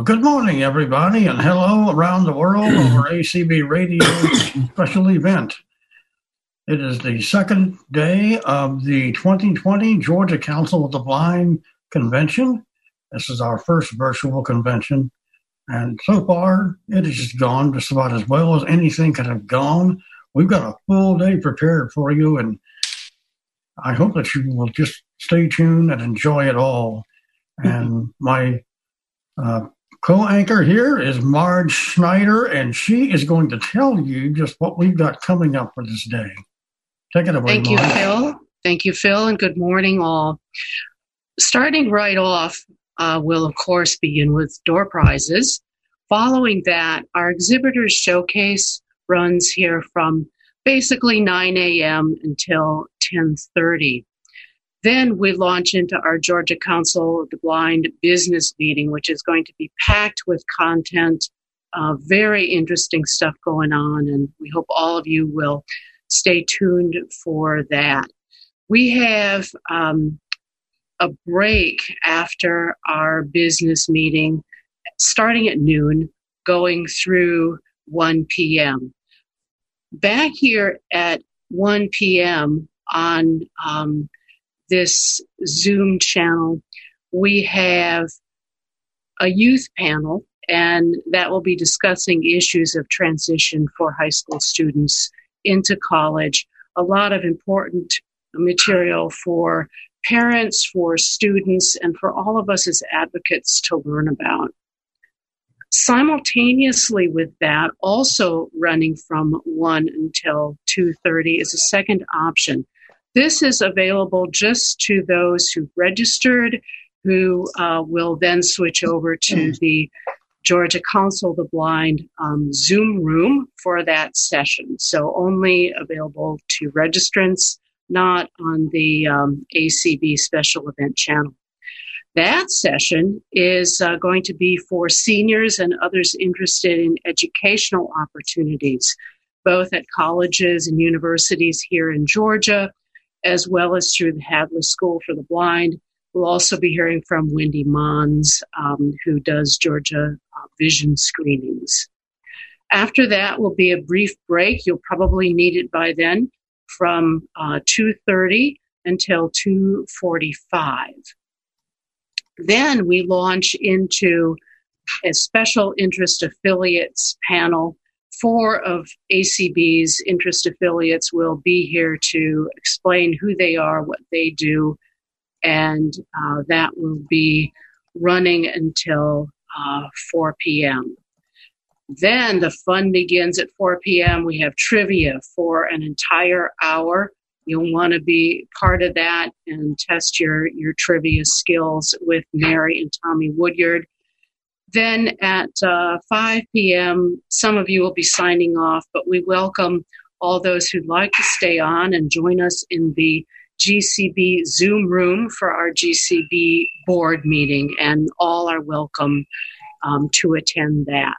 Well, good morning, everybody, and hello around the world over ACB Radio special event. It is the second day of the 2020 Georgia Council of the Blind Convention. This is our first virtual convention, and so far it has just gone just about as well as anything could have gone. We've got a full day prepared for you, and I hope that you will just stay tuned and enjoy it all. And my uh, co-anchor here is Marge Schneider, and she is going to tell you just what we've got coming up for this day. Take it away. Thank Marge. you, Phil. Thank you, Phil, and good morning, all. Starting right off, uh, we'll of course begin with door prizes. Following that, our exhibitors showcase runs here from basically 9 a.m. until 10:30. Then we launch into our Georgia Council of the Blind business meeting, which is going to be packed with content, uh, very interesting stuff going on, and we hope all of you will stay tuned for that. We have um, a break after our business meeting, starting at noon, going through 1 p.m. Back here at 1 p.m. on um, this Zoom channel, we have a youth panel, and that will be discussing issues of transition for high school students into college. A lot of important material for parents, for students, and for all of us as advocates to learn about. Simultaneously with that, also running from 1 until 2:30 is a second option. This is available just to those who've registered, who uh, will then switch over to the Georgia Council of the Blind um, Zoom room for that session. So only available to registrants, not on the um, ACB special event channel. That session is uh, going to be for seniors and others interested in educational opportunities, both at colleges and universities here in Georgia, as well as through the Hadley School for the Blind. We'll also be hearing from Wendy Mons, um, who does Georgia uh, vision screenings. After that will be a brief break. You'll probably need it by then from uh, 2.30 until 2.45. Then we launch into a special interest affiliates panel. Four of ACB's interest affiliates will be here to explain who they are, what they do, and uh, that will be running until uh, 4 p.m. Then the fun begins at 4 p.m. We have trivia for an entire hour. You'll want to be part of that and test your, your trivia skills with Mary and Tommy Woodyard. Then at uh, 5 p.m., some of you will be signing off, but we welcome all those who'd like to stay on and join us in the GCB Zoom room for our GCB board meeting, and all are welcome um, to attend that.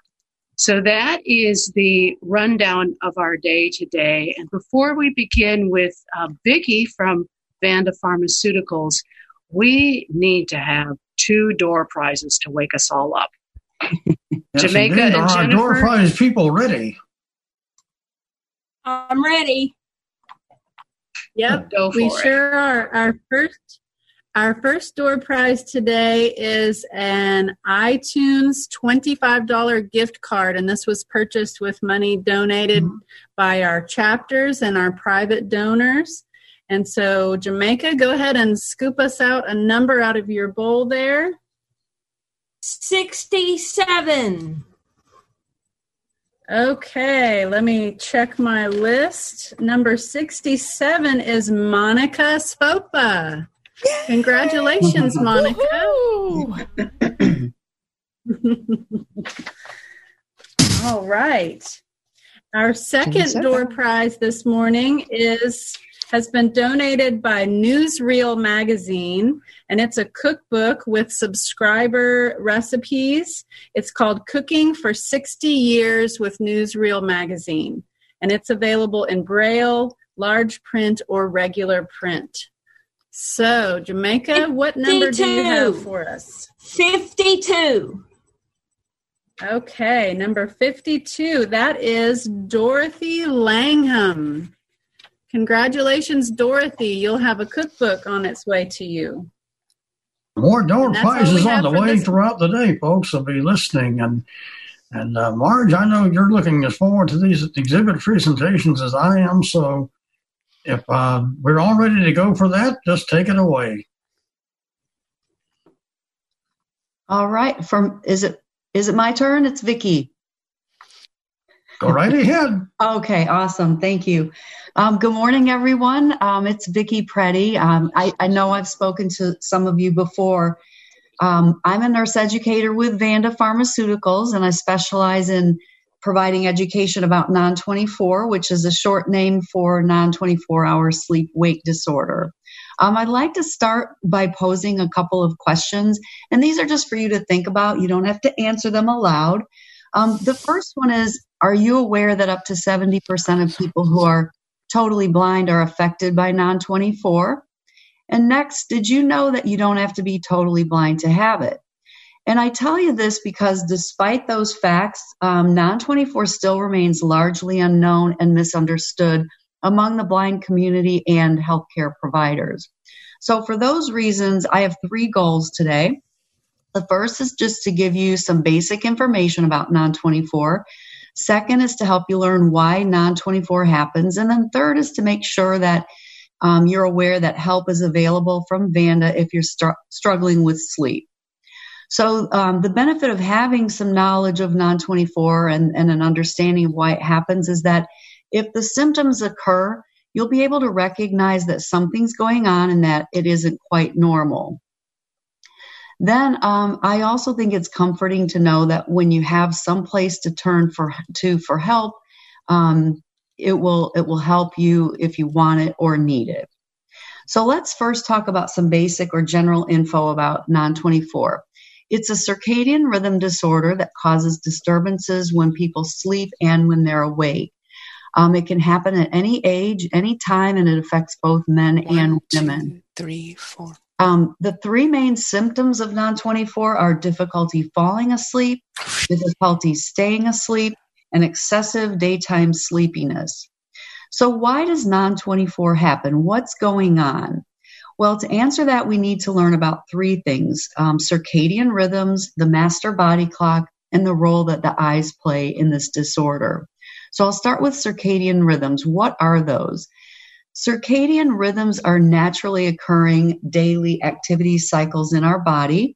So that is the rundown of our day today. And before we begin with uh, Vicki from Vanda Pharmaceuticals, we need to have two door prizes to wake us all up. Yes, Jamaica indeed. and Are our door prize people ready? I'm ready. Yep, Go we for it. sure are. Our first, our first door prize today is an iTunes twenty-five dollar gift card, and this was purchased with money donated mm-hmm. by our chapters and our private donors. And so, Jamaica, go ahead and scoop us out a number out of your bowl there. 67. Okay, let me check my list. Number 67 is Monica Spopa. Congratulations, Monica. All right. Our second door prize this morning is has been donated by Newsreel magazine and it's a cookbook with subscriber recipes. It's called Cooking for 60 Years with Newsreel magazine and it's available in braille, large print or regular print. So, Jamaica, what number do you have for us? 52. Okay, number 52. That is Dorothy Langham. Congratulations, Dorothy. You'll have a cookbook on its way to you. More door prizes on the way this- throughout the day, folks. will be listening. And and uh, Marge, I know you're looking as forward to these exhibit presentations as I am. So if uh, we're all ready to go for that, just take it away. All right. From is it is it my turn? It's Vicki. Go right ahead. okay, awesome. Thank you. Um, good morning, everyone. Um, it's Vicki Preddy. Um, I, I, know I've spoken to some of you before. Um, I'm a nurse educator with Vanda Pharmaceuticals, and I specialize in providing education about non 24, which is a short name for non 24 hour sleep wake disorder. Um, I'd like to start by posing a couple of questions, and these are just for you to think about. You don't have to answer them aloud. Um, the first one is Are you aware that up to 70% of people who are totally blind are affected by non 24? And next, did you know that you don't have to be totally blind to have it? And I tell you this because despite those facts, um, non 24 still remains largely unknown and misunderstood among the blind community and healthcare providers. So, for those reasons, I have three goals today. The first is just to give you some basic information about non 24. Second is to help you learn why non 24 happens. And then third is to make sure that um, you're aware that help is available from Vanda if you're str- struggling with sleep. So, um, the benefit of having some knowledge of non 24 and, and an understanding of why it happens is that if the symptoms occur, you'll be able to recognize that something's going on and that it isn't quite normal. Then um, I also think it's comforting to know that when you have some place to turn for to for help, um, it will it will help you if you want it or need it. So let's first talk about some basic or general info about non-24. It's a circadian rhythm disorder that causes disturbances when people sleep and when they're awake. Um, it can happen at any age, any time, and it affects both men One, and women. Two, three, four. Um, the three main symptoms of non 24 are difficulty falling asleep, difficulty staying asleep, and excessive daytime sleepiness. So, why does non 24 happen? What's going on? Well, to answer that, we need to learn about three things um, circadian rhythms, the master body clock, and the role that the eyes play in this disorder. So I'll start with circadian rhythms. What are those? Circadian rhythms are naturally occurring daily activity cycles in our body.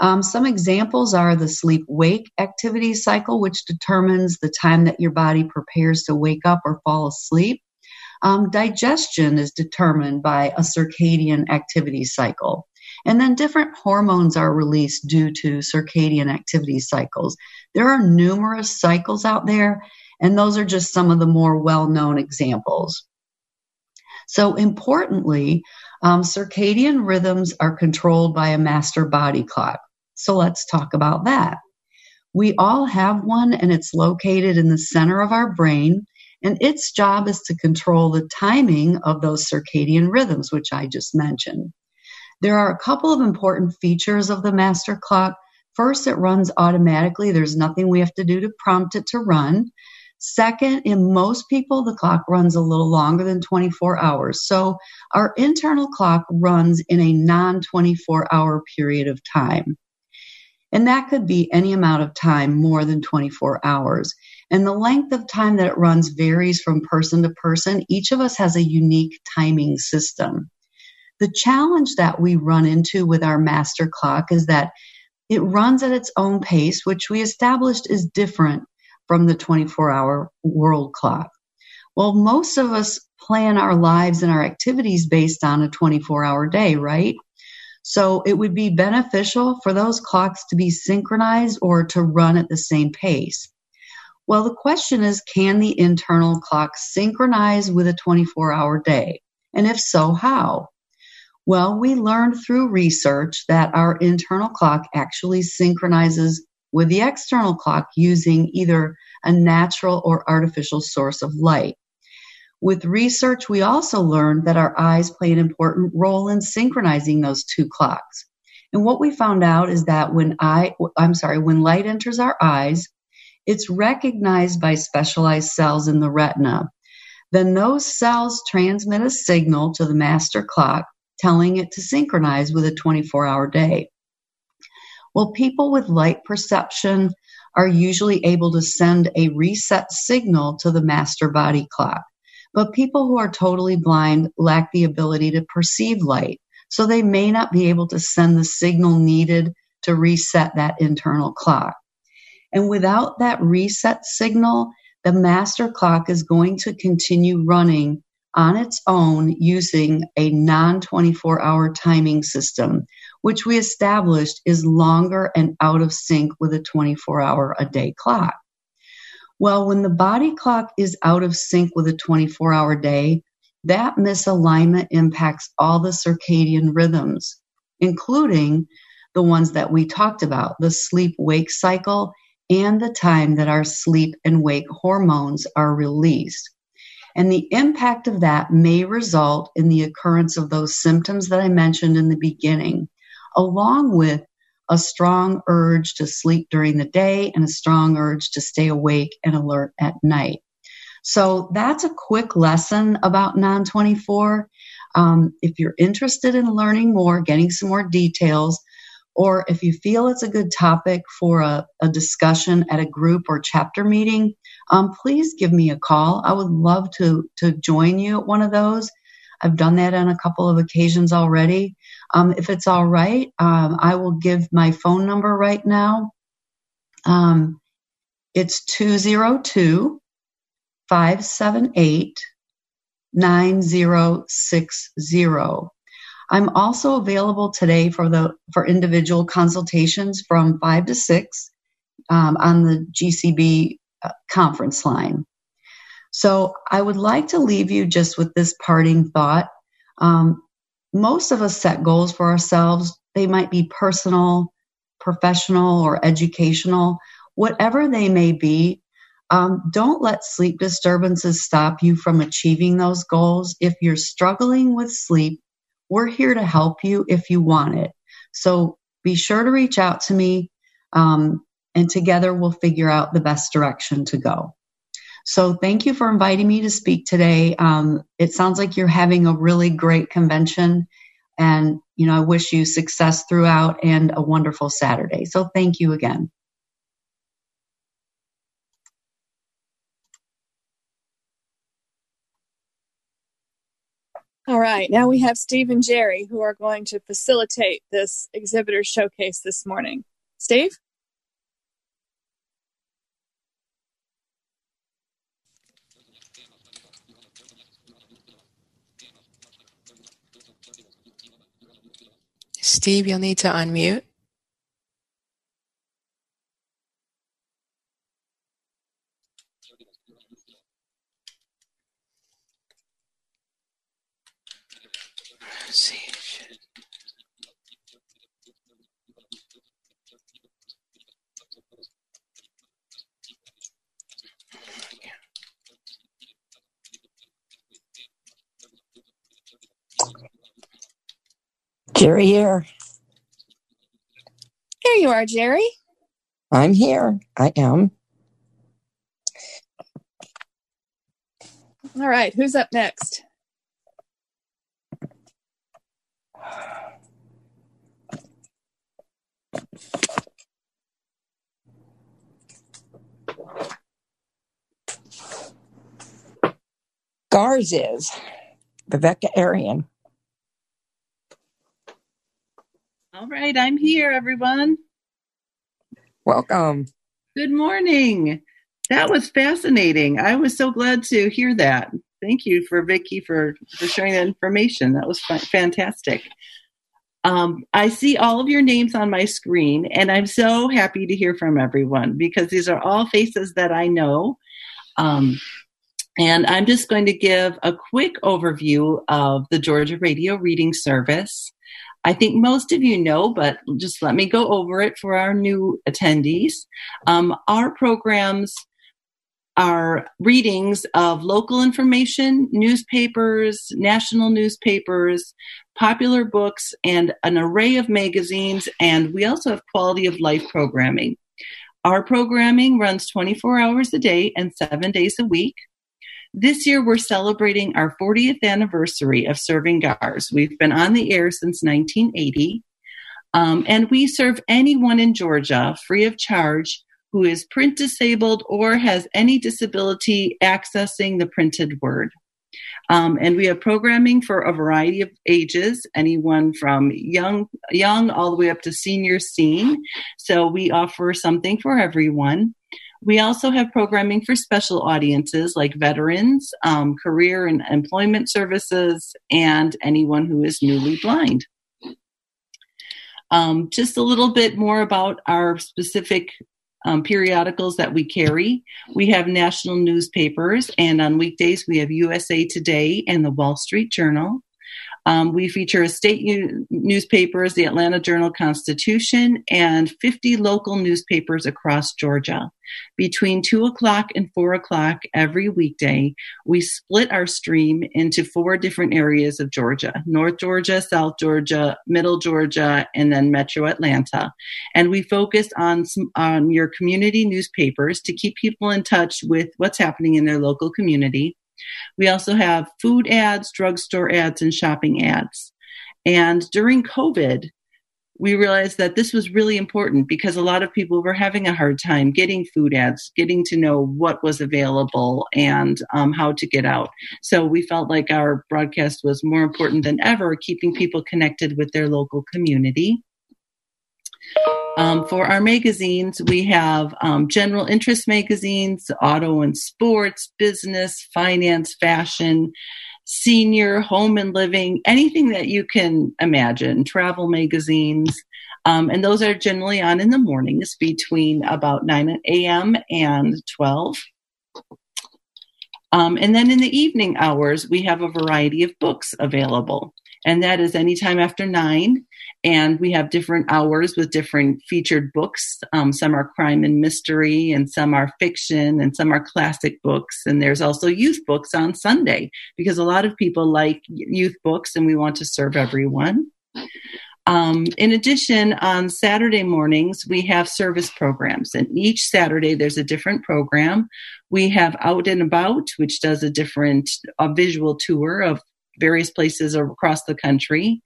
Um, some examples are the sleep wake activity cycle, which determines the time that your body prepares to wake up or fall asleep. Um, digestion is determined by a circadian activity cycle. And then different hormones are released due to circadian activity cycles. There are numerous cycles out there, and those are just some of the more well known examples. So, importantly, um, circadian rhythms are controlled by a master body clock. So, let's talk about that. We all have one, and it's located in the center of our brain, and its job is to control the timing of those circadian rhythms, which I just mentioned. There are a couple of important features of the master clock. First, it runs automatically. There's nothing we have to do to prompt it to run. Second, in most people, the clock runs a little longer than 24 hours. So our internal clock runs in a non 24 hour period of time. And that could be any amount of time more than 24 hours. And the length of time that it runs varies from person to person. Each of us has a unique timing system. The challenge that we run into with our master clock is that it runs at its own pace, which we established is different from the 24 hour world clock. Well, most of us plan our lives and our activities based on a 24 hour day, right? So it would be beneficial for those clocks to be synchronized or to run at the same pace. Well, the question is can the internal clock synchronize with a 24 hour day? And if so, how? Well, we learned through research that our internal clock actually synchronizes with the external clock using either a natural or artificial source of light. With research, we also learned that our eyes play an important role in synchronizing those two clocks. And what we found out is that when I, I'm sorry, when light enters our eyes, it's recognized by specialized cells in the retina. Then those cells transmit a signal to the master clock telling it to synchronize with a 24 hour day. Well, people with light perception are usually able to send a reset signal to the master body clock. But people who are totally blind lack the ability to perceive light. So they may not be able to send the signal needed to reset that internal clock. And without that reset signal, the master clock is going to continue running on its own using a non 24 hour timing system, which we established is longer and out of sync with a 24 hour a day clock. Well, when the body clock is out of sync with a 24 hour day, that misalignment impacts all the circadian rhythms, including the ones that we talked about the sleep wake cycle and the time that our sleep and wake hormones are released. And the impact of that may result in the occurrence of those symptoms that I mentioned in the beginning, along with a strong urge to sleep during the day and a strong urge to stay awake and alert at night. So that's a quick lesson about non 24. Um, if you're interested in learning more, getting some more details, or if you feel it's a good topic for a, a discussion at a group or chapter meeting, um, please give me a call. I would love to, to join you at one of those. I've done that on a couple of occasions already. Um, if it's all right, um, I will give my phone number right now. Um, it's 202 578 9060. I'm also available today for the for individual consultations from 5 to 6 um, on the GCB uh, conference line. So I would like to leave you just with this parting thought. Um, most of us set goals for ourselves. They might be personal, professional, or educational, whatever they may be. Um, don't let sleep disturbances stop you from achieving those goals. If you're struggling with sleep, we're here to help you if you want it. So be sure to reach out to me, um, and together we'll figure out the best direction to go. So thank you for inviting me to speak today. Um, it sounds like you're having a really great convention and, you know, I wish you success throughout and a wonderful Saturday. So thank you again. All right, now we have Steve and Jerry who are going to facilitate this exhibitor showcase this morning. Steve? Steve, you'll need to unmute. Jerry here. Here you are, Jerry. I'm here. I am. All right, who's up next? Gars is Viveka Arian. All right, I'm here, everyone. Welcome. Good morning. That was fascinating. I was so glad to hear that. Thank you for Vicki for, for sharing that information. That was fantastic. Um, I see all of your names on my screen, and I'm so happy to hear from everyone because these are all faces that I know. Um, and I'm just going to give a quick overview of the Georgia Radio Reading Service. I think most of you know, but just let me go over it for our new attendees. Um, our programs are readings of local information, newspapers, national newspapers, popular books and an array of magazines, and we also have quality of life programming. Our programming runs 24 hours a day and seven days a week. This year, we're celebrating our 40th anniversary of serving GARS. We've been on the air since 1980, um, and we serve anyone in Georgia free of charge who is print disabled or has any disability accessing the printed word. Um, and we have programming for a variety of ages, anyone from young, young all the way up to senior scene. So we offer something for everyone. We also have programming for special audiences like veterans, um, career and employment services, and anyone who is newly blind. Um, just a little bit more about our specific um, periodicals that we carry. We have national newspapers, and on weekdays, we have USA Today and the Wall Street Journal. Um, we feature state u- newspapers, the Atlanta Journal Constitution, and 50 local newspapers across Georgia. Between 2 o'clock and 4 o'clock every weekday, we split our stream into four different areas of Georgia North Georgia, South Georgia, Middle Georgia, and then Metro Atlanta. And we focus on, on your community newspapers to keep people in touch with what's happening in their local community. We also have food ads, drugstore ads, and shopping ads. And during COVID, we realized that this was really important because a lot of people were having a hard time getting food ads, getting to know what was available and um, how to get out. So we felt like our broadcast was more important than ever, keeping people connected with their local community. Um, for our magazines, we have um, general interest magazines, auto and sports, business, finance, fashion, senior, home and living, anything that you can imagine, travel magazines. Um, and those are generally on in the mornings between about 9 a.m. and 12. Um, and then in the evening hours, we have a variety of books available. And that is anytime after 9 and we have different hours with different featured books. Um, some are crime and mystery, and some are fiction, and some are classic books. And there's also youth books on Sunday because a lot of people like youth books, and we want to serve everyone. Um, in addition, on Saturday mornings, we have service programs, and each Saturday there's a different program. We have Out and About, which does a different a visual tour of various places across the country.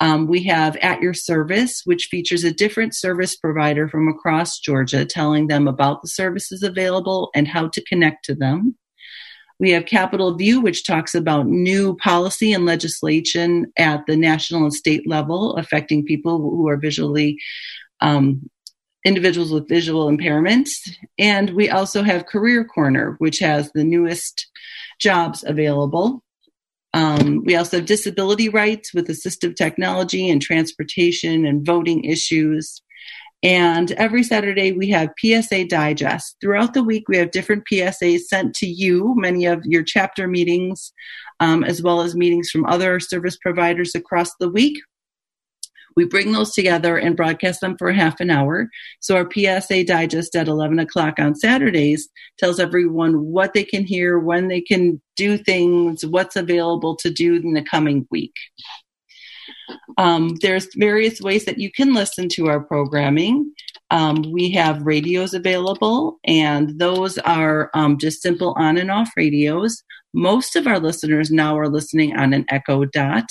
Um, we have At Your Service, which features a different service provider from across Georgia telling them about the services available and how to connect to them. We have Capital View, which talks about new policy and legislation at the national and state level affecting people who are visually um, individuals with visual impairments. And we also have Career Corner, which has the newest jobs available. Um, we also have disability rights with assistive technology and transportation and voting issues. And every Saturday we have PSA Digest. Throughout the week, we have different PSAs sent to you, many of your chapter meetings, um, as well as meetings from other service providers across the week. We bring those together and broadcast them for half an hour. So our PSA digest at 11 o'clock on Saturdays tells everyone what they can hear, when they can do things, what's available to do in the coming week. Um, there's various ways that you can listen to our programming. Um, we have radios available, and those are um, just simple on and off radios. Most of our listeners now are listening on an Echo Dot.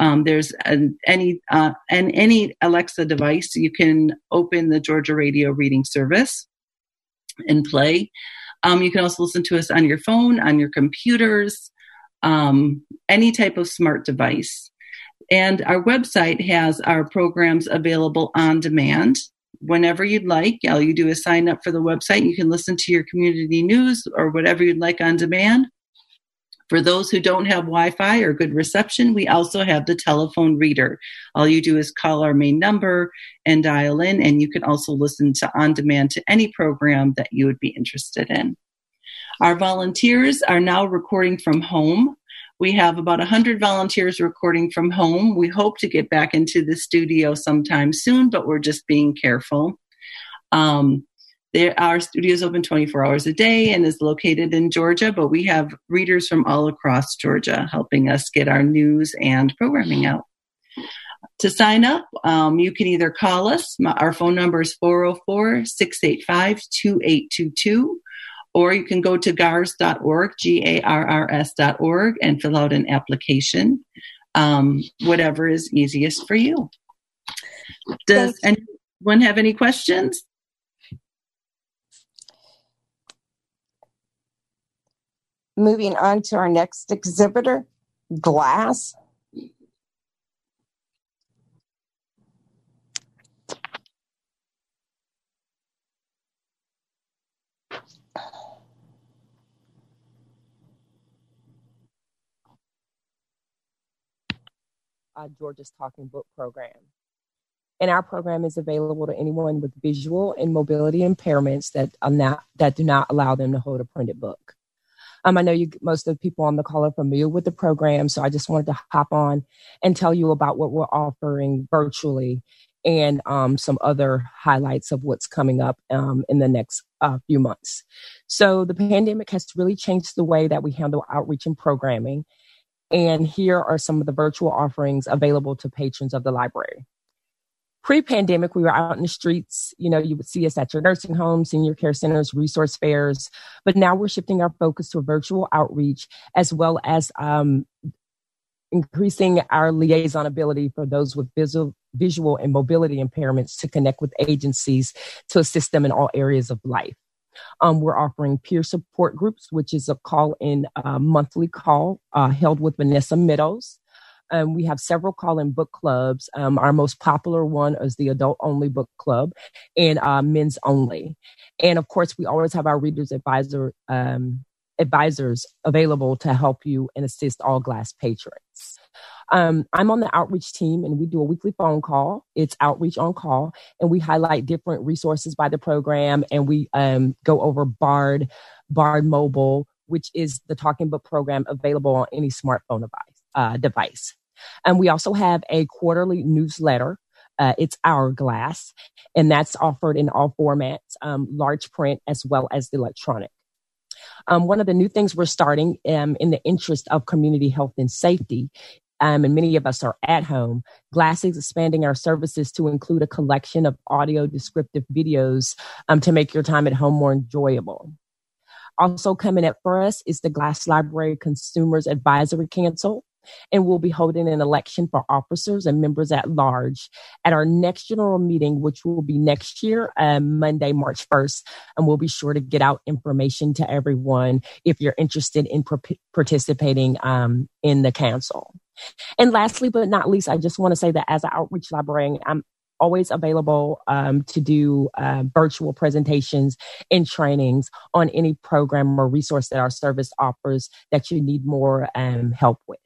Um, there's an, any uh, and any Alexa device you can open the Georgia Radio Reading Service and play. Um, you can also listen to us on your phone, on your computers, um, any type of smart device. And our website has our programs available on demand whenever you'd like. All you do is sign up for the website. You can listen to your community news or whatever you'd like on demand. For those who don't have Wi Fi or good reception, we also have the telephone reader. All you do is call our main number and dial in, and you can also listen to on demand to any program that you would be interested in. Our volunteers are now recording from home. We have about 100 volunteers recording from home. We hope to get back into the studio sometime soon, but we're just being careful. Um, There, our studio is open 24 hours a day and is located in Georgia, but we have readers from all across Georgia helping us get our news and programming out. To sign up, um, you can either call us. My, our phone number is 404 685 2822, or you can go to garrs.org, G A R R S.org, and fill out an application, um, whatever is easiest for you. Does anyone have any questions? Moving on to our next exhibitor, glass. Uh, Georgia's Talking Book Program. And our program is available to anyone with visual and mobility impairments that, are not, that do not allow them to hold a printed book. Um, I know you, most of the people on the call are familiar with the program, so I just wanted to hop on and tell you about what we're offering virtually and um, some other highlights of what's coming up um, in the next uh, few months. So the pandemic has really changed the way that we handle outreach and programming. And here are some of the virtual offerings available to patrons of the library pre-pandemic we were out in the streets you know you would see us at your nursing homes senior care centers resource fairs but now we're shifting our focus to a virtual outreach as well as um, increasing our liaison ability for those with visual, visual and mobility impairments to connect with agencies to assist them in all areas of life um, we're offering peer support groups, which is a call in uh, monthly call uh, held with Vanessa Meadows. Um, we have several call in book clubs. Um, our most popular one is the adult only book club and uh, men's only. And of course, we always have our readers advisor um, advisors available to help you and assist all glass patrons. Um, I'm on the outreach team and we do a weekly phone call. It's outreach on call and we highlight different resources by the program and we um, go over BARD, BARD Mobile, which is the talking book program available on any smartphone device uh, device. And we also have a quarterly newsletter. Uh, it's Hourglass, and that's offered in all formats, um, large print as well as the electronic. Um, one of the new things we're starting um, in the interest of community health and safety um, and many of us are at home. Glass is expanding our services to include a collection of audio descriptive videos um, to make your time at home more enjoyable. Also coming up for us is the Glass Library Consumers Advisory Council and we'll be holding an election for officers and members at large at our next general meeting, which will be next year, um, Monday, March 1st. And we'll be sure to get out information to everyone if you're interested in participating um, in the council. And lastly, but not least, I just want to say that as an outreach librarian, I'm always available um, to do uh, virtual presentations and trainings on any program or resource that our service offers that you need more um, help with.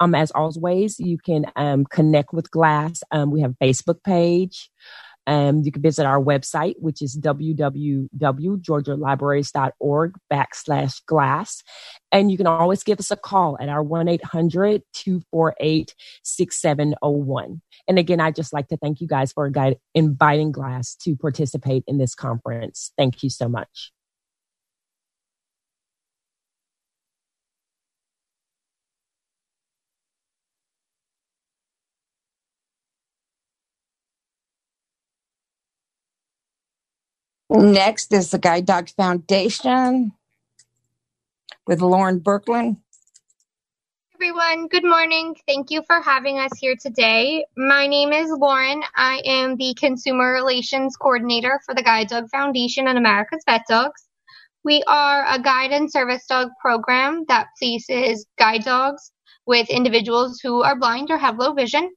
Um, as always, you can um, connect with Glass. Um, we have a Facebook page. Um, you can visit our website, which is www.georgialibraries.org backslash glass. And you can always give us a call at our 1-800-248-6701. And again, I'd just like to thank you guys for inviting Glass to participate in this conference. Thank you so much. Next is the Guide Dog Foundation with Lauren Berkland. Everyone, good morning. Thank you for having us here today. My name is Lauren. I am the Consumer Relations Coordinator for the Guide Dog Foundation and America's Vet Dogs. We are a guide and service dog program that places guide dogs with individuals who are blind or have low vision.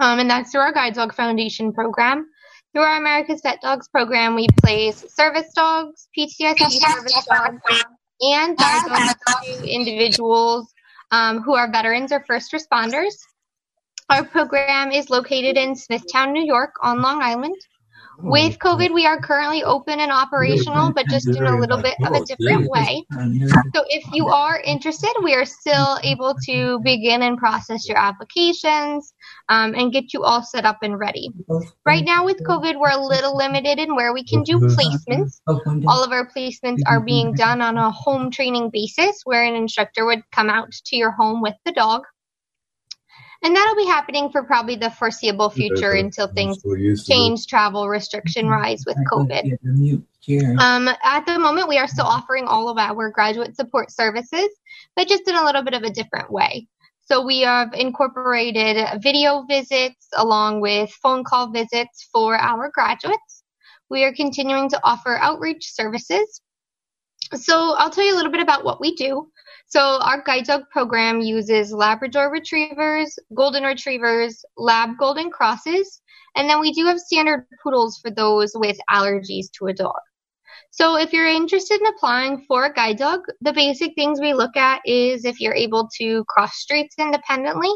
Um, and that's through our Guide Dog Foundation program. Through our America's Vet Dogs program, we place service dogs, PTSD service dogs, and guide dogs to individuals um, who are veterans or first responders. Our program is located in Smithtown, New York, on Long Island. With COVID, we are currently open and operational, but just in a little bit of a different way. So if you are interested, we are still able to begin and process your applications. Um, and get you all set up and ready. Right now, with COVID, we're a little limited in where we can do placements. All of our placements are being done on a home training basis where an instructor would come out to your home with the dog. And that'll be happening for probably the foreseeable future until things change, travel restriction rise with COVID. Um, at the moment, we are still offering all of our graduate support services, but just in a little bit of a different way. So we have incorporated video visits along with phone call visits for our graduates. We are continuing to offer outreach services. So I'll tell you a little bit about what we do. So our guide dog program uses Labrador retrievers, golden retrievers, lab golden crosses, and then we do have standard poodles for those with allergies to a dog. So if you're interested in applying for a guide dog, the basic things we look at is if you're able to cross streets independently,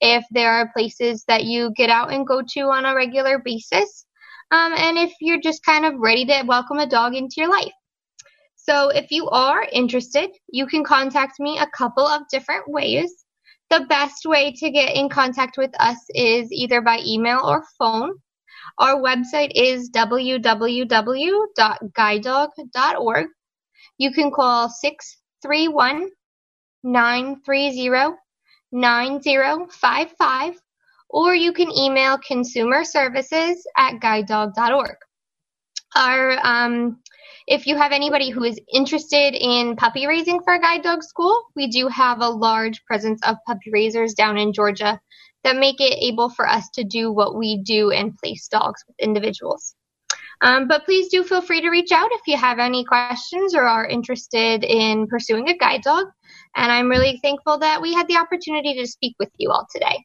if there are places that you get out and go to on a regular basis, um, and if you're just kind of ready to welcome a dog into your life. So if you are interested, you can contact me a couple of different ways. The best way to get in contact with us is either by email or phone. Our website is www.guidedog.org. You can call 631 930 9055 or you can email consumer services at guidedog.org. Our, um, if you have anybody who is interested in puppy raising for a guide dog school, we do have a large presence of puppy raisers down in Georgia that make it able for us to do what we do and place dogs with individuals. Um, but please do feel free to reach out if you have any questions or are interested in pursuing a guide dog. And I'm really thankful that we had the opportunity to speak with you all today.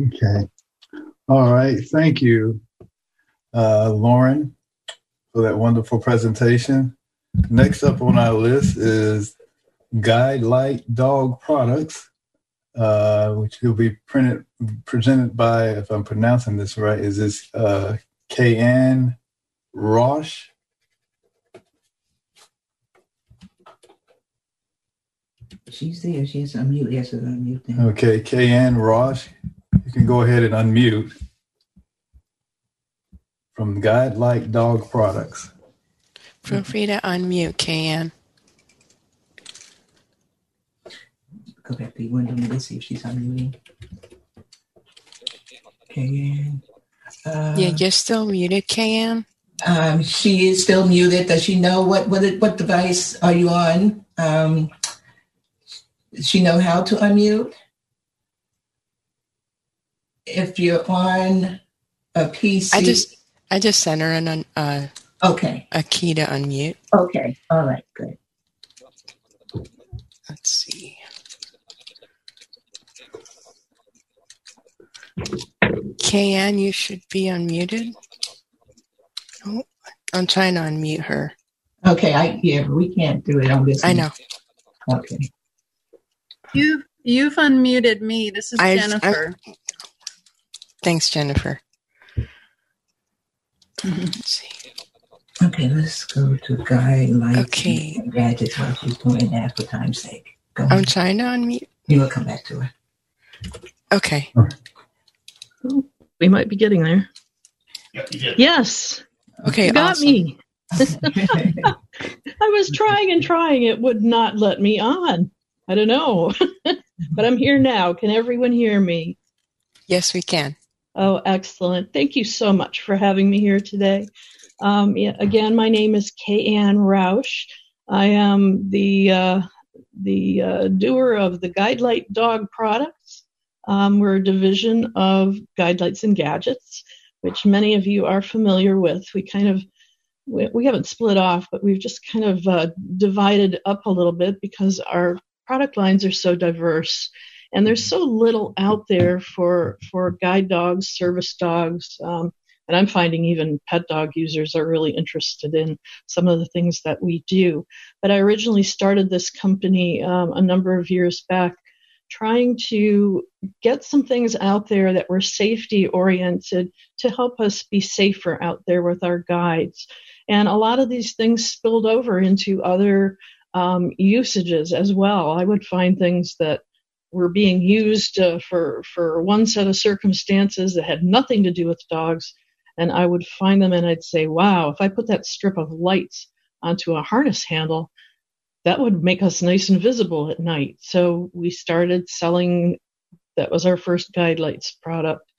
Okay. All right. Thank you, uh, Lauren, for that wonderful presentation. Next up on our list is Guide Light Dog Products, uh, which will be printed presented by, if I'm pronouncing this right, is this uh, K.N. Roche? She's there. She has to unmute. Yes, to unmute. Them. Okay, K.N. Roche, you can go ahead and unmute from Guide Light Dog Products. Feel free to unmute, K.N. go back to the window and see if she's unmuting. KN. Uh, yeah, you're still muted, KN. Um, she is still muted. Does she know what what what device are you on? Um, does she know how to unmute? If you're on a PC, I just I just sent her an uh, okay a key to unmute. Okay, all right, good. Let's see. KN, you should be unmuted. Oh, I'm trying to unmute her. Okay, I yeah, we can't do it on this. I know. Okay. You you've unmuted me. This is I, Jennifer. I, thanks, Jennifer. Let's see. Okay, let's go to Guide Light okay. Gadgets while she's doing that for time's sake. Go I'm trying to unmute. You will come back to her. Okay. We might be getting there. Yes. Okay. You got awesome. me. I was trying and trying. It would not let me on. I don't know. but I'm here now. Can everyone hear me? Yes, we can. Oh, excellent. Thank you so much for having me here today. Um, yeah, again, my name is Kay Ann Roush. I am the uh, the uh, doer of the Guidelight Dog products. Um, we're a division of Guidelights and Gadgets, which many of you are familiar with. We kind of we, we haven't split off, but we've just kind of uh, divided up a little bit because our product lines are so diverse, and there's so little out there for for guide dogs, service dogs. Um, and I'm finding even pet dog users are really interested in some of the things that we do. But I originally started this company um, a number of years back trying to get some things out there that were safety oriented to help us be safer out there with our guides. And a lot of these things spilled over into other um, usages as well. I would find things that were being used uh, for for one set of circumstances that had nothing to do with dogs, and I would find them and I'd say, "Wow, if I put that strip of lights onto a harness handle, that would make us nice and visible at night." So we started selling. That was our first guide lights product.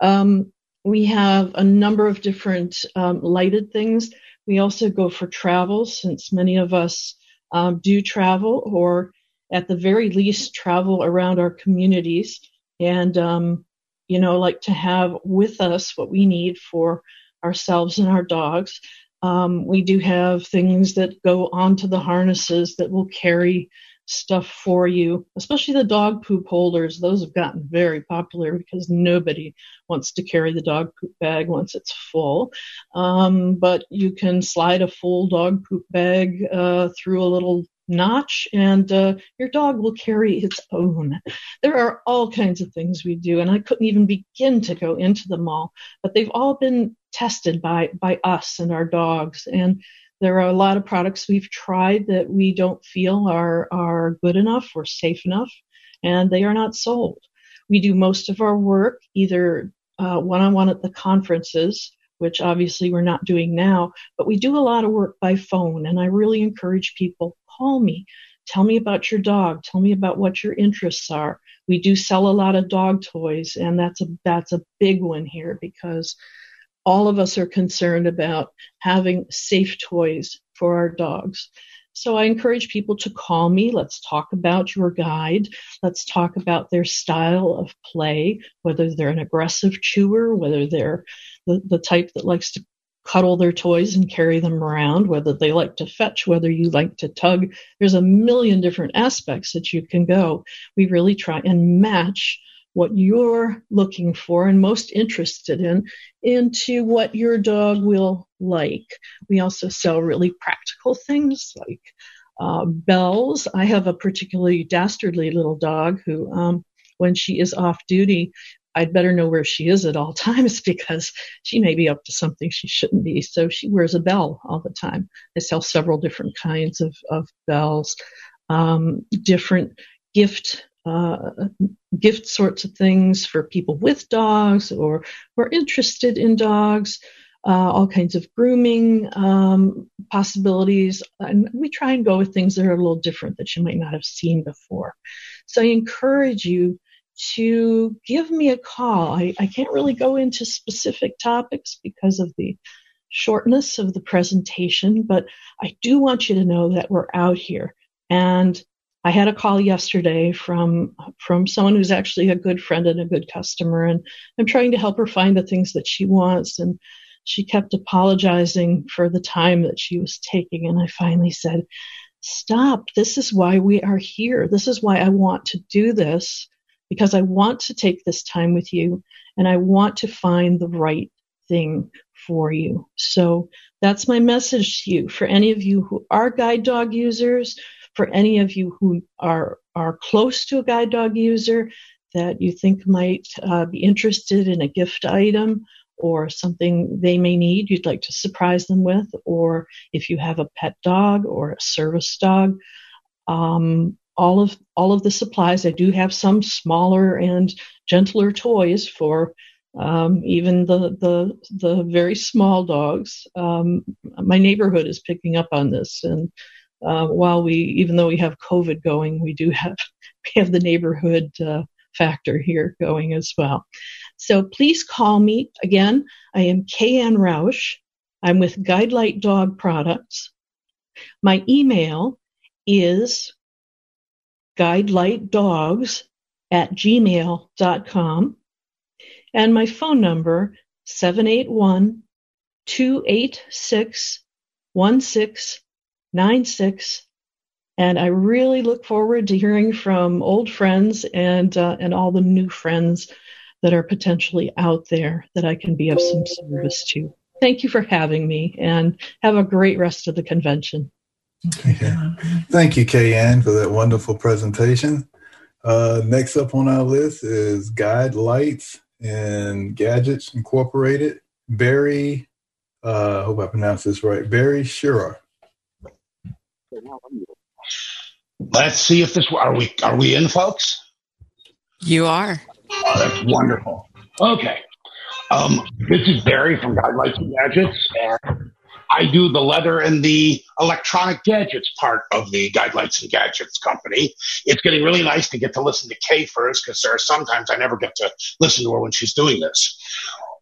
Um, we have a number of different um, lighted things. We also go for travel, since many of us um, do travel or at the very least travel around our communities and um, you know like to have with us what we need for ourselves and our dogs um, we do have things that go onto the harnesses that will carry stuff for you, especially the dog poop holders. Those have gotten very popular because nobody wants to carry the dog poop bag once it's full. Um, but you can slide a full dog poop bag uh, through a little notch and uh, your dog will carry its own. There are all kinds of things we do, and I couldn't even begin to go into them all, but they've all been tested by, by us and our dogs. And there are a lot of products we've tried that we don't feel are, are good enough or safe enough, and they are not sold. We do most of our work either one on one at the conferences, which obviously we're not doing now, but we do a lot of work by phone, and I really encourage people call me. Tell me about your dog. Tell me about what your interests are. We do sell a lot of dog toys, and that's a that's a big one here because all of us are concerned about having safe toys for our dogs. So I encourage people to call me. Let's talk about your guide. Let's talk about their style of play, whether they're an aggressive chewer, whether they're the, the type that likes to cuddle their toys and carry them around, whether they like to fetch, whether you like to tug. There's a million different aspects that you can go. We really try and match what you're looking for and most interested in into what your dog will like. We also sell really practical things like uh, bells. I have a particularly dastardly little dog who, um, when she is off duty, I'd better know where she is at all times because she may be up to something she shouldn't be. So she wears a bell all the time. I sell several different kinds of, of bells, um, different gift uh, gift sorts of things for people with dogs or who are interested in dogs, uh, all kinds of grooming um, possibilities. And we try and go with things that are a little different that you might not have seen before. So I encourage you to give me a call. I, I can't really go into specific topics because of the shortness of the presentation, but I do want you to know that we're out here. And I had a call yesterday from from someone who's actually a good friend and a good customer, and I'm trying to help her find the things that she wants. And she kept apologizing for the time that she was taking, and I finally said, "Stop! This is why we are here. This is why I want to do this because I want to take this time with you, and I want to find the right thing for you." So that's my message to you. For any of you who are guide dog users for any of you who are are close to a guide dog user that you think might uh, be interested in a gift item or something they may need you'd like to surprise them with, or if you have a pet dog or a service dog, um, all of all of the supplies. I do have some smaller and gentler toys for um, even the the the very small dogs. Um, my neighborhood is picking up on this, and uh, while we, even though we have COVID going, we do have we have the neighborhood uh, factor here going as well. So please call me again. I am K.N. Roush. I'm with Guidelight Dog Products. My email is guidelightdogs at gmail.com. And my phone number, 781 286 96 and I really look forward to hearing from old friends and uh, and all the new friends that are potentially out there that I can be of some service to. Thank you for having me, and have a great rest of the convention. Okay. Thank you, Kay for that wonderful presentation. Uh, next up on our list is Guide Lights and Gadgets Incorporated. Barry, uh, I hope I pronounced this right. Barry Shearer. Let's see if this are we are we in, folks? You are. Oh, that's wonderful. Okay. Um, this is Barry from and Gadgets, and I do the leather and the electronic gadgets part of the Guidelights and Gadgets company. It's getting really nice to get to listen to Kay first because there are sometimes I never get to listen to her when she's doing this.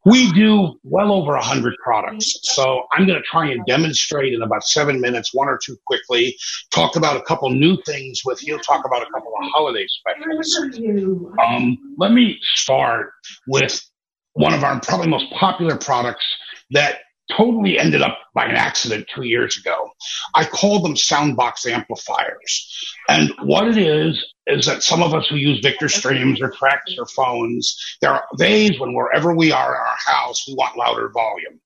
We do well over a hundred products. So I'm going to try and demonstrate in about seven minutes, one or two quickly, talk about a couple new things with you, talk about a couple of holiday specials. Um, let me start with one of our probably most popular products that totally ended up by an accident two years ago. I call them soundbox amplifiers. And what it is, is that some of us who use Victor Streams or tracks or phones, there are days when wherever we are in our house, we want louder volume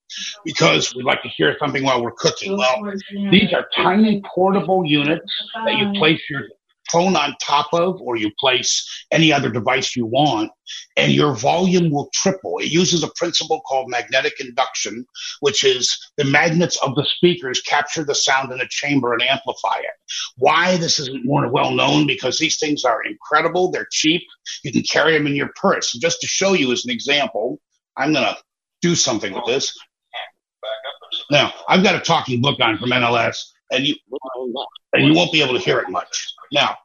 because we like to hear something while we're cooking. Well, these are tiny portable units that you place your phone on top of, or you place any other device you want, and your volume will triple. It uses a principle called magnetic induction, which is the magnets of the speakers capture the sound in a chamber and amplify it. Why this isn't more well known? Because these things are incredible. They're cheap. You can carry them in your purse. Just to show you as an example, I'm going to do something with this. Now, I've got a talking book on from NLS, and you and you won't be able to hear it much. Now,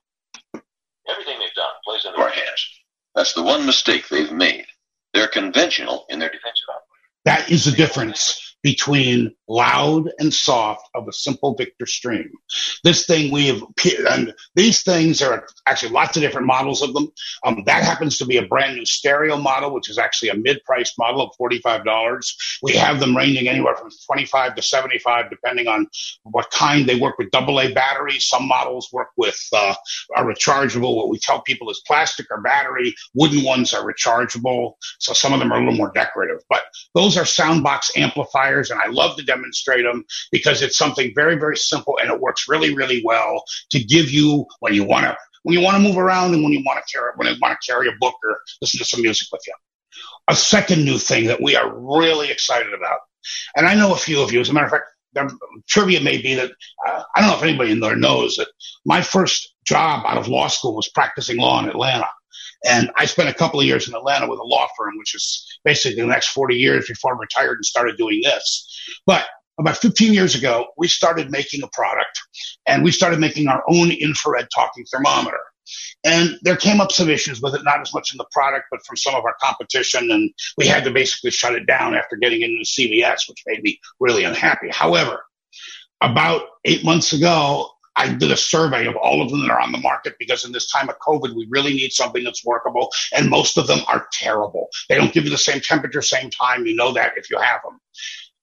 everything they've done plays into our hands. That's the one mistake they've made. They're conventional in their defensive operations. That is the difference between loud and soft of a simple Victor stream. This thing we have, and these things are actually lots of different models of them. Um, that happens to be a brand new stereo model, which is actually a mid-priced model of $45. We have them ranging anywhere from 25 to 75, depending on what kind. They work with AA batteries. Some models work with, uh, are rechargeable. What we tell people is plastic or battery. Wooden ones are rechargeable. So some of them are a little more decorative, but those are soundbox amplifiers and I love to demonstrate them because it's something very, very simple and it works really, really well to give you when you want to when you want to move around and when you want to carry when you want to carry a book or listen to some music with you. A second new thing that we are really excited about, and I know a few of you. As a matter of fact, the trivia may be that uh, I don't know if anybody in there knows that my first job out of law school was practicing law in Atlanta. And I spent a couple of years in Atlanta with a law firm, which is basically the next 40 years before I retired and started doing this. But about 15 years ago, we started making a product and we started making our own infrared talking thermometer. And there came up some issues with it, not as much in the product, but from some of our competition. And we had to basically shut it down after getting into CVS, which made me really unhappy. However, about eight months ago, I did a survey of all of them that are on the market because in this time of COVID, we really need something that's workable. And most of them are terrible. They don't give you the same temperature, same time. You know that if you have them.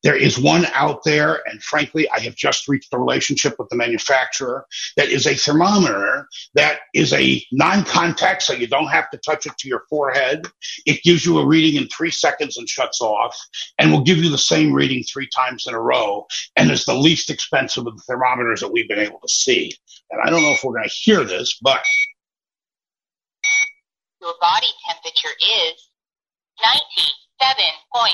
There is one out there, and frankly, I have just reached a relationship with the manufacturer that is a thermometer that is a non-contact, so you don't have to touch it to your forehead. It gives you a reading in three seconds and shuts off, and will give you the same reading three times in a row, and is the least expensive of the thermometers that we've been able to see. And I don't know if we're going to hear this, but your body temperature is 97.9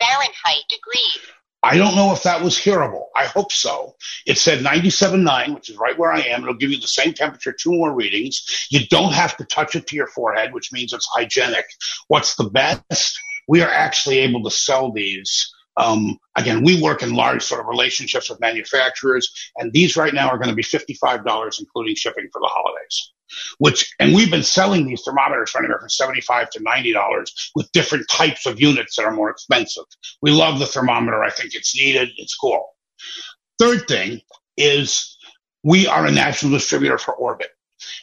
Fahrenheit degrees. I don't know if that was hearable. I hope so. It said 97.9, which is right where I am. It'll give you the same temperature, two more readings. You don't have to touch it to your forehead, which means it's hygienic. What's the best? We are actually able to sell these. Um, again, we work in large sort of relationships with manufacturers, and these right now are going to be $55, including shipping for the holidays which, and we've been selling these thermometers for anywhere from 75 to $90 with different types of units that are more expensive. We love the thermometer. I think it's needed. It's cool. Third thing is we are a national distributor for Orbit.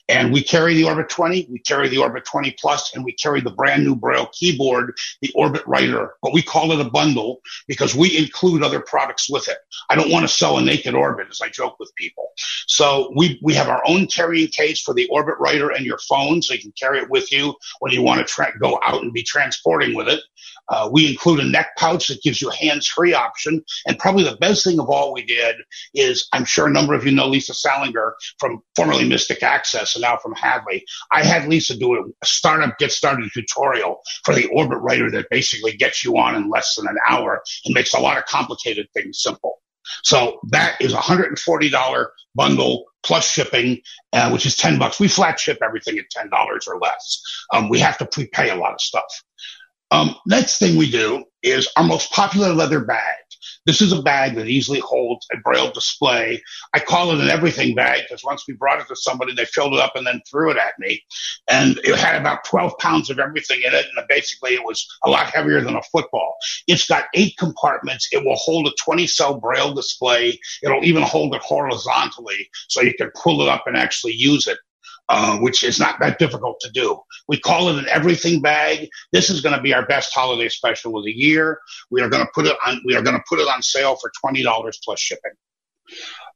And we carry the Orbit 20, we carry the Orbit 20 Plus, and we carry the brand new Braille keyboard, the Orbit Writer. But we call it a bundle because we include other products with it. I don't want to sell a naked Orbit, as I joke with people. So we, we have our own carrying case for the Orbit Writer and your phone, so you can carry it with you when you want to tra- go out and be transporting with it. Uh, we include a neck pouch that gives you a hands-free option. And probably the best thing of all we did is, I'm sure a number of you know Lisa Salinger from formerly Mystic Access and now from Hadley. I had Lisa do a startup get started tutorial for the Orbit Writer that basically gets you on in less than an hour and makes a lot of complicated things simple. So that is a $140 bundle plus shipping, uh, which is 10 bucks. We flat ship everything at $10 or less. Um, we have to prepay a lot of stuff. Um, next thing we do is our most popular leather bag. This is a bag that easily holds a braille display. I call it an everything bag because once we brought it to somebody, they filled it up and then threw it at me. And it had about 12 pounds of everything in it. And basically it was a lot heavier than a football. It's got eight compartments. It will hold a 20 cell braille display. It'll even hold it horizontally so you can pull it up and actually use it. Uh, which is not that difficult to do. We call it an everything bag. This is going to be our best holiday special of the year. We are going to put it on. We are going to put it on sale for twenty dollars plus shipping.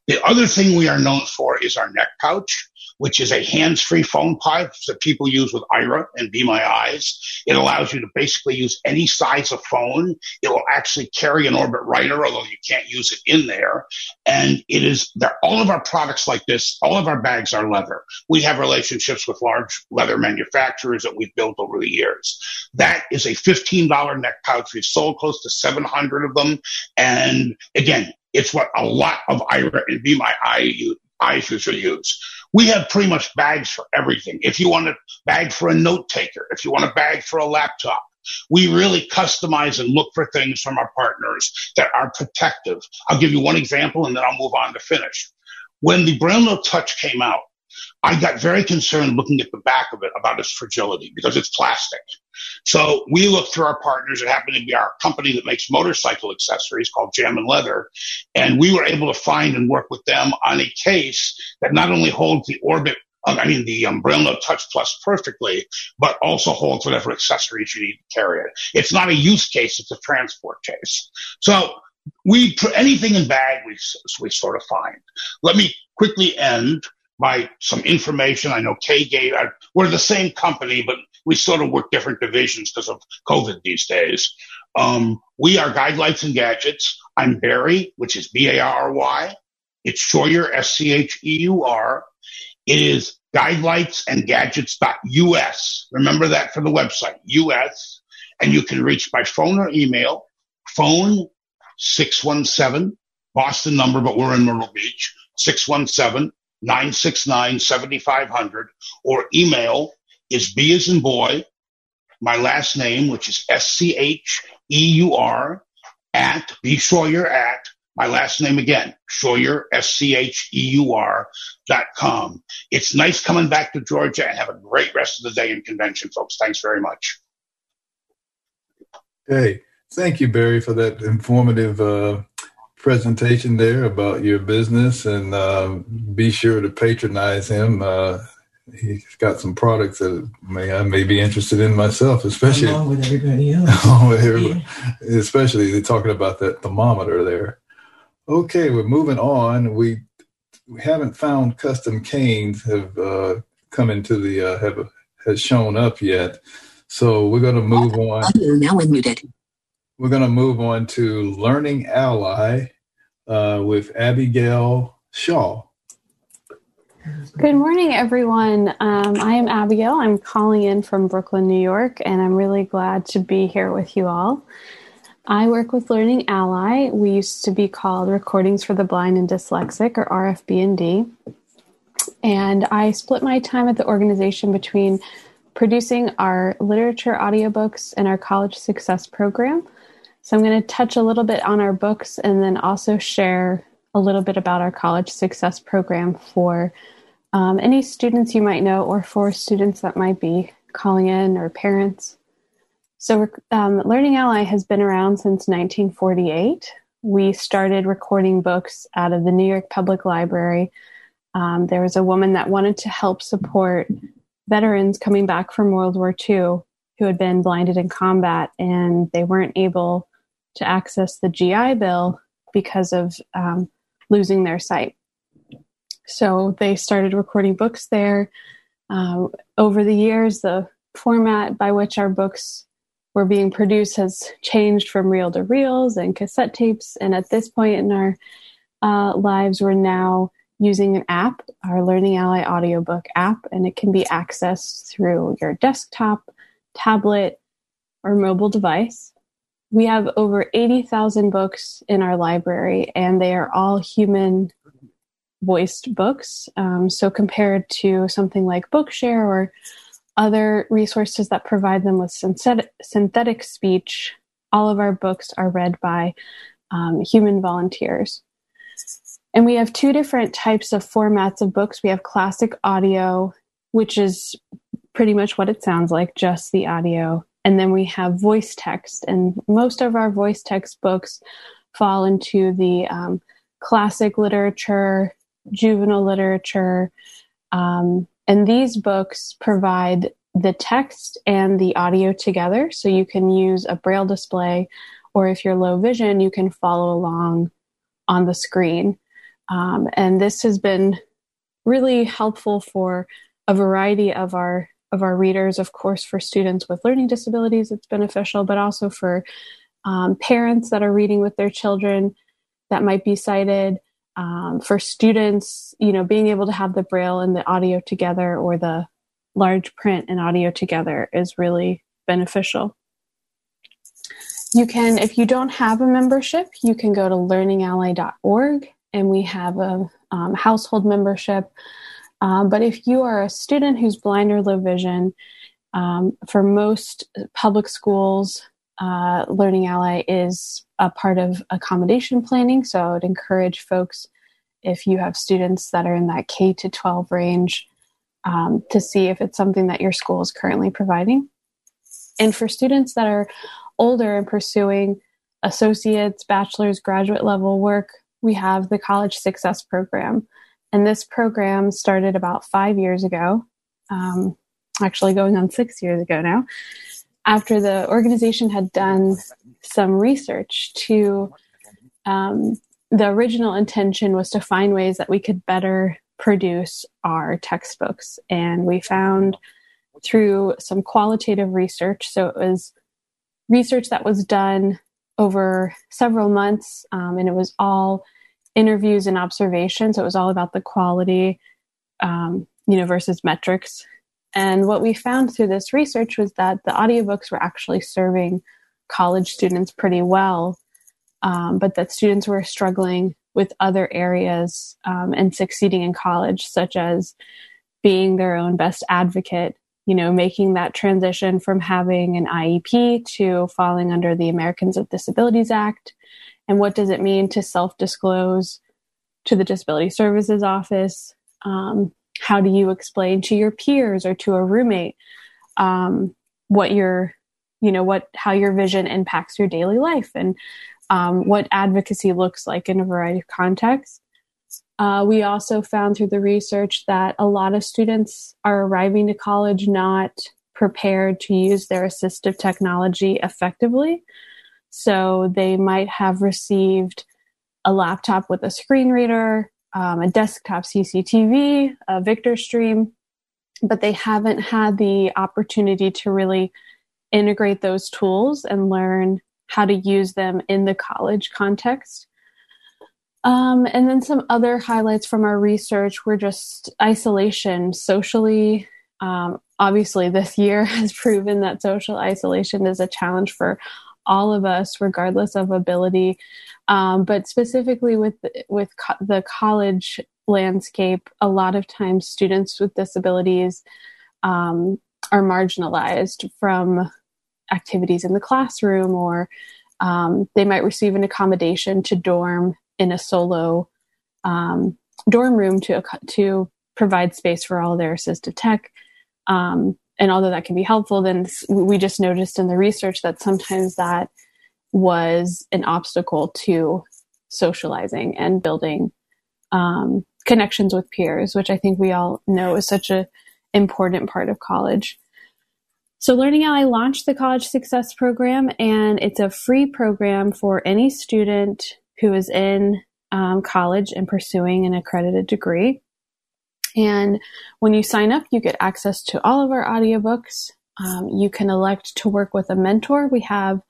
The other thing we are known for is our neck pouch which is a hands-free phone pipe that people use with Aira and Be My Eyes. It allows you to basically use any size of phone. It will actually carry an Orbit writer, although you can't use it in there. And it is. All of our products like this, all of our bags are leather. We have relationships with large leather manufacturers that we've built over the years. That is a $15 neck pouch. We've sold close to 700 of them. And again, it's what a lot of My Eye eyes usually use. We have pretty much bags for everything. If you want a bag for a note taker, if you want a bag for a laptop, we really customize and look for things from our partners that are protective. I'll give you one example and then I'll move on to finish. When the Braille Note Touch came out, I got very concerned looking at the back of it about its fragility because it's plastic. So we looked through our partners. It happened to be our company that makes motorcycle accessories called Jam and Leather. And we were able to find and work with them on a case that not only holds the Orbit I mean, the umbrella Touch Plus perfectly, but also holds whatever accessories you need to carry it. It's not a use case; it's a transport case. So we put anything in bag we we sort of find. Let me quickly end by some information. I know Kay gave, uh, we're the same company, but we sort of work different divisions because of COVID these days. Um, we are Guidelights and Gadgets. I'm Barry, which is B-A-R-Y. It's Scheuer, S-C-H-E-U-R. It is guidelights and gadgets.us. Remember that for the website, US. And you can reach by phone or email. Phone 617, Boston number, but we're in Myrtle Beach, 617 969 7500 or email is B as in boy, my last name, which is S C H E U R, at B Scheuer at my last name again, Scheuer, S C H E U R dot com. It's nice coming back to Georgia and have a great rest of the day in convention, folks. Thanks very much. Hey, thank you, Barry, for that informative uh, presentation there about your business, and uh, be sure to patronize him. Uh, he's got some products that may I may be interested in myself, especially along with everybody else. with everybody, yeah. Especially they're talking about that thermometer there. Okay, we're moving on. We we haven't found custom canes have uh, come into the uh, have has shown up yet, so we're going to move on. now unmuted. We're going to move on to Learning Ally uh, with Abigail Shaw. Good morning, everyone. Um, I am Abigail. I'm calling in from Brooklyn, New York, and I'm really glad to be here with you all. I work with Learning Ally. We used to be called Recordings for the Blind and Dyslexic, or RFB&D. And I split my time at the organization between producing our literature audiobooks and our college success program. So I'm going to touch a little bit on our books and then also share a little bit about our college success program for um, any students you might know or for students that might be calling in or parents. So, um, Learning Ally has been around since 1948. We started recording books out of the New York Public Library. Um, there was a woman that wanted to help support veterans coming back from World War II who had been blinded in combat and they weren't able to access the GI Bill because of um, losing their sight. So they started recording books there. Uh, over the years, the format by which our books were being produced has changed from reel to reels and cassette tapes. And at this point in our uh, lives, we're now using an app, our Learning Ally audiobook app, and it can be accessed through your desktop, tablet, or mobile device. We have over 80,000 books in our library, and they are all human voiced books. Um, so, compared to something like Bookshare or other resources that provide them with synthetic, speech, all of our books are read by um, human volunteers. And we have two different types of formats of books. We have classic audio, which is pretty much what it sounds like, just the audio. And then we have voice text. And most of our voice text books fall into the um, classic literature, juvenile literature. Um, and these books provide the text and the audio together. So you can use a braille display, or if you're low vision, you can follow along on the screen. Um, and this has been really helpful for a variety of our of our readers. Of course, for students with learning disabilities, it's beneficial, but also for um, parents that are reading with their children that might be sighted. Um, for students, you know, being able to have the braille and the audio together or the large print and audio together is really beneficial. You can, if you don't have a membership, you can go to learningally.org and we have a um, household membership. Um, but if you are a student who's blind or low vision, um, for most public schools, uh, Learning Ally is a part of accommodation planning. So I would encourage folks, if you have students that are in that K to 12 range, um, to see if it's something that your school is currently providing. And for students that are older and pursuing associates, bachelor's, graduate level work, we have the College Success Program. And this program started about five years ago, um, actually going on six years ago now, after the organization had done some research to um, the original intention was to find ways that we could better produce our textbooks. And we found through some qualitative research, so it was research that was done over several months, um, and it was all interviews and observations. So it was all about the quality, um, you know, versus metrics. And what we found through this research was that the audiobooks were actually serving college students pretty well, um, but that students were struggling with other areas um, and succeeding in college, such as being their own best advocate, you know, making that transition from having an IEP to falling under the Americans with Disabilities Act, and what does it mean to self disclose to the Disability Services Office? Um, how do you explain to your peers or to a roommate um, what your, you know, what how your vision impacts your daily life and um, what advocacy looks like in a variety of contexts? Uh, we also found through the research that a lot of students are arriving to college not prepared to use their assistive technology effectively. So they might have received a laptop with a screen reader, um, a desktop CCTV, a Victor stream, but they haven't had the opportunity to really integrate those tools and learn how to use them in the college context. Um, and then some other highlights from our research were just isolation socially. Um, obviously, this year has proven that social isolation is a challenge for all of us, regardless of ability. Um, but specifically with with co- the college landscape, a lot of times students with disabilities um, are marginalized from activities in the classroom, or um, they might receive an accommodation to dorm in a solo um, dorm room to to provide space for all their assistive tech. Um, and although that can be helpful, then we just noticed in the research that sometimes that was an obstacle to socializing and building um, connections with peers, which I think we all know is such an important part of college. So, Learning Ally launched the College Success Program, and it's a free program for any student who is in um, college and pursuing an accredited degree. And when you sign up, you get access to all of our audiobooks. Um, you can elect to work with a mentor. We have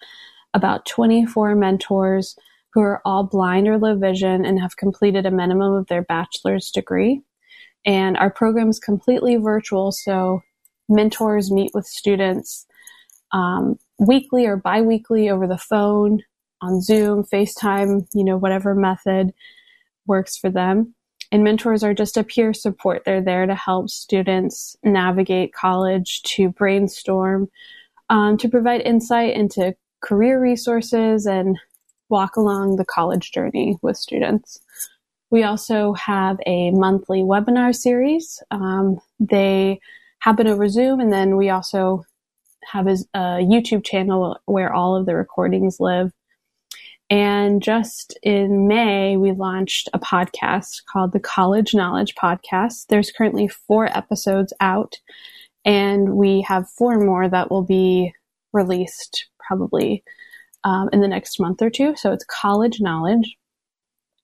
about 24 mentors who are all blind or low vision and have completed a minimum of their bachelor's degree. And our program is completely virtual, so mentors meet with students um, weekly or biweekly over the phone, on Zoom, FaceTime, you know, whatever method works for them. And mentors are just a peer support. They're there to help students navigate college, to brainstorm, um, to provide insight into career resources and walk along the college journey with students. We also have a monthly webinar series. Um, they happen over Zoom, and then we also have a, a YouTube channel where all of the recordings live. And just in May, we launched a podcast called the College Knowledge Podcast. There's currently four episodes out, and we have four more that will be released probably um, in the next month or two. So it's College Knowledge.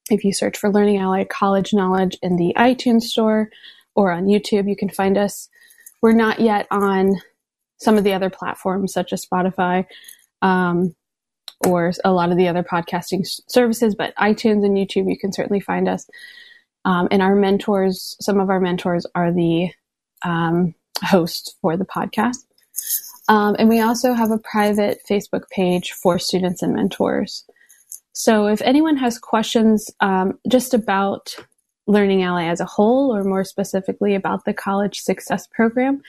If you search for Learning Ally College Knowledge in the iTunes Store or on YouTube, you can find us. We're not yet on some of the other platforms such as Spotify. Um, or a lot of the other podcasting services, but iTunes and YouTube, you can certainly find us. Um, and our mentors, some of our mentors are the um, hosts for the podcast. Um, and we also have a private Facebook page for students and mentors. So if anyone has questions um, just about Learning Ally as a whole, or more specifically about the College Success Program,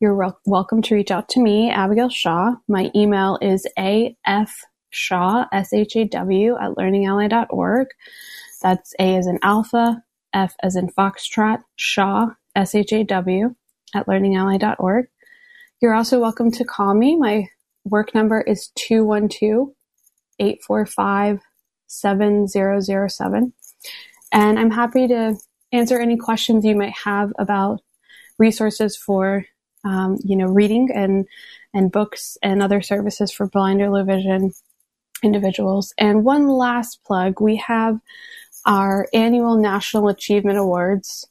you're re- welcome to reach out to me, Abigail Shaw. My email is af Shaw, S H A W, at learningally.org. That's A as in Alpha, F as in Foxtrot, Shaw, S H A W, at learningally.org. You're also welcome to call me. My work number is 212 845 7007. And I'm happy to answer any questions you might have about resources for, um, you know, reading and, and books and other services for blind or low vision individuals. And one last plug we have our annual National Achievement Awards.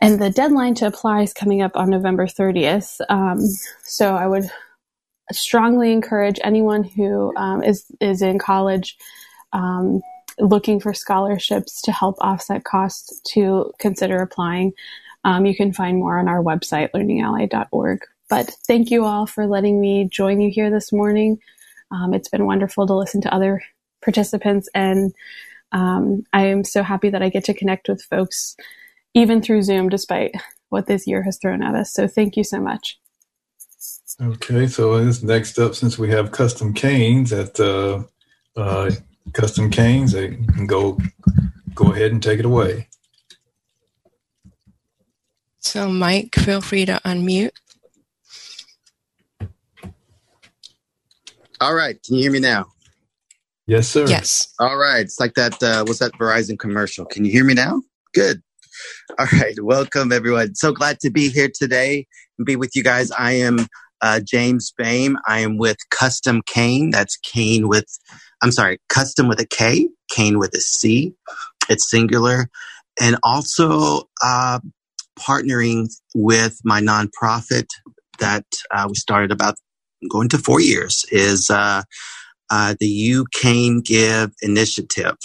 And the deadline to apply is coming up on November 30th. Um, so I would strongly encourage anyone who um, is is in college um, looking for scholarships to help offset costs to consider applying. Um, you can find more on our website, learningally.org. But thank you all for letting me join you here this morning. Um, it's been wonderful to listen to other participants, and um, I am so happy that I get to connect with folks even through Zoom, despite what this year has thrown at us. So thank you so much. Okay, so this next up, since we have Custom Canes at uh, uh, Custom Canes, they can go go ahead and take it away. So, Mike, feel free to unmute. All right. Can you hear me now? Yes, sir. Yes. All right. It's like that. Uh, what's that Verizon commercial? Can you hear me now? Good. All right. Welcome, everyone. So glad to be here today and be with you guys. I am uh, James Bame. I am with Custom Cane. That's Cane with, I'm sorry, Custom with a K, Cane with a C. It's singular. And also uh, partnering with my nonprofit that uh, we started about going to four years is uh, uh, the You Can Give initiative.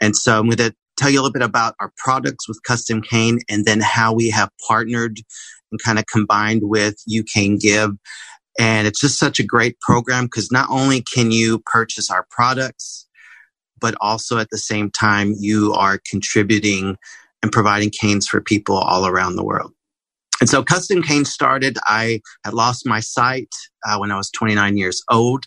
And so I'm going to tell you a little bit about our products with Custom Cane and then how we have partnered and kind of combined with You Can Give. And it's just such a great program because not only can you purchase our products, but also at the same time, you are contributing and providing canes for people all around the world. And so Custom Cane started. I had lost my sight uh, when I was 29 years old.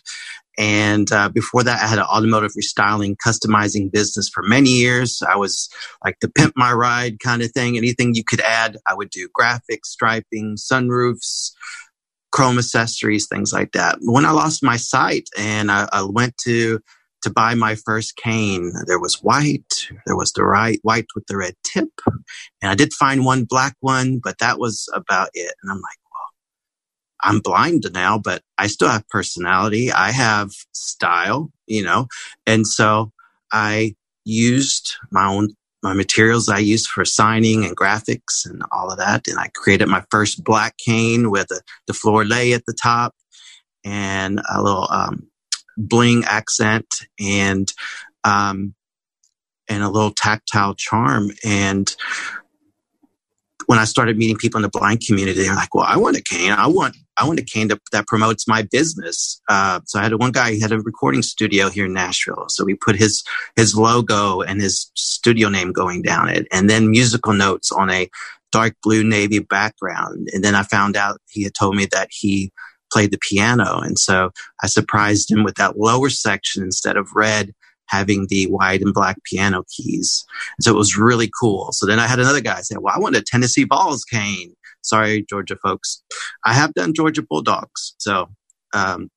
And uh, before that, I had an automotive restyling, customizing business for many years. I was like the pimp my ride kind of thing. Anything you could add, I would do graphics, striping, sunroofs, chrome accessories, things like that. When I lost my sight and I, I went to to buy my first cane. There was white, there was the right white with the red tip, and I did find one black one, but that was about it. And I'm like, well, I'm blind now, but I still have personality. I have style, you know, and so I used my own my materials I used for signing and graphics and all of that. And I created my first black cane with a, the floor lay at the top and a little um, bling accent and um, and a little tactile charm. And when I started meeting people in the blind community, they're like, "Well, I want a cane. I want I want a cane that, that promotes my business. Uh, so I had one guy, he had a recording studio here in Nashville. So we put his, his logo and his studio name going down it and then musical notes on a dark blue navy background. And then I found out he had told me that he played the piano. And so I surprised him with that lower section instead of red having the white and black piano keys. so it was really cool. So then I had another guy say, well, I want a Tennessee Vols cane. Sorry, Georgia folks. I have done Georgia Bulldogs. So, um,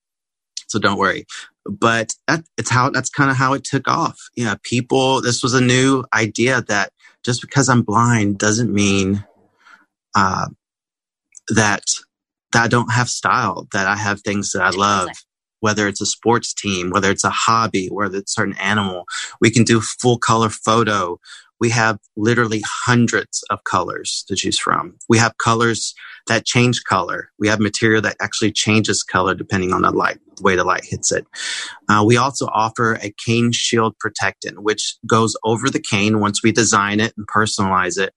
so don't worry. But that, it's how, that's kind of how it took off. You know, People, this was a new idea that just because I'm blind doesn't mean, uh, that, that I don't have style, that I have things that I love whether it's a sports team, whether it's a hobby, whether it's a certain animal. We can do full color photo. We have literally hundreds of colors to choose from. We have colors that change color. We have material that actually changes color depending on the light, the way the light hits it. Uh, we also offer a cane shield protectant, which goes over the cane once we design it and personalize it.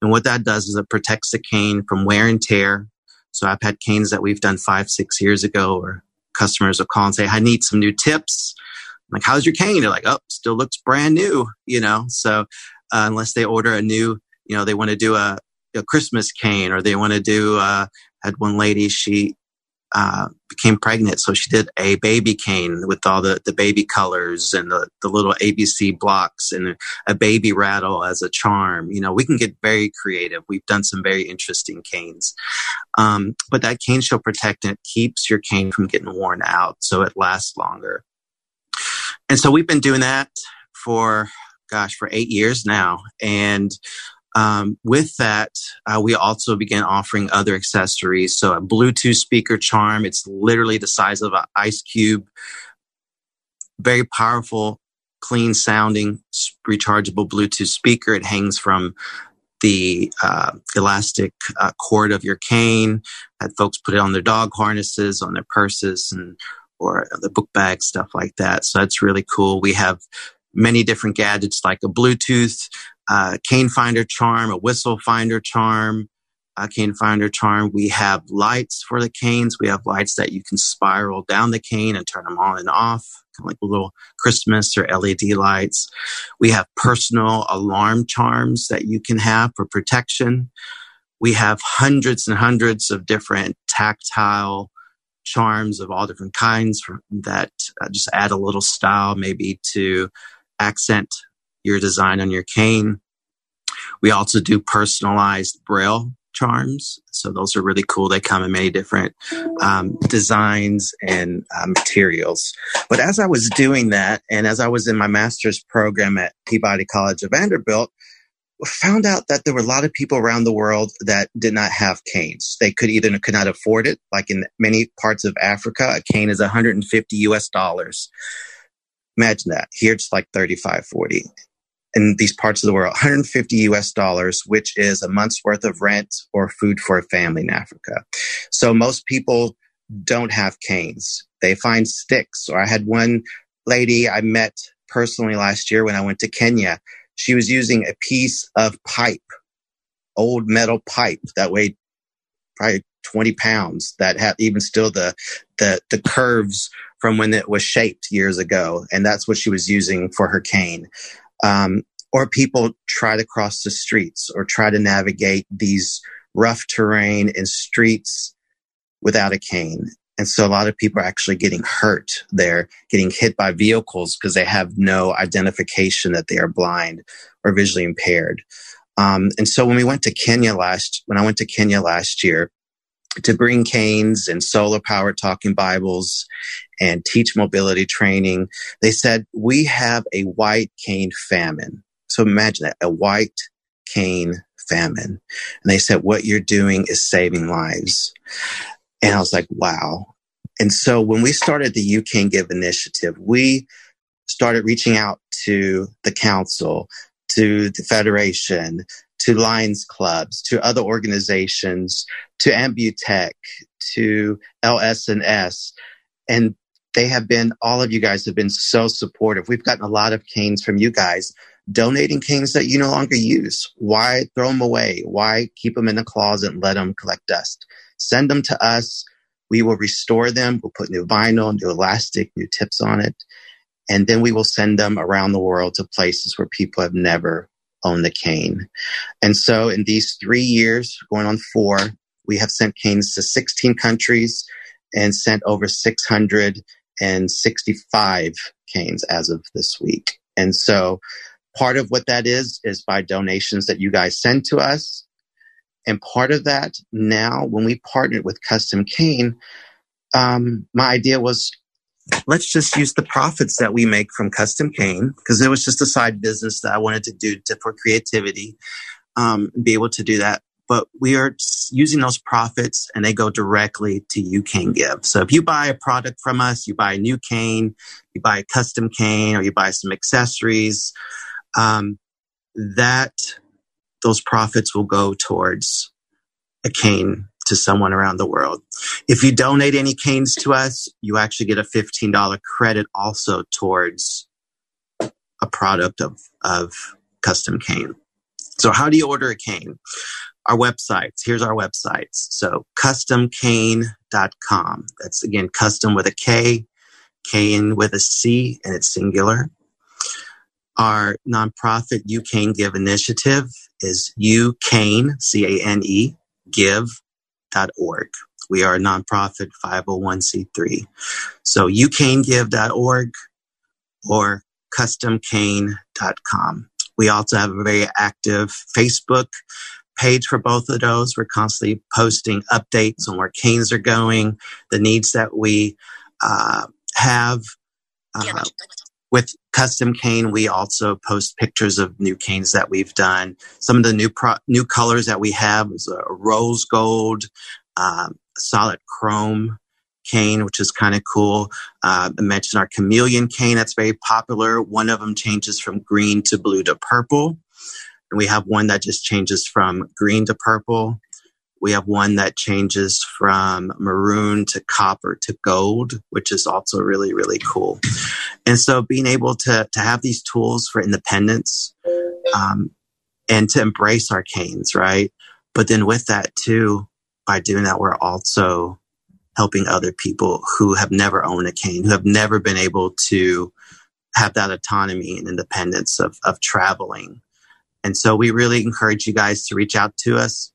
And what that does is it protects the cane from wear and tear. So I've had canes that we've done five, six years ago or customers will call and say, I need some new tips. I'm like, how's your cane? They're like, oh, still looks brand new, you know? So, uh, unless they order a new, you know, they want to do a, a Christmas cane or they want to do, uh, had one lady, she, uh, became pregnant. So she did a baby cane with all the, the baby colors and the, the little ABC blocks and a baby rattle as a charm. You know, we can get very creative. We've done some very interesting canes. Um, but that cane shield protectant keeps your cane from getting worn out so it lasts longer. And so we've been doing that for, gosh, for eight years now. And um, with that, uh, we also began offering other accessories. So a Bluetooth speaker charm. It's literally the size of an ice cube. Very powerful, clean sounding, rechargeable Bluetooth speaker. It hangs from the uh, elastic uh, cord of your cane. Had folks put it on their dog harnesses, on their purses, and or the book bags, stuff like that. So that's really cool. We have many different gadgets like a Bluetooth uh, cane finder charm, a whistle finder charm, a cane finder charm. We have lights for the canes. We have lights that you can spiral down the cane and turn them on and off, kind of like little Christmas or LED lights. We have personal alarm charms that you can have for protection. We have hundreds and hundreds of different tactile charms of all different kinds that uh, just add a little style maybe to accent your design on your cane. We also do personalized braille charms. So those are really cool. They come in many different um, designs and uh, materials. But as I was doing that, and as I was in my master's program at Peabody College of Vanderbilt, found out that there were a lot of people around the world that did not have canes. They could either could not afford it, like in many parts of Africa, a cane is 150 US dollars. Imagine that. Here it's like 35, 40. In these parts of the world, 150 US dollars, which is a month's worth of rent or food for a family in Africa. So most people don't have canes. They find sticks. Or I had one lady I met personally last year when I went to Kenya. She was using a piece of pipe, old metal pipe that weighed probably 20 pounds that had even still the, the, the curves from when it was shaped years ago. And that's what she was using for her cane. Um, or people try to cross the streets or try to navigate these rough terrain and streets without a cane. And so a lot of people are actually getting hurt. They're getting hit by vehicles because they have no identification that they are blind or visually impaired. Um, and so when we went to Kenya last, when I went to Kenya last year, to bring canes and solar powered talking Bibles and teach mobility training. They said, we have a white cane famine. So imagine that, a white cane famine. And they said, what you're doing is saving lives. And I was like, wow. And so when we started the You Can Give initiative, we started reaching out to the council, to the federation, to Lions clubs, to other organizations, to Ambutech, to LS&S. And they have been, all of you guys have been so supportive. We've gotten a lot of canes from you guys donating canes that you no longer use. Why throw them away? Why keep them in the closet and let them collect dust? send them to us. We will restore them. We'll put new vinyl, new elastic, new tips on it. And then we will send them around the world to places where people have never owned the cane. And so in these three years, going on four, we have sent canes to 16 countries and sent over 665 canes as of this week. And so part of what that is, is by donations that you guys send to us. And part of that now, when we partnered with Custom Cane, um, my idea was let's just use the profits that we make from Custom Cane because it was just a side business that I wanted to do to, for creativity, um, be able to do that. But we are using those profits and they go directly to You Cane Give. So if you buy a product from us, you buy a new cane, you buy a custom cane, or you buy some accessories, um, that those profits will go towards a cane to someone around the world. If you donate any canes to us, you actually get a $15 credit also towards a product of, of custom cane. So how do you order a cane? Our websites. Here's our websites. So customcane.com. That's again custom with a K, cane with a C, and it's singular. Our nonprofit You Cane Give initiative is You Cane, C A N E, give.org. We are a nonprofit 501c3. So youcanegive.org or customcane.com. We also have a very active Facebook page for both of those. We're constantly posting updates on where canes are going, the needs that we uh, have. Uh, with custom cane, we also post pictures of new canes that we've done. Some of the new pro- new colors that we have is a rose gold, um, solid chrome cane, which is kind of cool. Uh, I mentioned our chameleon cane that's very popular. One of them changes from green to blue to purple. And we have one that just changes from green to purple. We have one that changes from maroon to copper to gold, which is also really, really cool. And so being able to, to have these tools for independence um, and to embrace our canes, right? But then with that too, by doing that, we're also helping other people who have never owned a cane, who have never been able to have that autonomy and independence of, of traveling. And so we really encourage you guys to reach out to us.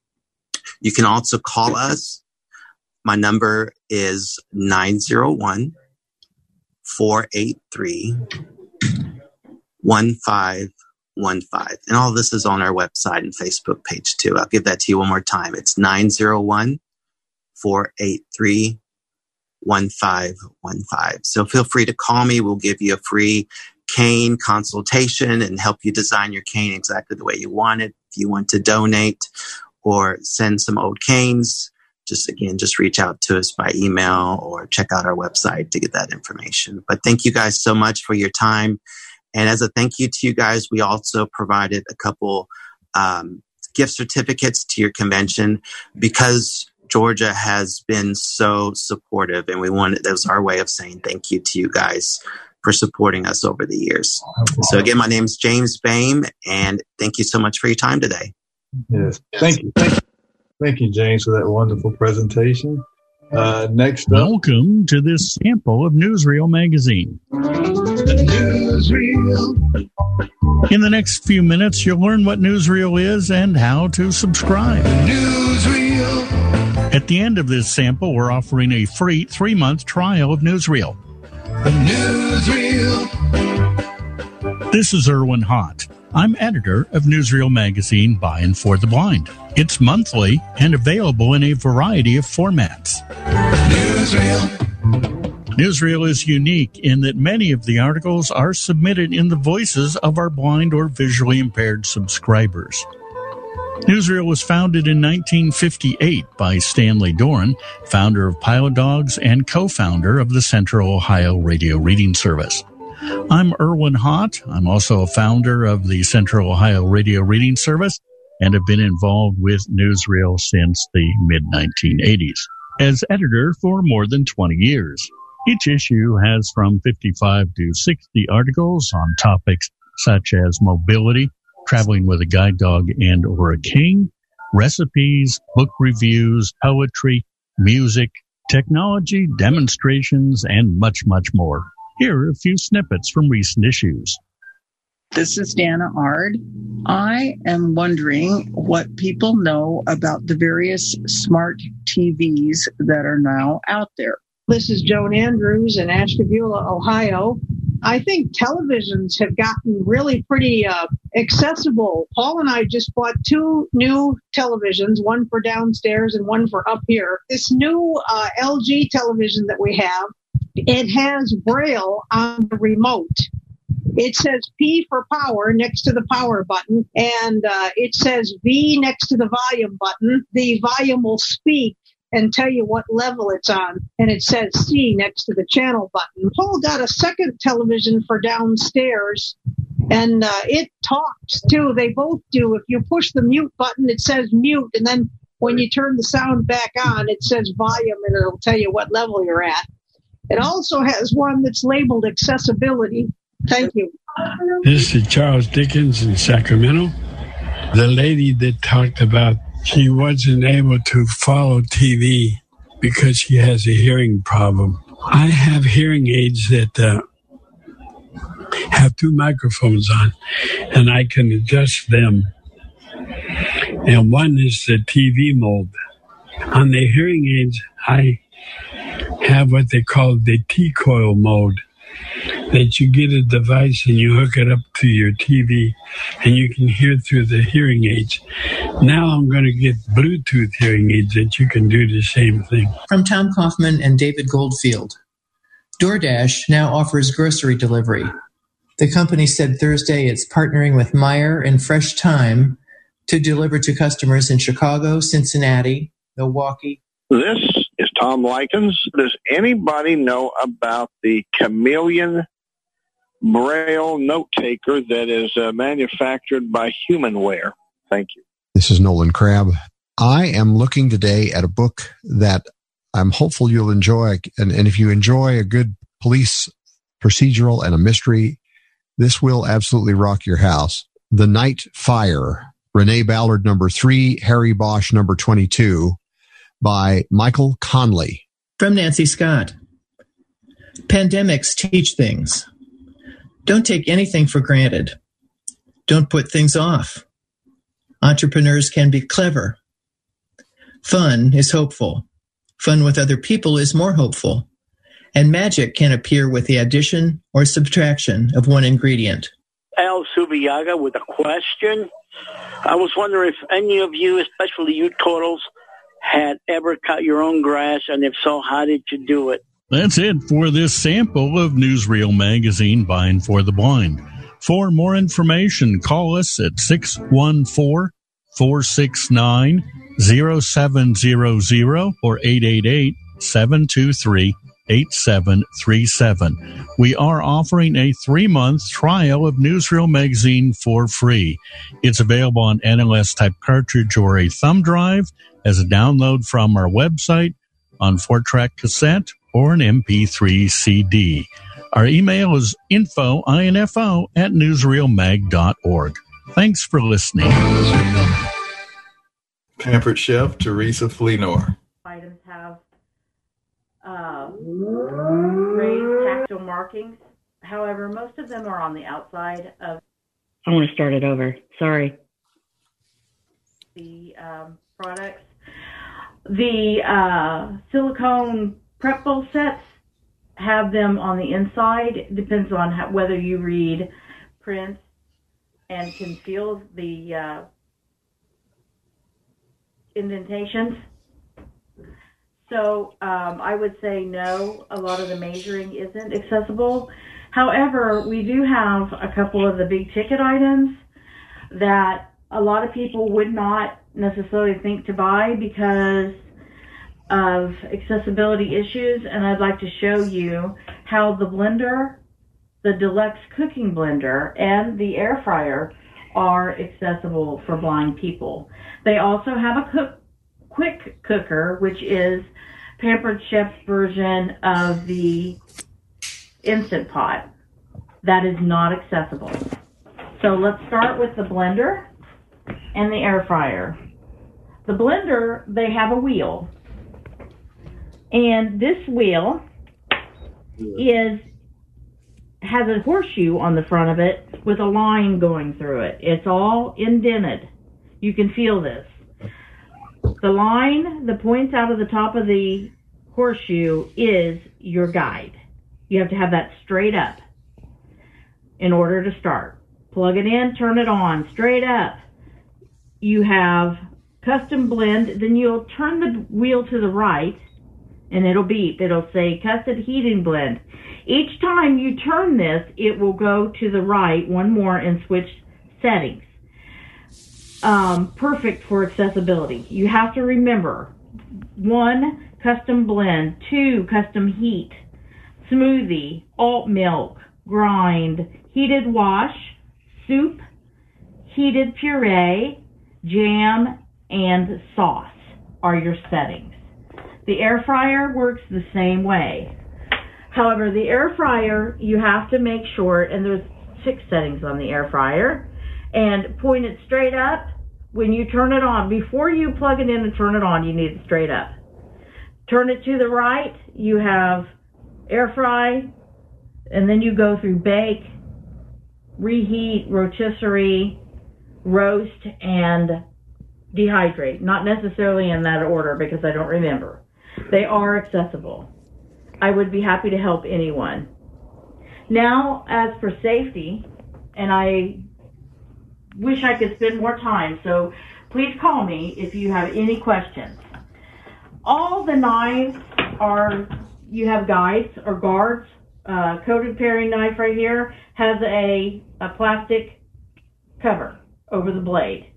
You can also call us. My number is 901 483 1515. And all this is on our website and Facebook page too. I'll give that to you one more time. It's 901 483 1515. So feel free to call me. We'll give you a free cane consultation and help you design your cane exactly the way you want it. If you want to donate or send some old canes, just again, just reach out to us by email or check out our website to get that information. But thank you guys so much for your time. And as a thank you to you guys, we also provided a couple um, gift certificates to your convention because Georgia has been so supportive, and we wanted that was our way of saying thank you to you guys for supporting us over the years. So again, my name is James Bame, and thank you so much for your time today. Yes. Thank you. Thank you, Thank you James, for that wonderful presentation. Uh, next up. Welcome to this sample of Newsreel magazine. Newsreel. In the next few minutes, you'll learn what Newsreel is and how to subscribe. Newsreel. At the end of this sample, we're offering a free three month trial of Newsreel. Newsreel. This is Erwin Hott. I'm editor of Newsreel magazine by and for the blind. It's monthly and available in a variety of formats. Newsreel. Newsreel is unique in that many of the articles are submitted in the voices of our blind or visually impaired subscribers. Newsreel was founded in 1958 by Stanley Doran, founder of Pilot Dogs and co-founder of the Central Ohio Radio Reading Service. I'm Erwin Hott. I'm also a founder of the Central Ohio Radio Reading Service and have been involved with Newsreel since the mid 1980s as editor for more than 20 years. Each issue has from 55 to 60 articles on topics such as mobility, traveling with a guide dog and or a king, recipes, book reviews, poetry, music, technology, demonstrations, and much, much more. Here are a few snippets from recent issues. This is Dana Ard. I am wondering what people know about the various smart TVs that are now out there. This is Joan Andrews in Ashtabula, Ohio. I think televisions have gotten really pretty uh, accessible. Paul and I just bought two new televisions, one for downstairs and one for up here. This new uh, LG television that we have, it has Braille on the remote. It says P for power next to the power button, and uh, it says V next to the volume button. The volume will speak and tell you what level it's on. And it says C next to the channel button. Paul got a second television for downstairs and uh, it talks too. They both do. If you push the mute button, it says mute. And then when you turn the sound back on, it says volume and it'll tell you what level you're at. It also has one that's labeled accessibility. Thank you. This is Charles Dickens in Sacramento. The lady that talked about she wasn't able to follow TV because she has a hearing problem. I have hearing aids that uh, have two microphones on, and I can adjust them. And one is the TV mode. On the hearing aids, I have what they call the T coil mode that you get a device and you hook it up to your TV and you can hear through the hearing aids. Now I'm going to get Bluetooth hearing aids that you can do the same thing. From Tom Kaufman and David Goldfield. DoorDash now offers grocery delivery. The company said Thursday it's partnering with Meijer and Fresh Thyme to deliver to customers in Chicago, Cincinnati, Milwaukee. This is Tom Likens. Does anybody know about the Chameleon Braille note taker that is uh, manufactured by Humanware? Thank you. This is Nolan Crabb. I am looking today at a book that I'm hopeful you'll enjoy. And, and if you enjoy a good police procedural and a mystery, this will absolutely rock your house. The Night Fire, Renee Ballard, number three, Harry Bosch, number 22, by Michael Connelly. From Nancy Scott. Pandemics teach things. Don't take anything for granted. Don't put things off. Entrepreneurs can be clever. Fun is hopeful. Fun with other people is more hopeful. And magic can appear with the addition or subtraction of one ingredient. Al Subiaga with a question. I was wondering if any of you, especially you turtles, had ever cut your own grass, and if so, how did you do it? That's it for this sample of Newsreel Magazine by and for the Blind. For more information, call us at 614 469 0700 or 888 723 8737. We are offering a three month trial of Newsreel Magazine for free. It's available on NLS type cartridge or a thumb drive as a download from our website on four track cassette or an MP3 CD. Our email is info, info at newsreelmag.org. Thanks for listening. Pampered Chef Teresa Fleenor. Items have uh, raised tactile markings. However, most of them are on the outside of. I want to start it over. Sorry. The um, products. The uh, silicone prep bowl sets have them on the inside. It depends on how, whether you read prints and can feel the uh, indentations. So um, I would say no, a lot of the measuring isn't accessible. However, we do have a couple of the big ticket items that a lot of people would not necessarily think to buy because of accessibility issues. And I'd like to show you how the blender, the deluxe cooking blender, and the air fryer are accessible for blind people. They also have a cook, quick cooker, which is Pampered Chef's version of the Instant Pot. That is not accessible. So let's start with the blender and the air fryer. The blender, they have a wheel. And this wheel is has a horseshoe on the front of it with a line going through it. It's all indented. You can feel this. The line the points out of the top of the horseshoe is your guide. You have to have that straight up in order to start. Plug it in, turn it on, straight up. You have custom blend, then you'll turn the wheel to the right and it'll beep. It'll say custom heating blend. Each time you turn this, it will go to the right one more and switch settings. Um, perfect for accessibility. You have to remember one, custom blend, two, custom heat, smoothie, alt milk, grind, heated wash, soup, heated puree, jam, and sauce are your settings. The air fryer works the same way. However, the air fryer, you have to make sure, and there's six settings on the air fryer, and point it straight up when you turn it on. Before you plug it in and turn it on, you need it straight up. Turn it to the right, you have air fry, and then you go through bake, reheat, rotisserie, roast, and dehydrate. Not necessarily in that order because I don't remember. They are accessible. I would be happy to help anyone. Now, as for safety, and I wish I could spend more time, so please call me if you have any questions. All the knives are, you have guides or guards. Uh, coated paring knife right here has a, a plastic cover over the blade.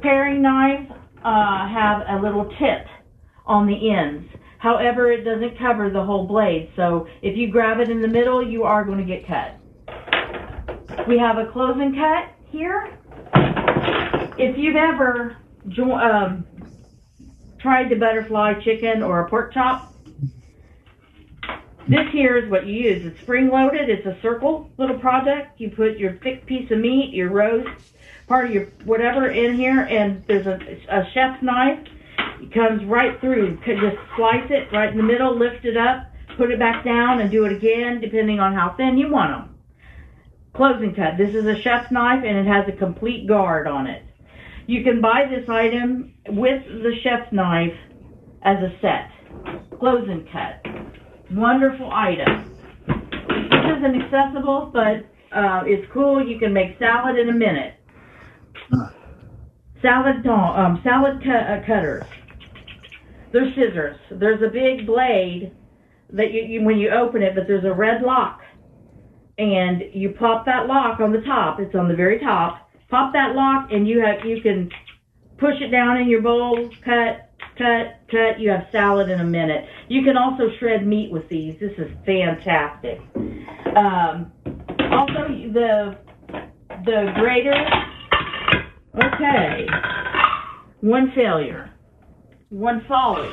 Paring knives uh, have a little tip on the ends. However, it doesn't cover the whole blade, so if you grab it in the middle, you are going to get cut. We have a close and cut here. If you've ever um, tried the butterfly chicken or a pork chop, this here is what you use. It's spring loaded. It's a circle little project. You put your thick piece of meat, your roast, part of your whatever in here, and there's a, a chef's knife. It comes right through. Could just slice it right in the middle, lift it up, put it back down, and do it again, depending on how thin you want them. Close and cut. This is a chef's knife, and it has a complete guard on it. You can buy this item with the chef's knife as a set. Close and cut. Wonderful item. This isn't accessible, but uh, it's cool. You can make salad in a minute. Salad um, salad cu- uh, cutters. They're scissors. There's a big blade that you, you when you open it, but there's a red lock, and you pop that lock on the top. It's on the very top. Pop that lock, and you have you can push it down in your bowl, cut, cut, cut. You have salad in a minute. You can also shred meat with these. This is fantastic. Um, also, the the grater. Okay, one failure, one folly.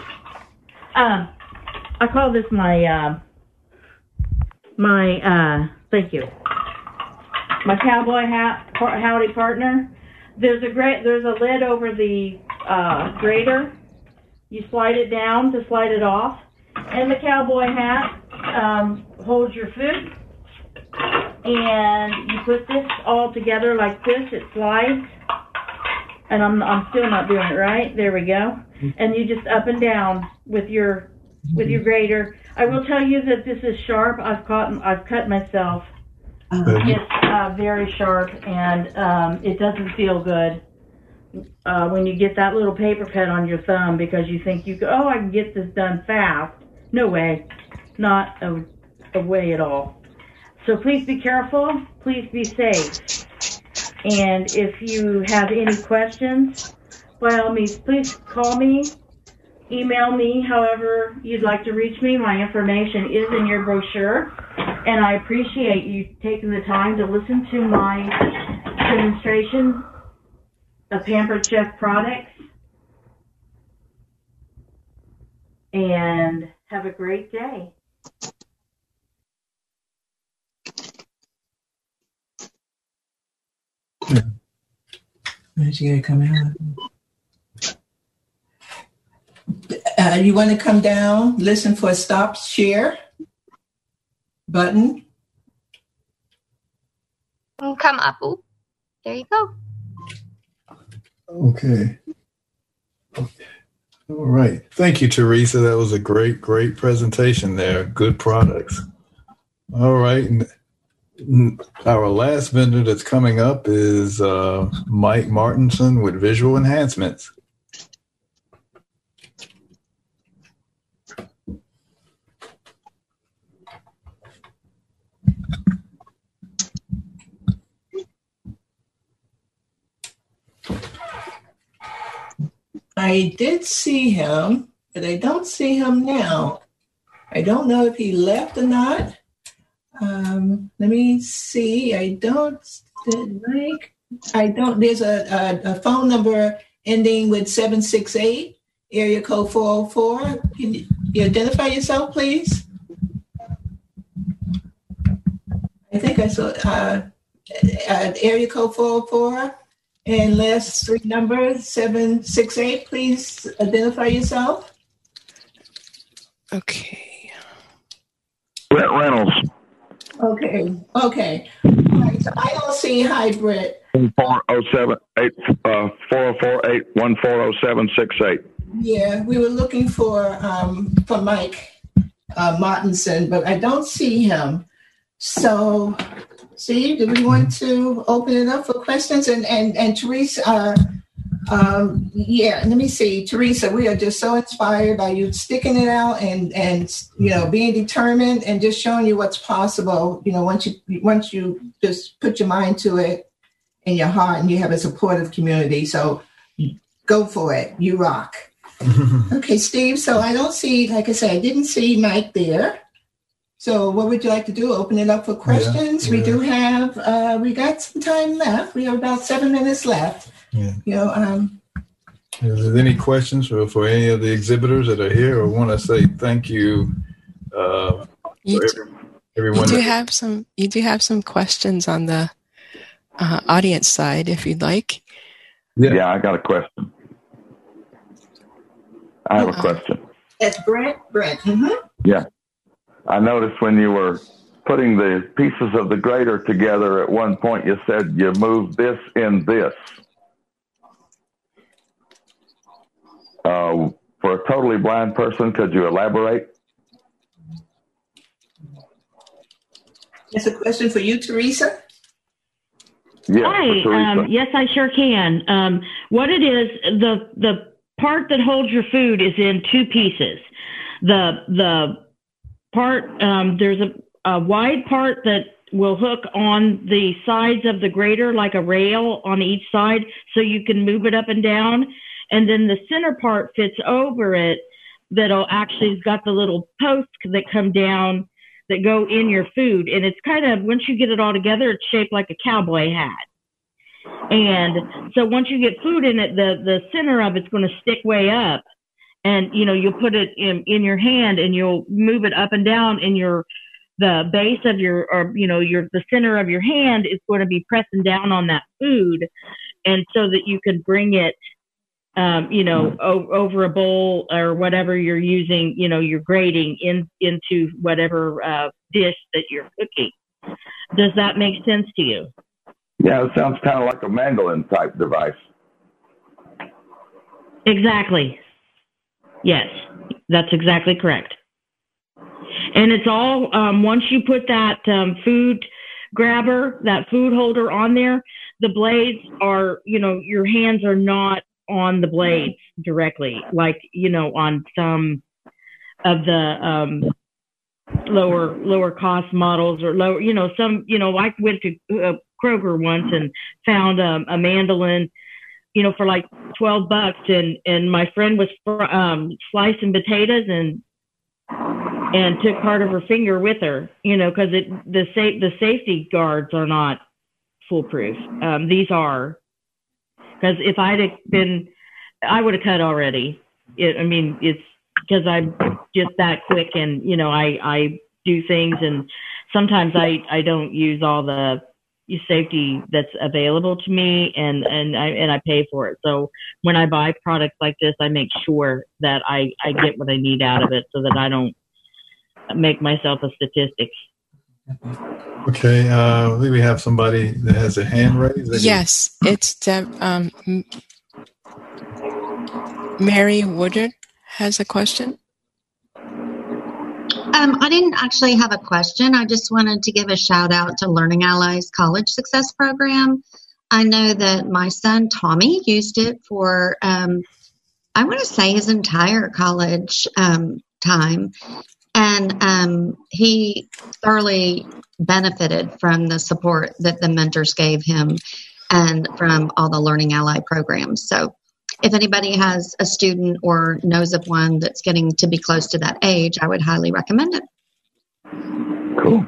Um, I call this my uh, my uh, thank you. My cowboy hat howdy partner. There's a great there's a lid over the uh, grater. You slide it down to slide it off, and the cowboy hat um, holds your food. And you put this all together like this. It slides, and I'm I'm still not doing it right. There we go. And you just up and down with your with your grater. I will tell you that this is sharp. I've caught I've cut myself. It's uh, very sharp and um, it doesn't feel good uh, when you get that little paper cut on your thumb because you think you go, oh, I can get this done fast. No way, not a, a way at all. So please be careful. Please be safe. And if you have any questions, by all means, please call me, email me, however you'd like to reach me. My information is in your brochure. And I appreciate you taking the time to listen to my demonstration of Pampered Chef products. And have a great day. Where's she gonna come out? Uh, you want to come down, listen for a stop share button. Come up. Ooh, there you go. Okay. All right. Thank you, Teresa. That was a great, great presentation there. Good products. All right. Our last vendor that's coming up is uh, Mike Martinson with Visual Enhancements. I did see him, but I don't see him now. I don't know if he left or not. Um, let me see. I don't. Like, I don't. There's a, a, a phone number ending with seven six eight, area code four zero four. Can you, you identify yourself, please? I think I saw uh, uh, area code four zero four. And last three numbers, 768, please identify yourself. Okay. Brett Reynolds. Okay, okay. All right, so I don't see hybrid. 407 uh, 404 Yeah, we were looking for um, for Mike uh, Martinson, but I don't see him. So See, do we want to open it up for questions? And and and Teresa, uh, um, yeah, let me see, Teresa. We are just so inspired by you sticking it out and and you know being determined and just showing you what's possible. You know, once you once you just put your mind to it and your heart, and you have a supportive community. So go for it. You rock. okay, Steve. So I don't see, like I said, I didn't see Mike there. So what would you like to do? Open it up for questions? Yeah, yeah. We do have, uh, we got some time left. We have about seven minutes left. Yeah. You know, um, is there any questions for, for any of the exhibitors that are here or want to say thank you, uh, you do, everyone? You do have some, you do have some questions on the uh, audience side if you'd like. Yeah. yeah, I got a question. I have uh, a question. That's Brent. Brent. Mm-hmm. Yeah. I noticed when you were putting the pieces of the grater together at one point, you said you moved this in this. Uh, for a totally blind person, could you elaborate? It's a question for you, Teresa. Yes, Hi. Um, yes, I sure can. Um, what it is, the the part that holds your food is in two pieces. The the part, um, there's a, a wide part that will hook on the sides of the grater like a rail on each side so you can move it up and down. And then the center part fits over it that'll actually got the little posts that come down that go in your food. And it's kind of, once you get it all together, it's shaped like a cowboy hat. And so once you get food in it, the, the center of it's going to stick way up and you know you'll put it in in your hand and you'll move it up and down in your the base of your or you know your the center of your hand is going to be pressing down on that food and so that you can bring it um, you know o- over a bowl or whatever you're using you know you're grating in into whatever uh, dish that you're cooking. Does that make sense to you? Yeah it sounds kind of like a mandolin type device. Exactly. Yes, that's exactly correct. And it's all um, once you put that um, food grabber, that food holder on there, the blades are, you know, your hands are not on the blades directly, like you know, on some of the um, lower lower cost models or lower, you know, some, you know, I went to uh, Kroger once and found um, a mandolin you know, for like 12 bucks. And, and my friend was, um, slicing potatoes and, and took part of her finger with her, you know, cause it, the safe, the safety guards are not foolproof. Um, these are, cause if I'd have been, I would have cut already. It, I mean, it's because I'm just that quick and, you know, I, I do things and sometimes I, I don't use all the safety that's available to me and and I and I pay for it. So when I buy products like this, I make sure that I I get what I need out of it so that I don't make myself a statistic. Okay, uh, I believe we have somebody that has a hand raised. Yes, it's Deb, um, Mary Woodard has a question. Um, I didn't actually have a question. I just wanted to give a shout out to Learning Ally's College Success Program. I know that my son Tommy used it for, um, I want to say his entire college um, time. And um, he thoroughly benefited from the support that the mentors gave him and from all the Learning Ally programs. So if anybody has a student or knows of one that's getting to be close to that age, I would highly recommend it. Cool.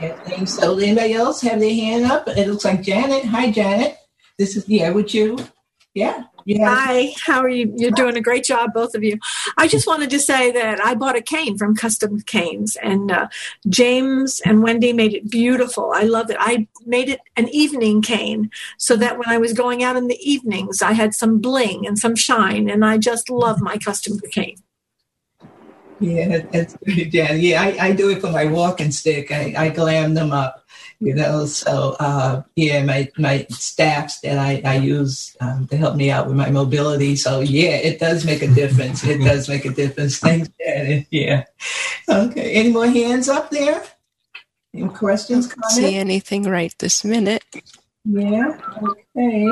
Yeah, thanks. So, anybody else have their hand up? It looks like Janet. Hi, Janet. This is yeah, with you. Yeah. Hi, how are you? You're doing a great job, both of you. I just wanted to say that I bought a cane from Custom Canes, and uh, James and Wendy made it beautiful. I love it. I made it an evening cane so that when I was going out in the evenings, I had some bling and some shine, and I just love my custom cane. Yeah, that's great, Jan. Yeah, I, I do it for my walking stick. I, I glam them up you know. So uh, yeah, my my staffs that I, I use um, to help me out with my mobility. So yeah, it does make a difference. It does make a difference. Thanks, Janet. Yeah. Okay. Any more hands up there? Any questions? Comments? See anything right this minute? Yeah. Okay.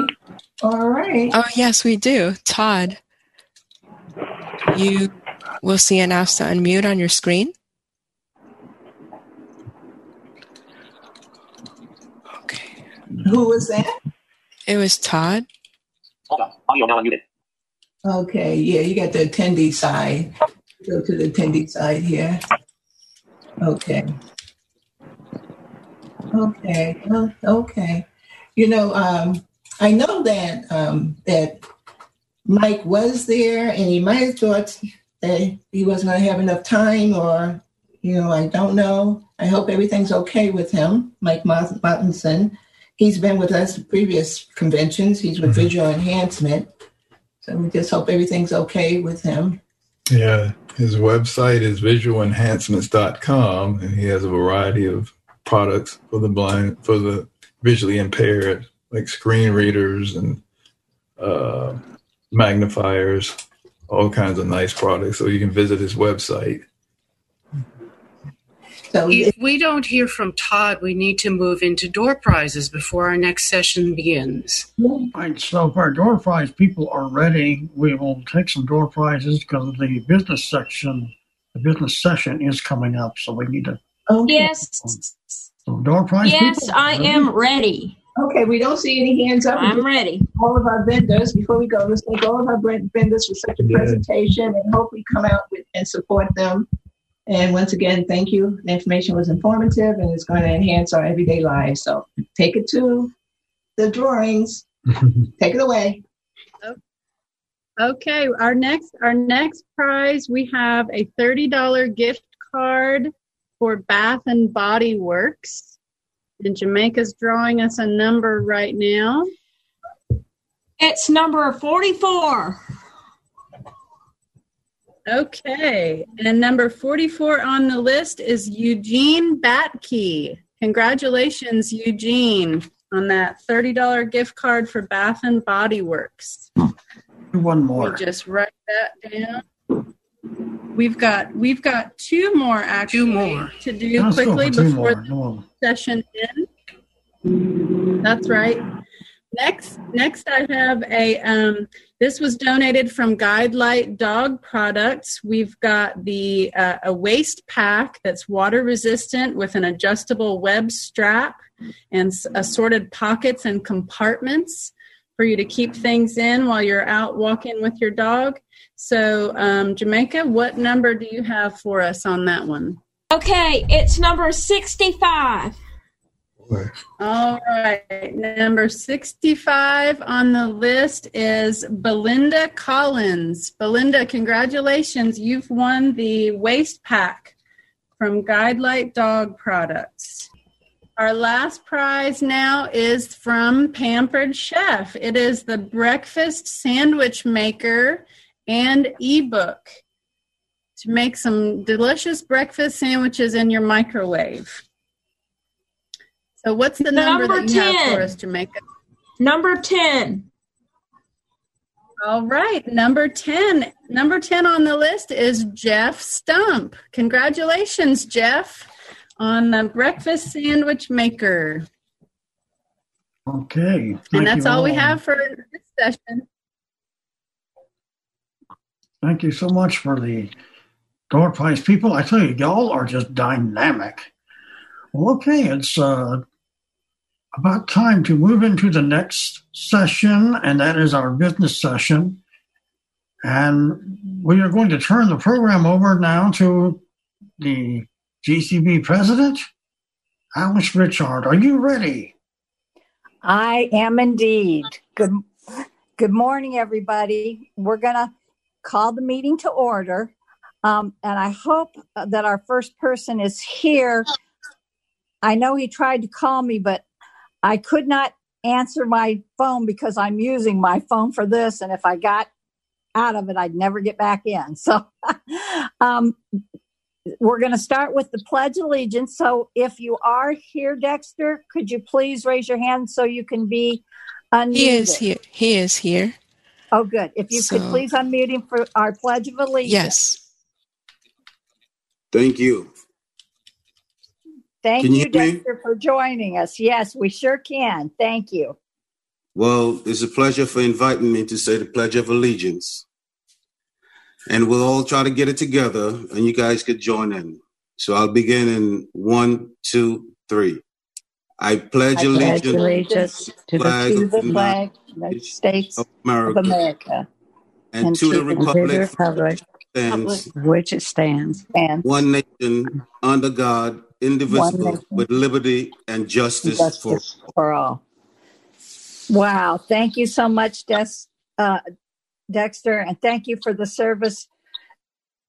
All right. Oh yes, we do. Todd, you will see an ask to unmute on your screen. Who was that? It was Todd. Hold on. Audio now unmuted. Okay, yeah, you got the attendee side. Go to the attendee side here. Okay. Okay. okay. You know, um, I know that um, that Mike was there, and he might have thought that he wasn't going to have enough time, or you know, I don't know. I hope everything's okay with him, Mike Martinson. He's been with us at previous conventions. He's with mm-hmm. Visual Enhancement. So we just hope everything's okay with him. Yeah, his website is visualenhancements.com, and he has a variety of products for the blind, for the visually impaired, like screen readers and uh, magnifiers, all kinds of nice products. So you can visit his website so if we don't hear from Todd, we need to move into door prizes before our next session begins. Right. So if our door prize people are ready, we will take some door prizes because the business section, the business session is coming up. So we need to. Okay. Yes. So door prize. Yes, people, I ready? am ready. Okay, we don't see any hands up. I'm ready. All of our vendors, before we go, let's thank all of our vendors for such a yeah. presentation and hope we come out with, and support them and once again, thank you. The information was informative and it's going to enhance our everyday lives. So take it to the drawings. take it away. Okay, our next our next prize we have a thirty dollar gift card for Bath and Body Works, and Jamaica's drawing us a number right now. It's number forty four. Okay. And number 44 on the list is Eugene Batkey. Congratulations, Eugene, on that $30 gift card for Bath and Body Works. One more. We just write that down. We've got we've got two more actually two more. to do quickly before the session ends. That's right. Next, next I have a. Um, this was donated from Guide Light Dog Products. We've got the uh, a waist pack that's water resistant with an adjustable web strap and assorted pockets and compartments for you to keep things in while you're out walking with your dog. So, um, Jamaica, what number do you have for us on that one? Okay, it's number sixty-five. All right. Number 65 on the list is Belinda Collins. Belinda, congratulations. You've won the waist pack from Guide Light Dog Products. our last prize now is from Pampered Chef. It is the breakfast sandwich maker and ebook to make some delicious breakfast sandwiches in your microwave. So, what's the number, Number that you have 10. for us, Jamaica? Number 10. All right, number 10. Number 10 on the list is Jeff Stump. Congratulations, Jeff, on the breakfast sandwich maker. Okay. and that's you all we have for this session. Thank you so much for the door prize people. I tell you, y'all are just dynamic. Well, okay, it's uh, about time to move into the next session, and that is our business session. And we are going to turn the program over now to the GCB president, Alice Richard. Are you ready? I am indeed. Good good morning, everybody. We're going to call the meeting to order. Um, and I hope that our first person is here. I know he tried to call me, but I could not answer my phone because I'm using my phone for this. And if I got out of it, I'd never get back in. So um, we're going to start with the Pledge of Allegiance. So if you are here, Dexter, could you please raise your hand so you can be unmuted? He is here. He is here. Oh, good. If you could please unmute him for our Pledge of Allegiance. Yes. Thank you. Thank Can you you? Dexter, for joining us. Yes, we sure can. Thank you. Well, it's a pleasure for inviting me to say the Pledge of Allegiance. And we'll all try to get it together, and you guys could join in. So I'll begin in one, two, three. I pledge I pledge allegiance allegiance to the, to the flag of the United States of of America America and to the republic republic stands which it stands and one nation under God, indivisible, with liberty and justice, for justice for all. Wow. Thank you so much, Des, uh, Dexter, and thank you for the service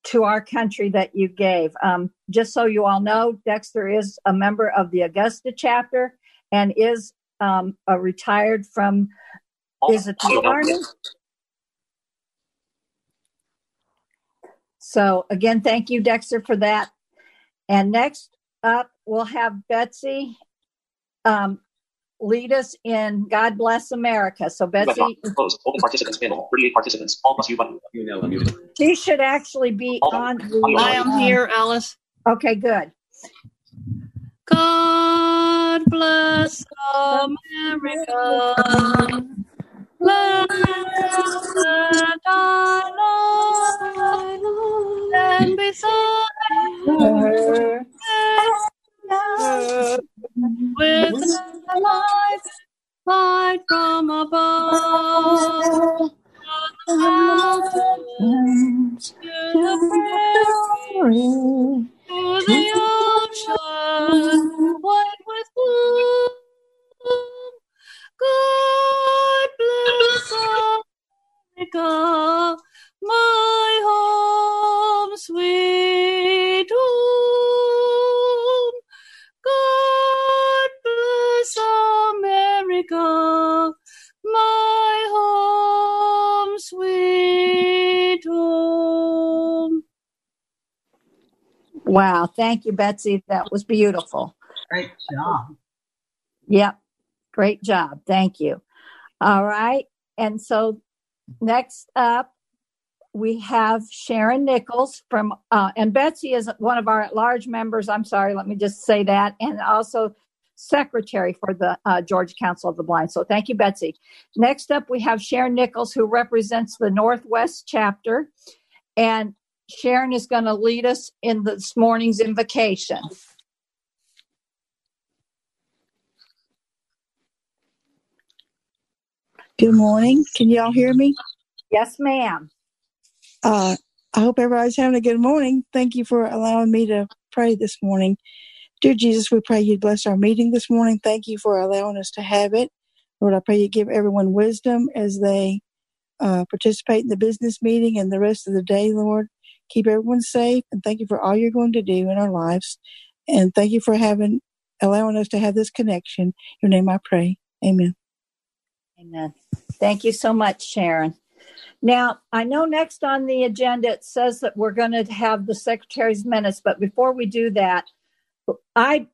to our country that you gave. Um, just so you all know, Dexter is a member of the Augusta chapter and is um, a retired from, is it the Army? So again, thank you, Dexter, for that. And next up, we'll have Betsy um, lead us in God Bless America. So Betsy, Close. Open participants panel. 38 participants. All plus you button. You now unmuted. she should actually be on the. I am um, here, Alice. Okay, good. God bless America. Land that I love, and beside her, with the light, light from above, from the mountains to the prairie, to the ocean, white with bloom. God bless America, my home, sweet Wow, thank you, Betsy. That was beautiful. Great job. Yep, great job. Thank you. All right, and so next up we have Sharon Nichols from, uh, and Betsy is one of our at-large members. I'm sorry, let me just say that, and also secretary for the uh, Georgia Council of the Blind. So thank you, Betsy. Next up, we have Sharon Nichols, who represents the Northwest chapter, and Sharon is going to lead us in this morning's invocation. Good morning. Can y'all hear me? Yes, ma'am. Uh, I hope everybody's having a good morning. Thank you for allowing me to pray this morning. Dear Jesus, we pray you bless our meeting this morning. Thank you for allowing us to have it. Lord, I pray you give everyone wisdom as they uh, participate in the business meeting and the rest of the day, Lord. Keep everyone safe and thank you for all you're going to do in our lives. And thank you for having allowing us to have this connection. In your name I pray. Amen. Amen. Thank you so much, Sharon. Now, I know next on the agenda it says that we're going to have the secretary's minutes, but before we do that, I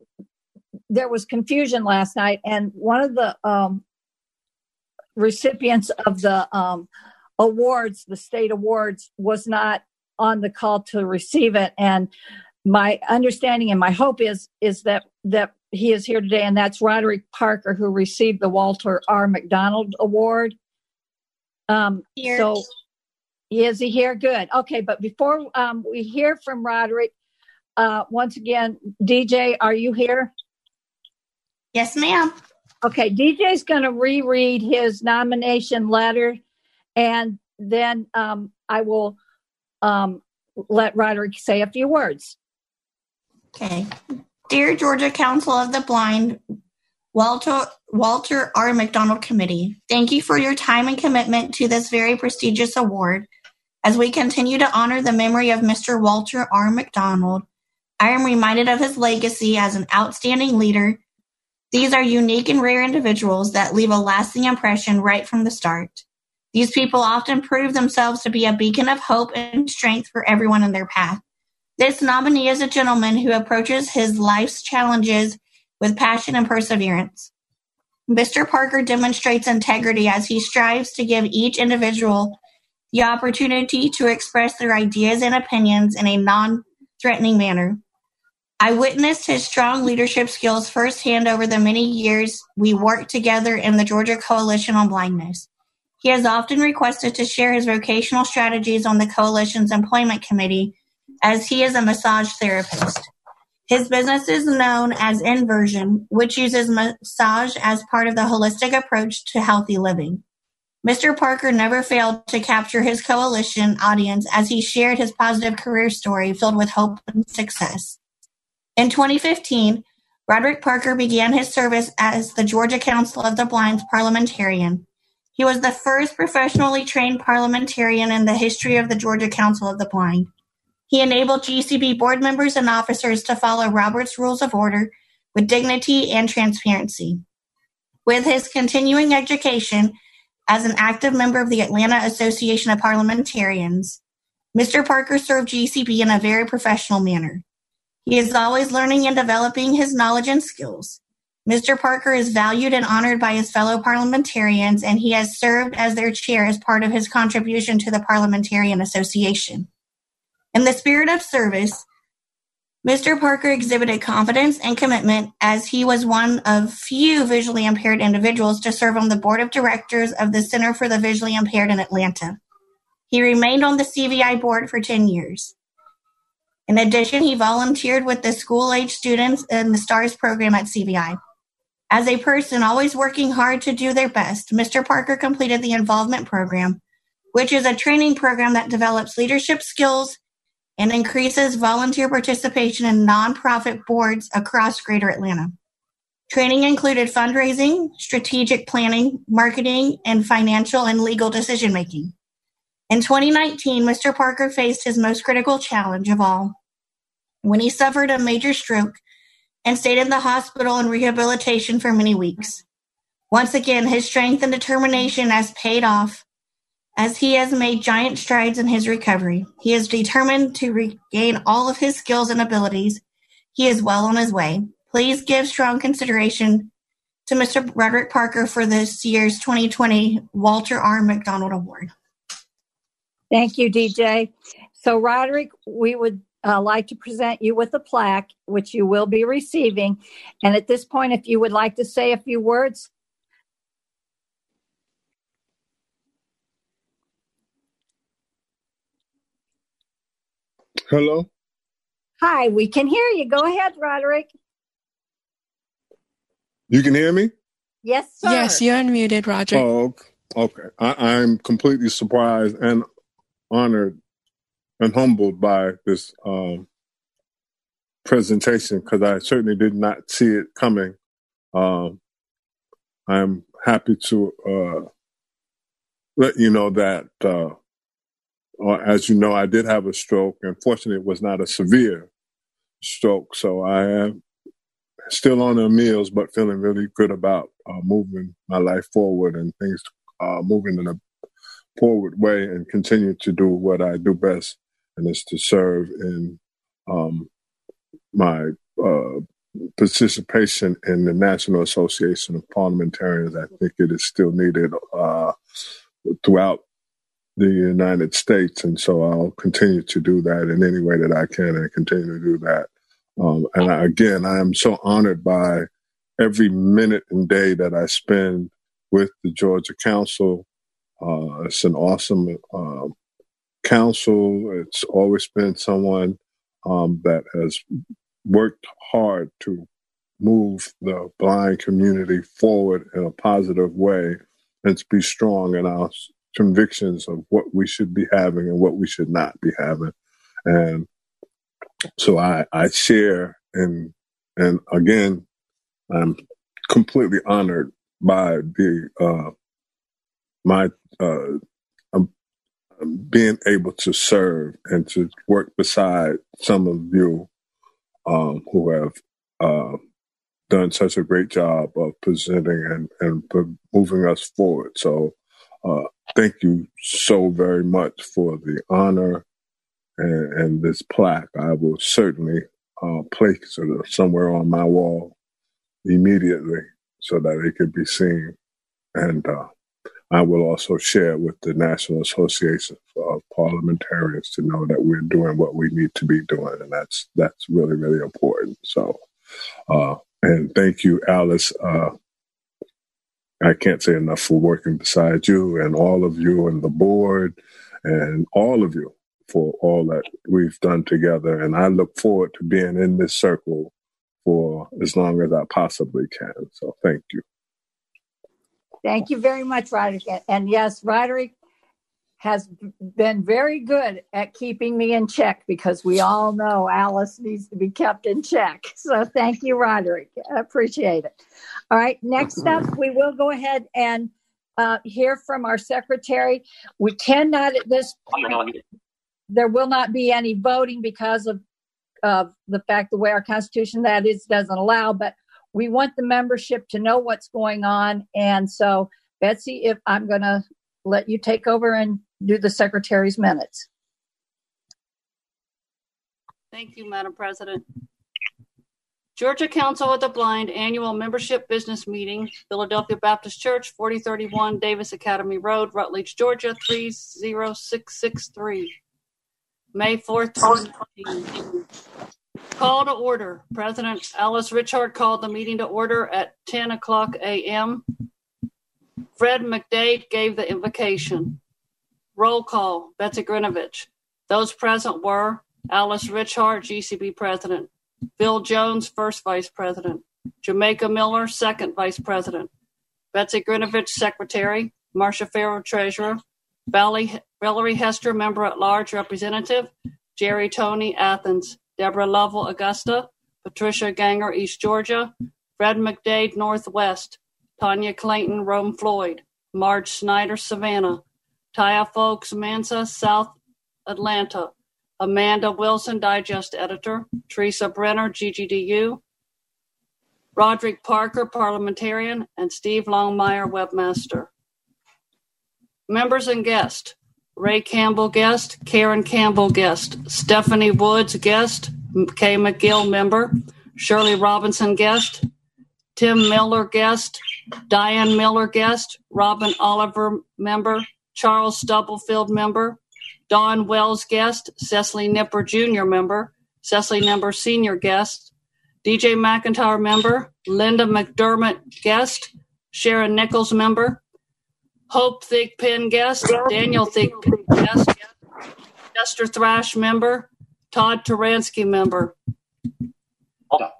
there was confusion last night, and one of the um, recipients of the um, awards, the state awards, was not on the call to receive it. And my understanding and my hope is is that that he is here today, and that's Roderick Parker, who received the Walter R. McDonald Award. Um, here. So, is he here? Good. Okay, but before um, we hear from Roderick, uh, once again, DJ, are you here? Yes, ma'am. Okay, DJ's going to reread his nomination letter, and then um, I will um, let Roderick say a few words. Okay. Dear Georgia Council of the Blind, Walter, Walter R. McDonald Committee, thank you for your time and commitment to this very prestigious award. As we continue to honor the memory of Mr. Walter R. McDonald, I am reminded of his legacy as an outstanding leader. These are unique and rare individuals that leave a lasting impression right from the start. These people often prove themselves to be a beacon of hope and strength for everyone in their path. This nominee is a gentleman who approaches his life's challenges with passion and perseverance. Mr. Parker demonstrates integrity as he strives to give each individual the opportunity to express their ideas and opinions in a non threatening manner. I witnessed his strong leadership skills firsthand over the many years we worked together in the Georgia Coalition on Blindness. He has often requested to share his vocational strategies on the coalition's employment committee as he is a massage therapist. His business is known as Inversion, which uses massage as part of the holistic approach to healthy living. Mr. Parker never failed to capture his coalition audience as he shared his positive career story filled with hope and success. In 2015, Roderick Parker began his service as the Georgia Council of the Blind's parliamentarian. He was the first professionally trained parliamentarian in the history of the Georgia Council of the Blind. He enabled GCB board members and officers to follow Robert's Rules of Order with dignity and transparency. With his continuing education as an active member of the Atlanta Association of Parliamentarians, Mr. Parker served GCB in a very professional manner. He is always learning and developing his knowledge and skills. Mr. Parker is valued and honored by his fellow parliamentarians, and he has served as their chair as part of his contribution to the Parliamentarian Association. In the spirit of service, Mr. Parker exhibited confidence and commitment as he was one of few visually impaired individuals to serve on the board of directors of the Center for the Visually Impaired in Atlanta. He remained on the CVI board for 10 years. In addition, he volunteered with the school age students in the STARS program at CVI. As a person always working hard to do their best, Mr. Parker completed the Involvement Program, which is a training program that develops leadership skills and increases volunteer participation in nonprofit boards across Greater Atlanta. Training included fundraising, strategic planning, marketing, and financial and legal decision making. In 2019, Mr. Parker faced his most critical challenge of all when he suffered a major stroke and stayed in the hospital in rehabilitation for many weeks. Once again, his strength and determination has paid off as he has made giant strides in his recovery. He is determined to regain all of his skills and abilities. He is well on his way. Please give strong consideration to Mr. Roderick Parker for this year's 2020 Walter R. McDonald Award. Thank you, DJ. So, Roderick, we would uh, like to present you with a plaque, which you will be receiving. And at this point, if you would like to say a few words. Hello. Hi, we can hear you. Go ahead, Roderick. You can hear me? Yes, sir. Yes, you're unmuted, Roger. Oh, okay. I, I'm completely surprised and honored and humbled by this um, presentation because I certainly did not see it coming. Um, I'm happy to uh, let you know that, uh, as you know, I did have a stroke. Unfortunately, it was not a severe stroke, so I am still on the meals, but feeling really good about uh, moving my life forward and things uh, moving in a forward way and continue to do what I do best, and is to serve in um, my uh, participation in the National Association of Parliamentarians. I think it is still needed uh, throughout the United States, and so I'll continue to do that in any way that I can, and continue to do that. Um, and I, again, I am so honored by every minute and day that I spend with the Georgia Council. Uh, it's an awesome uh, council. It's always been someone um, that has worked hard to move the blind community forward in a positive way and to be strong in our convictions of what we should be having and what we should not be having. And so I, I share and and again I'm completely honored by the uh, my uh, being able to serve and to work beside some of you um, who have uh, done such a great job of presenting and, and moving us forward. So uh, thank you so very much for the honor and, and this plaque. I will certainly uh, place it somewhere on my wall immediately so that it could be seen. And uh, I will also share with the National Association of Parliamentarians to know that we're doing what we need to be doing, and that's that's really really important. So, uh, and thank you, Alice. Uh, I can't say enough for working beside you and all of you and the board and all of you for all that we've done together. And I look forward to being in this circle for as long as I possibly can. So thank you. Thank you very much, Roderick. And yes, Roderick has been very good at keeping me in check because we all know Alice needs to be kept in check. So thank you, Roderick. I appreciate it. All right, next up, we will go ahead and uh, hear from our secretary. We cannot at this point, there will not be any voting because of of the fact the way our constitution that is doesn't allow but we want the membership to know what's going on. And so, Betsy, if I'm going to let you take over and do the secretary's minutes. Thank you, Madam President. Georgia Council of the Blind Annual Membership Business Meeting, Philadelphia Baptist Church, 4031 Davis Academy Road, Rutledge, Georgia, 30663. May 4th, 2019. Call to order. President Alice Richard called the meeting to order at 10 o'clock a.m. Fred McDade gave the invocation. Roll call. Betsy Grinovich. Those present were Alice Richard, GCB President. Bill Jones, First Vice President. Jamaica Miller, Second Vice President. Betsy Grinovich, Secretary. Marcia Farrow, Treasurer. Valerie Hester, Member at Large Representative. Jerry Tony, Athens. Deborah Lovell, Augusta, Patricia Ganger, East Georgia, Fred McDade, Northwest, Tanya Clayton, Rome Floyd, Marge Snyder, Savannah, Taya Folks, Mansa, South Atlanta, Amanda Wilson, Digest Editor, Teresa Brenner, GGDU, Roderick Parker, Parliamentarian, and Steve Longmire, Webmaster. Members and guests Ray Campbell guest, Karen Campbell guest, Stephanie Woods guest, Kay McGill member, Shirley Robinson guest, Tim Miller guest, Diane Miller guest, Robin Oliver member, Charles Stubblefield member, Dawn Wells guest, Cecily Nipper Jr. member, Cecily Nipper Senior guest, DJ McIntyre member, Linda McDermott guest, Sharon Nichols member, Hope Thigpen guest, Daniel Thigpen guest, Chester Thrash member, Todd Taransky member.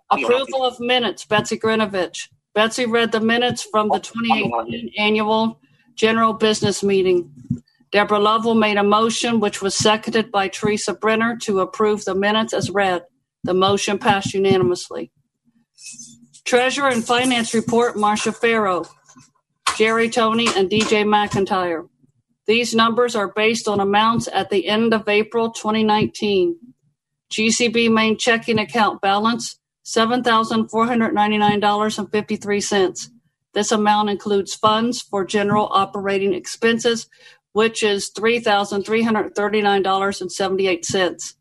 Approval of minutes, Betsy Grinovich. Betsy read the minutes from the 2018 annual general business meeting. Deborah Lovell made a motion, which was seconded by Teresa Brenner, to approve the minutes as read. The motion passed unanimously. Treasurer and Finance Report, Marcia Farrow. Jerry Tony, and DJ McIntyre. These numbers are based on amounts at the end of April 2019. GCB main checking account balance $7,499.53. This amount includes funds for general operating expenses, which is $3,339.78.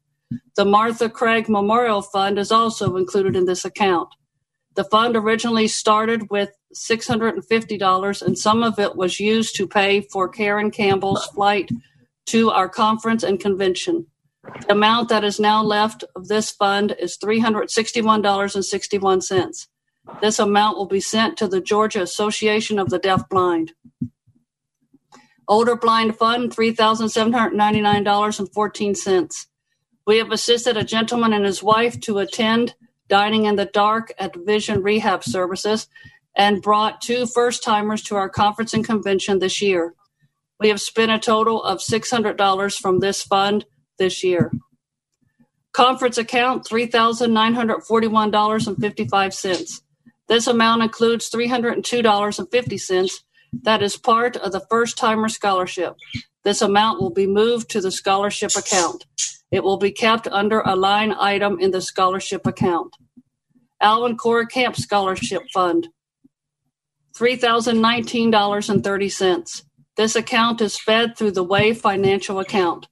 The Martha Craig Memorial Fund is also included in this account. The fund originally started with $650, and some of it was used to pay for Karen Campbell's flight to our conference and convention. The amount that is now left of this fund is $361.61. This amount will be sent to the Georgia Association of the Deaf Blind. Older Blind Fund, $3,799.14. We have assisted a gentleman and his wife to attend Dining in the Dark at Vision Rehab Services and brought two first timers to our conference and convention this year. We have spent a total of $600 from this fund this year. Conference account $3,941.55. This amount includes $302.50 that is part of the first timer scholarship. This amount will be moved to the scholarship account. It will be kept under a line item in the scholarship account. Alvin Cora Camp Scholarship Fund, $3,019.30. This account is fed through the Way financial account.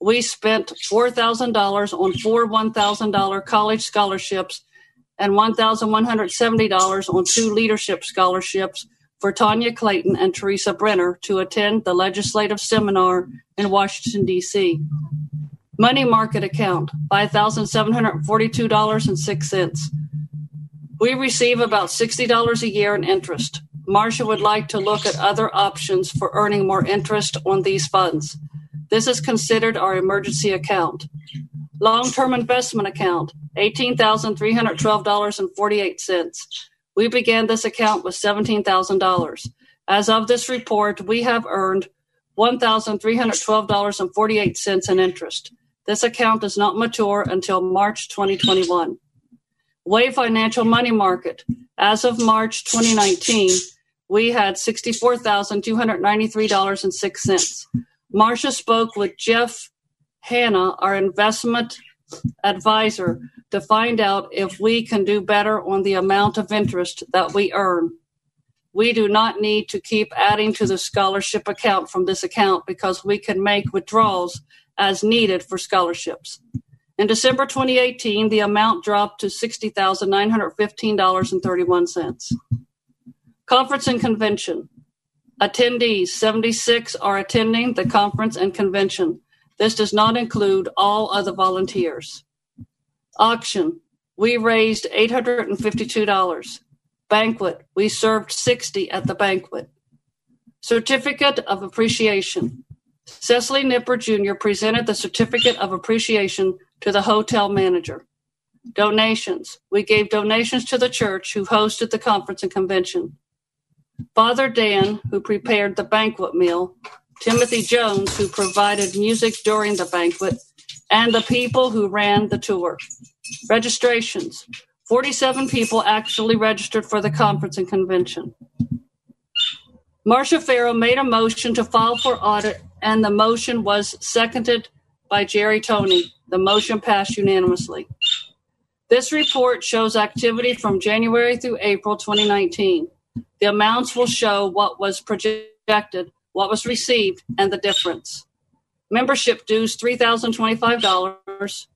We spent $4,000 on four $1,000 college scholarships and $1,170 on two leadership scholarships for Tanya Clayton and Teresa Brenner to attend the legislative seminar in Washington, D.C. Money market account, $5,742.06. We receive about $60 a year in interest. Marcia would like to look at other options for earning more interest on these funds. This is considered our emergency account. Long term investment account, $18,312.48. We began this account with $17,000. As of this report, we have earned $1,312.48 in interest. This account does not mature until March 2021. Way Financial Money Market. As of March 2019, we had $64,293.06. Marcia spoke with Jeff Hanna, our investment advisor, to find out if we can do better on the amount of interest that we earn. We do not need to keep adding to the scholarship account from this account because we can make withdrawals as needed for scholarships. In December 2018, the amount dropped to $60,915.31. Conference and convention. Attendees, 76 are attending the conference and convention. This does not include all other volunteers. Auction. We raised $852. Banquet. We served 60 at the banquet. Certificate of Appreciation. Cecily Nipper Jr. presented the Certificate of Appreciation to the hotel manager. Donations. We gave donations to the church who hosted the conference and convention. Father Dan, who prepared the banquet meal, Timothy Jones, who provided music during the banquet, and the people who ran the tour. Registrations 47 people actually registered for the conference and convention. Marcia Farrow made a motion to file for audit, and the motion was seconded by Jerry Tony. The motion passed unanimously. This report shows activity from January through April 2019. The amounts will show what was projected, what was received, and the difference. Membership dues $3,025,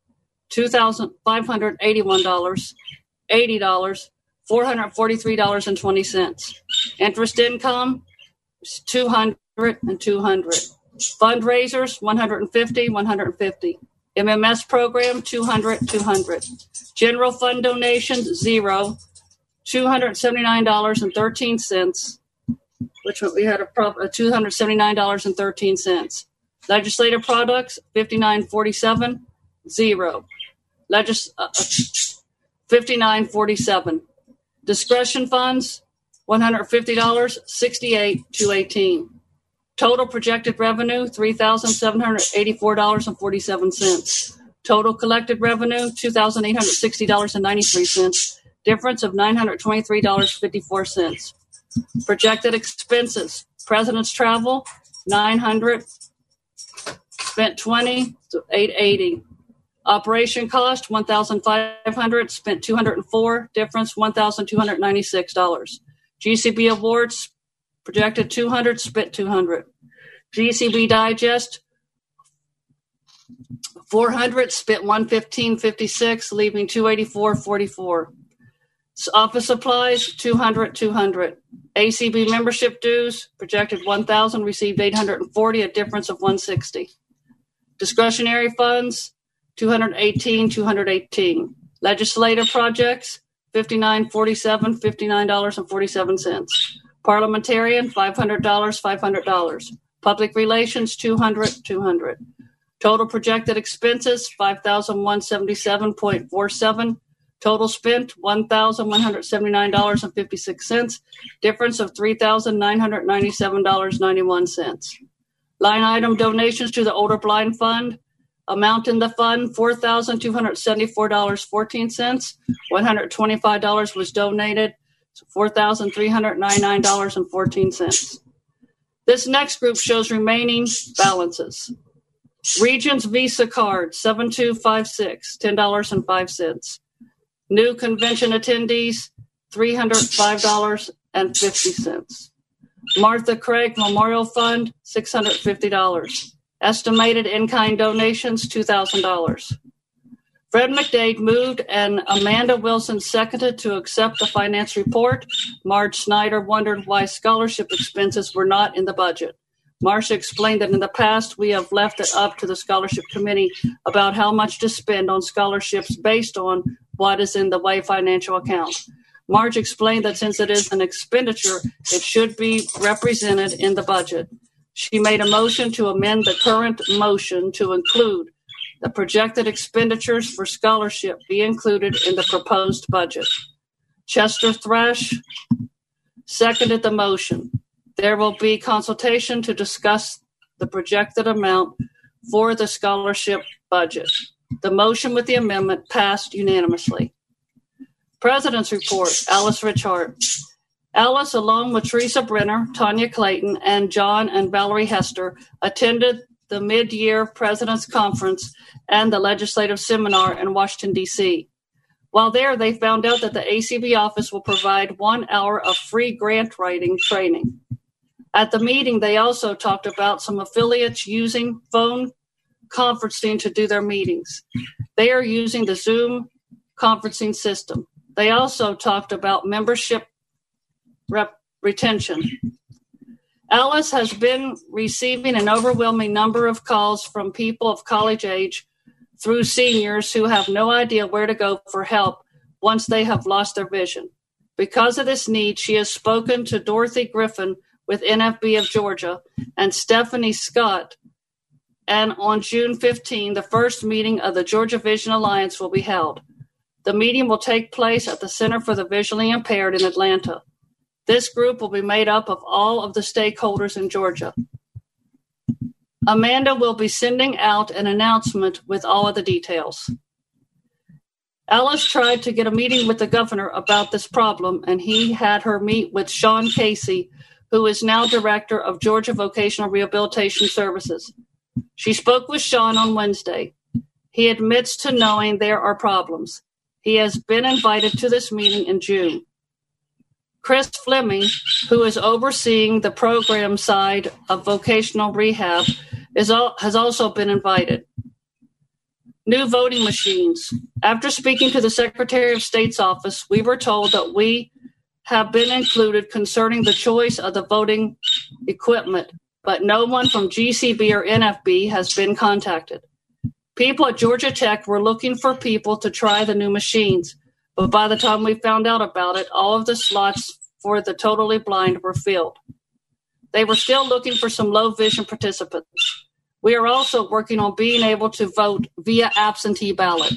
$2,581, $80, $443.20. Interest income 200 and 200. Fundraisers 150, 150. MMS program 200, 200. General fund donations zero. $279.13, which we had a, prop, a $279.13. Legislative products, 5947, zero. Legis, uh, 5947. Discretion funds, $150, 68 218. Total projected revenue, $3,784.47. Total collected revenue, $2,860.93 difference of $923.54. Projected expenses, President's travel, 900, spent 20, so 880. Operation cost 1,500, spent 204, difference $1,296. GCB awards projected 200, spent 200. GCB digest 400, spent 115.56, leaving 284.44. Office supplies 200, 200. ACB membership dues projected 1,000, received 840, a difference of 160. Discretionary funds 218, 218. Legislative projects, 5947, $59.47. Parliamentarian, $500, $500. Public relations, 200, 200. Total projected expenses, 5177.47. Total spent, $1,179.56. Difference of $3,997.91. Line item donations to the Older Blind Fund, Amount in the fund $4,274.14. $125 was donated, $4,399.14. This next group shows remaining balances. Regions Visa card 7256, $10.05. New convention attendees, $305.50. Martha Craig Memorial Fund, $650. Estimated in-kind donations, $2,000. Fred McDade moved and Amanda Wilson seconded to accept the finance report. Marge Snyder wondered why scholarship expenses were not in the budget. Marcia explained that in the past we have left it up to the scholarship committee about how much to spend on scholarships based on what is in the way financial account. Marge explained that since it is an expenditure, it should be represented in the budget. She made a motion to amend the current motion to include the projected expenditures for scholarship be included in the proposed budget. Chester Thrash seconded the motion. There will be consultation to discuss the projected amount for the scholarship budget. The motion with the amendment passed unanimously. President's report, Alice Richard. Alice, along with Teresa Brenner, Tanya Clayton, and John and Valerie Hester, attended the mid year President's Conference and the legislative seminar in Washington, D.C. While there, they found out that the ACB office will provide one hour of free grant writing training. At the meeting, they also talked about some affiliates using phone conferencing to do their meetings. They are using the Zoom conferencing system. They also talked about membership rep- retention. Alice has been receiving an overwhelming number of calls from people of college age through seniors who have no idea where to go for help once they have lost their vision. Because of this need, she has spoken to Dorothy Griffin with NFB of Georgia and Stephanie Scott. And on June 15, the first meeting of the Georgia Vision Alliance will be held. The meeting will take place at the Center for the Visually Impaired in Atlanta. This group will be made up of all of the stakeholders in Georgia. Amanda will be sending out an announcement with all of the details. Alice tried to get a meeting with the governor about this problem, and he had her meet with Sean Casey, who is now director of Georgia Vocational Rehabilitation Services. She spoke with Sean on Wednesday. He admits to knowing there are problems. He has been invited to this meeting in June. Chris Fleming, who is overseeing the program side of vocational rehab, is all, has also been invited. New voting machines. After speaking to the Secretary of State's office, we were told that we have been included concerning the choice of the voting equipment, but no one from GCB or NFB has been contacted. People at Georgia Tech were looking for people to try the new machines, but by the time we found out about it, all of the slots for the totally blind were filled. They were still looking for some low vision participants. We are also working on being able to vote via absentee ballot.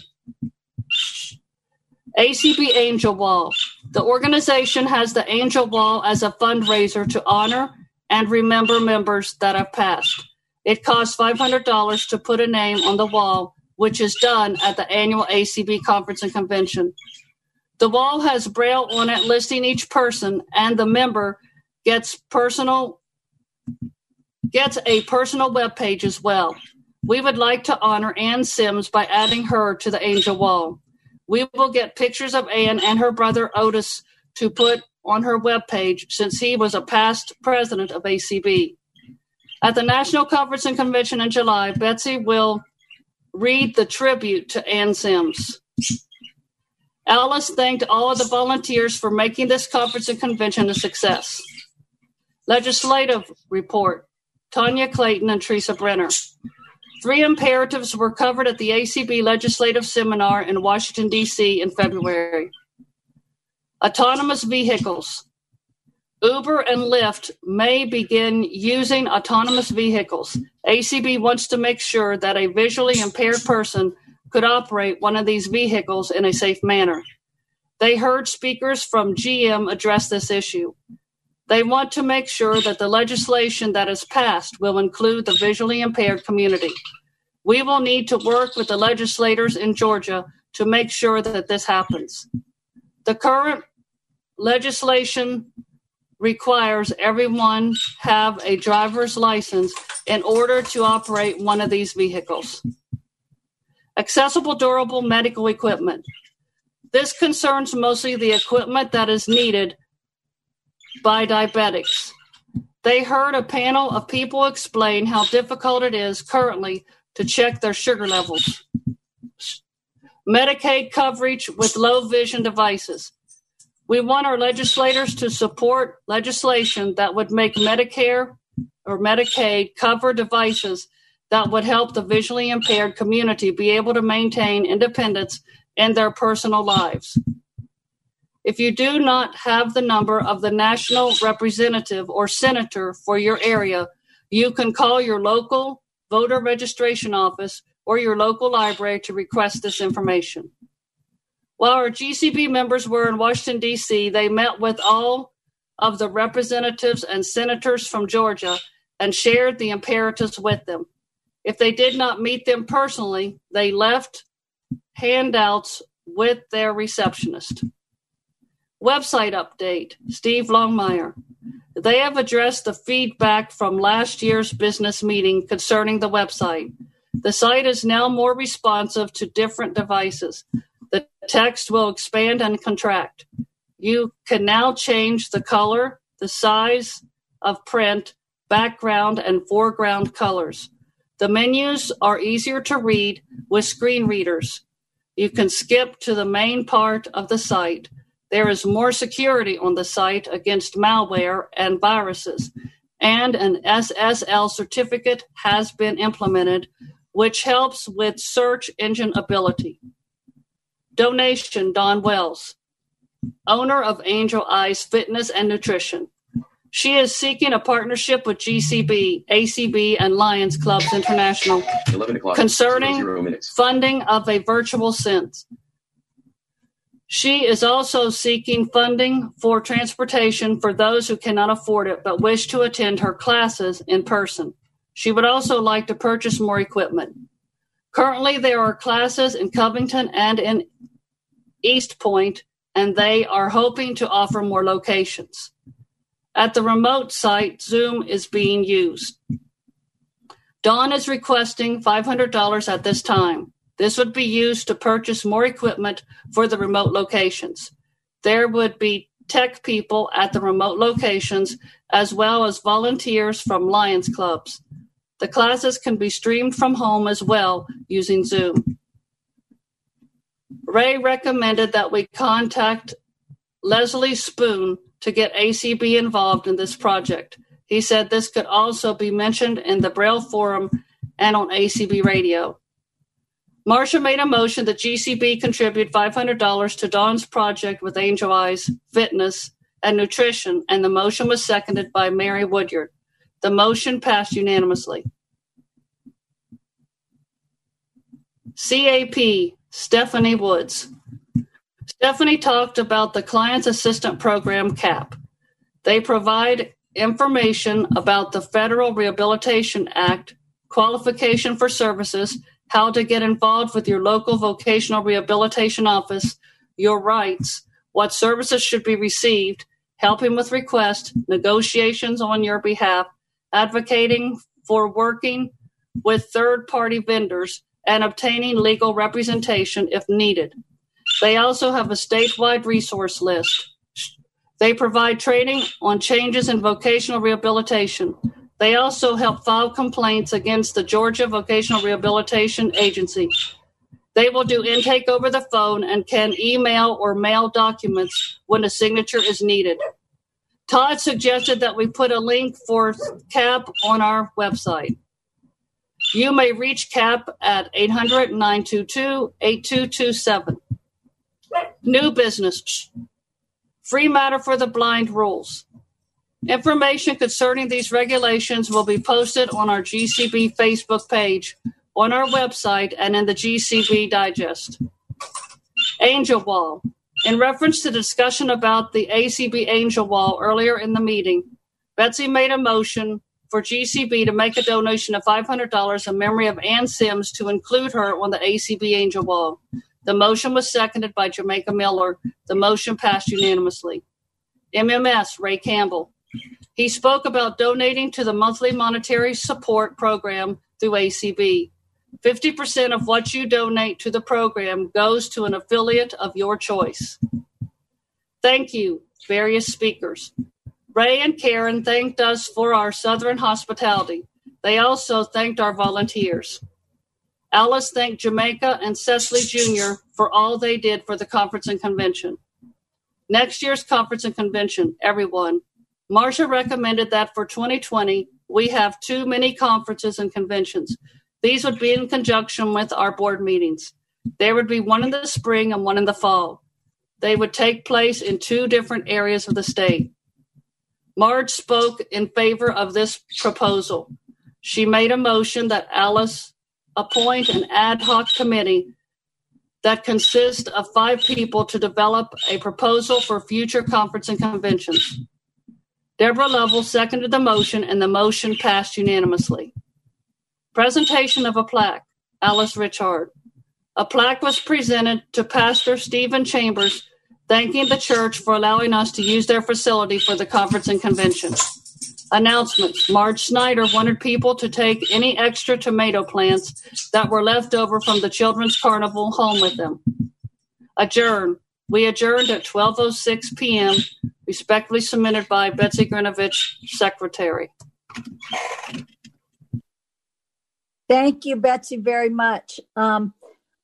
ACB Angel Wall. The organization has the Angel Wall as a fundraiser to honor and remember members that have passed. It costs $500 to put a name on the wall, which is done at the annual ACB conference and convention. The wall has braille on it listing each person, and the member gets personal gets a personal web page as well. We would like to honor Ann Sims by adding her to the Angel Wall. We will get pictures of Ann and her brother Otis to put on her webpage since he was a past president of ACB. At the National Conference and Convention in July, Betsy will read the tribute to Ann Sims. Alice thanked all of the volunteers for making this conference and convention a success. Legislative report Tanya Clayton and Teresa Brenner. Three imperatives were covered at the ACB Legislative Seminar in Washington, D.C. in February. Autonomous vehicles. Uber and Lyft may begin using autonomous vehicles. ACB wants to make sure that a visually impaired person could operate one of these vehicles in a safe manner. They heard speakers from GM address this issue. They want to make sure that the legislation that is passed will include the visually impaired community. We will need to work with the legislators in Georgia to make sure that this happens. The current legislation requires everyone have a driver's license in order to operate one of these vehicles. Accessible durable medical equipment. This concerns mostly the equipment that is needed by diabetics. They heard a panel of people explain how difficult it is currently to check their sugar levels. Medicaid coverage with low vision devices. We want our legislators to support legislation that would make Medicare or Medicaid cover devices that would help the visually impaired community be able to maintain independence in their personal lives. If you do not have the number of the national representative or senator for your area, you can call your local voter registration office or your local library to request this information. While our GCB members were in Washington, D.C., they met with all of the representatives and senators from Georgia and shared the imperatives with them. If they did not meet them personally, they left handouts with their receptionist. Website update Steve Longmire. They have addressed the feedback from last year's business meeting concerning the website. The site is now more responsive to different devices. The text will expand and contract. You can now change the color, the size of print, background, and foreground colors. The menus are easier to read with screen readers. You can skip to the main part of the site there is more security on the site against malware and viruses, and an SSL certificate has been implemented, which helps with search engine ability. Donation Dawn Wells, owner of Angel Eyes Fitness and Nutrition. She is seeking a partnership with GCB, ACB, and Lions Clubs International concerning funding of a virtual sense she is also seeking funding for transportation for those who cannot afford it but wish to attend her classes in person. She would also like to purchase more equipment. Currently, there are classes in Covington and in East Point, and they are hoping to offer more locations. At the remote site, Zoom is being used. Dawn is requesting $500 at this time. This would be used to purchase more equipment for the remote locations. There would be tech people at the remote locations as well as volunteers from Lions clubs. The classes can be streamed from home as well using Zoom. Ray recommended that we contact Leslie Spoon to get ACB involved in this project. He said this could also be mentioned in the Braille Forum and on ACB Radio. Marcia made a motion that GCB contribute $500 to Dawn's project with Angel Eyes, Fitness, and Nutrition, and the motion was seconded by Mary Woodyard. The motion passed unanimously. CAP, Stephanie Woods. Stephanie talked about the Client's Assistant Program, CAP. They provide information about the Federal Rehabilitation Act, qualification for services, how to get involved with your local vocational rehabilitation office, your rights, what services should be received, helping with requests, negotiations on your behalf, advocating for working with third party vendors and obtaining legal representation if needed. They also have a statewide resource list. They provide training on changes in vocational rehabilitation. They also help file complaints against the Georgia Vocational Rehabilitation Agency. They will do intake over the phone and can email or mail documents when a signature is needed. Todd suggested that we put a link for CAP on our website. You may reach CAP at 800 922 8227. New business. Free matter for the blind rules. Information concerning these regulations will be posted on our GCB Facebook page, on our website, and in the GCB Digest. Angel Wall. In reference to discussion about the ACB Angel Wall earlier in the meeting, Betsy made a motion for GCB to make a donation of $500 in memory of Ann Sims to include her on the ACB Angel Wall. The motion was seconded by Jamaica Miller. The motion passed unanimously. MMS, Ray Campbell. He spoke about donating to the monthly monetary support program through ACB. 50% of what you donate to the program goes to an affiliate of your choice. Thank you, various speakers. Ray and Karen thanked us for our Southern hospitality. They also thanked our volunteers. Alice thanked Jamaica and Cecily Jr. for all they did for the conference and convention. Next year's conference and convention, everyone. Marcia recommended that for 2020, we have two mini conferences and conventions. These would be in conjunction with our board meetings. There would be one in the spring and one in the fall. They would take place in two different areas of the state. Marge spoke in favor of this proposal. She made a motion that Alice appoint an ad hoc committee that consists of five people to develop a proposal for future conference and conventions. Deborah Lovell seconded the motion, and the motion passed unanimously. Presentation of a plaque, Alice Richard. A plaque was presented to Pastor Stephen Chambers, thanking the church for allowing us to use their facility for the conference and convention. Announcements. Marge Snyder wanted people to take any extra tomato plants that were left over from the Children's Carnival home with them. Adjourn. We adjourned at 12.06 p.m., respectfully submitted by Betsy Grinovich, Secretary. Thank you, Betsy, very much. Um,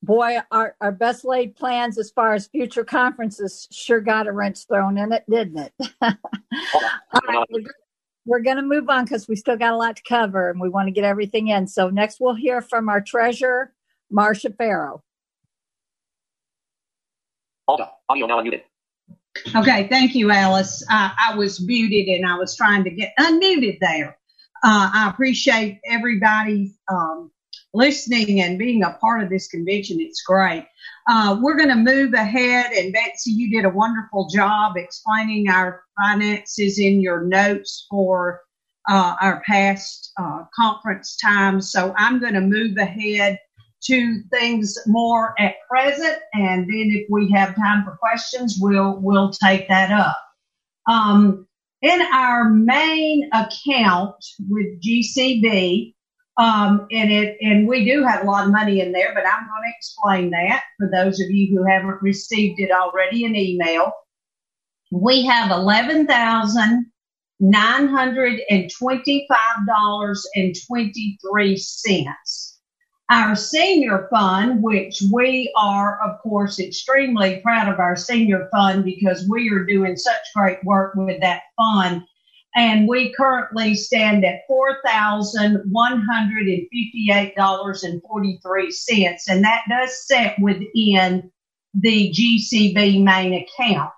boy, our, our best laid plans as far as future conferences sure got a wrench thrown in it, didn't it? All right, we're, we're going to move on because we still got a lot to cover and we want to get everything in. So next we'll hear from our treasurer, Marcia Farrow. Hold on, audio now unmuted. Okay, thank you, Alice. Uh, I was muted and I was trying to get unmuted there. Uh, I appreciate everybody um, listening and being a part of this convention. It's great. Uh, we're going to move ahead, and Betsy, you did a wonderful job explaining our finances in your notes for uh, our past uh, conference times. So I'm going to move ahead to things more at present, and then if we have time for questions, we'll we'll take that up. Um, in our main account with GCB, um, and it, and we do have a lot of money in there, but I'm going to explain that for those of you who haven't received it already in email. We have eleven thousand nine hundred and twenty-five dollars and twenty-three cents. Our senior fund, which we are, of course, extremely proud of our senior fund because we are doing such great work with that fund and we currently stand at $4,158.43, and that does set within the GCB main account.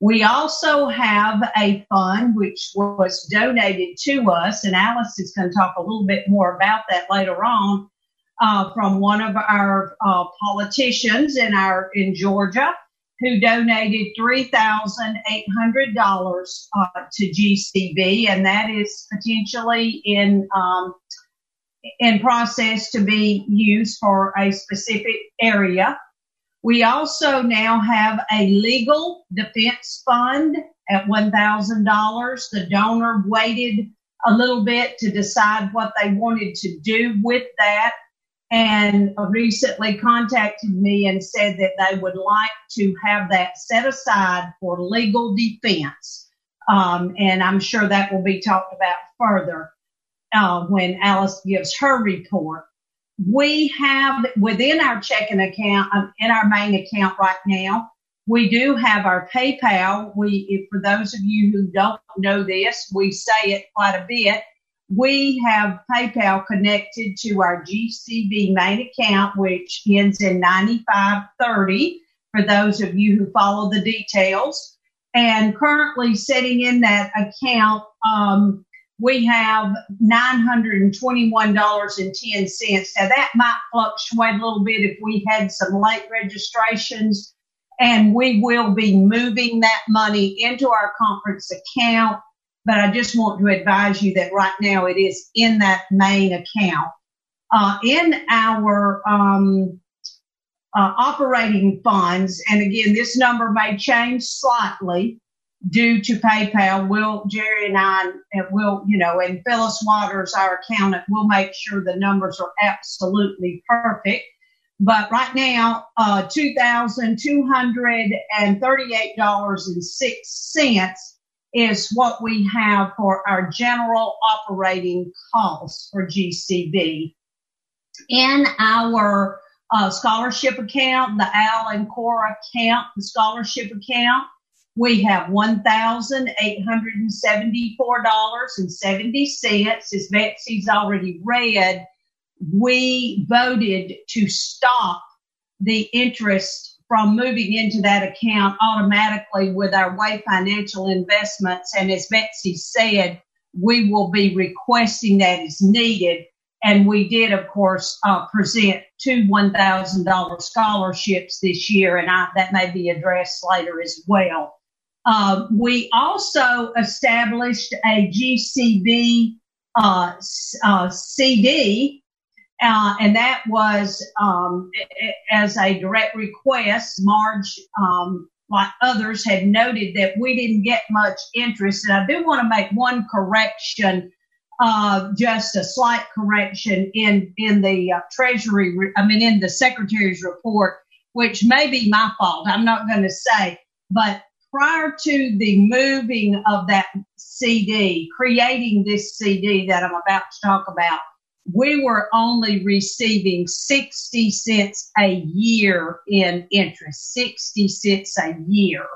We also have a fund which was donated to us, and Alice is going to talk a little bit more about that later on, uh, from one of our uh, politicians in our in Georgia who donated $3,800 uh, to GCB, and that is potentially in um, in process to be used for a specific area. We also now have a legal defense fund at $1,000. The donor waited a little bit to decide what they wanted to do with that and recently contacted me and said that they would like to have that set aside for legal defense. Um, and I'm sure that will be talked about further uh, when Alice gives her report. We have within our checking account, uh, in our main account right now, we do have our PayPal. We, for those of you who don't know this, we say it quite a bit. We have PayPal connected to our GCB main account, which ends in 9530 for those of you who follow the details. And currently sitting in that account, um, we have $921.10. Now that might fluctuate a little bit if we had some late registrations and we will be moving that money into our conference account. But I just want to advise you that right now it is in that main account. Uh, in our um, uh, operating funds, and again, this number may change slightly due to PayPal. Will Jerry and I, and will you know, and Phyllis Waters, our accountant, will make sure the numbers are absolutely perfect. But right now, uh, $2,238.06 is what we have for our general operating costs for GCB. In our uh, scholarship account, the Al and Cora account, the scholarship account, we have $1,874.70. As Betsy's already read, we voted to stop the interest from moving into that account automatically with our way financial investments. And as Betsy said, we will be requesting that as needed. And we did, of course, uh, present two $1,000 scholarships this year, and I, that may be addressed later as well. Uh, we also established a GCB uh, uh CD uh, and that was um, as a direct request. Marge, um, like others, had noted that we didn't get much interest. And I do want to make one correction, uh, just a slight correction in in the uh, Treasury. I mean, in the Secretary's report, which may be my fault. I'm not going to say, but prior to the moving of that CD, creating this CD that I'm about to talk about we were only receiving 60 cents a year in interest, 60 cents a year.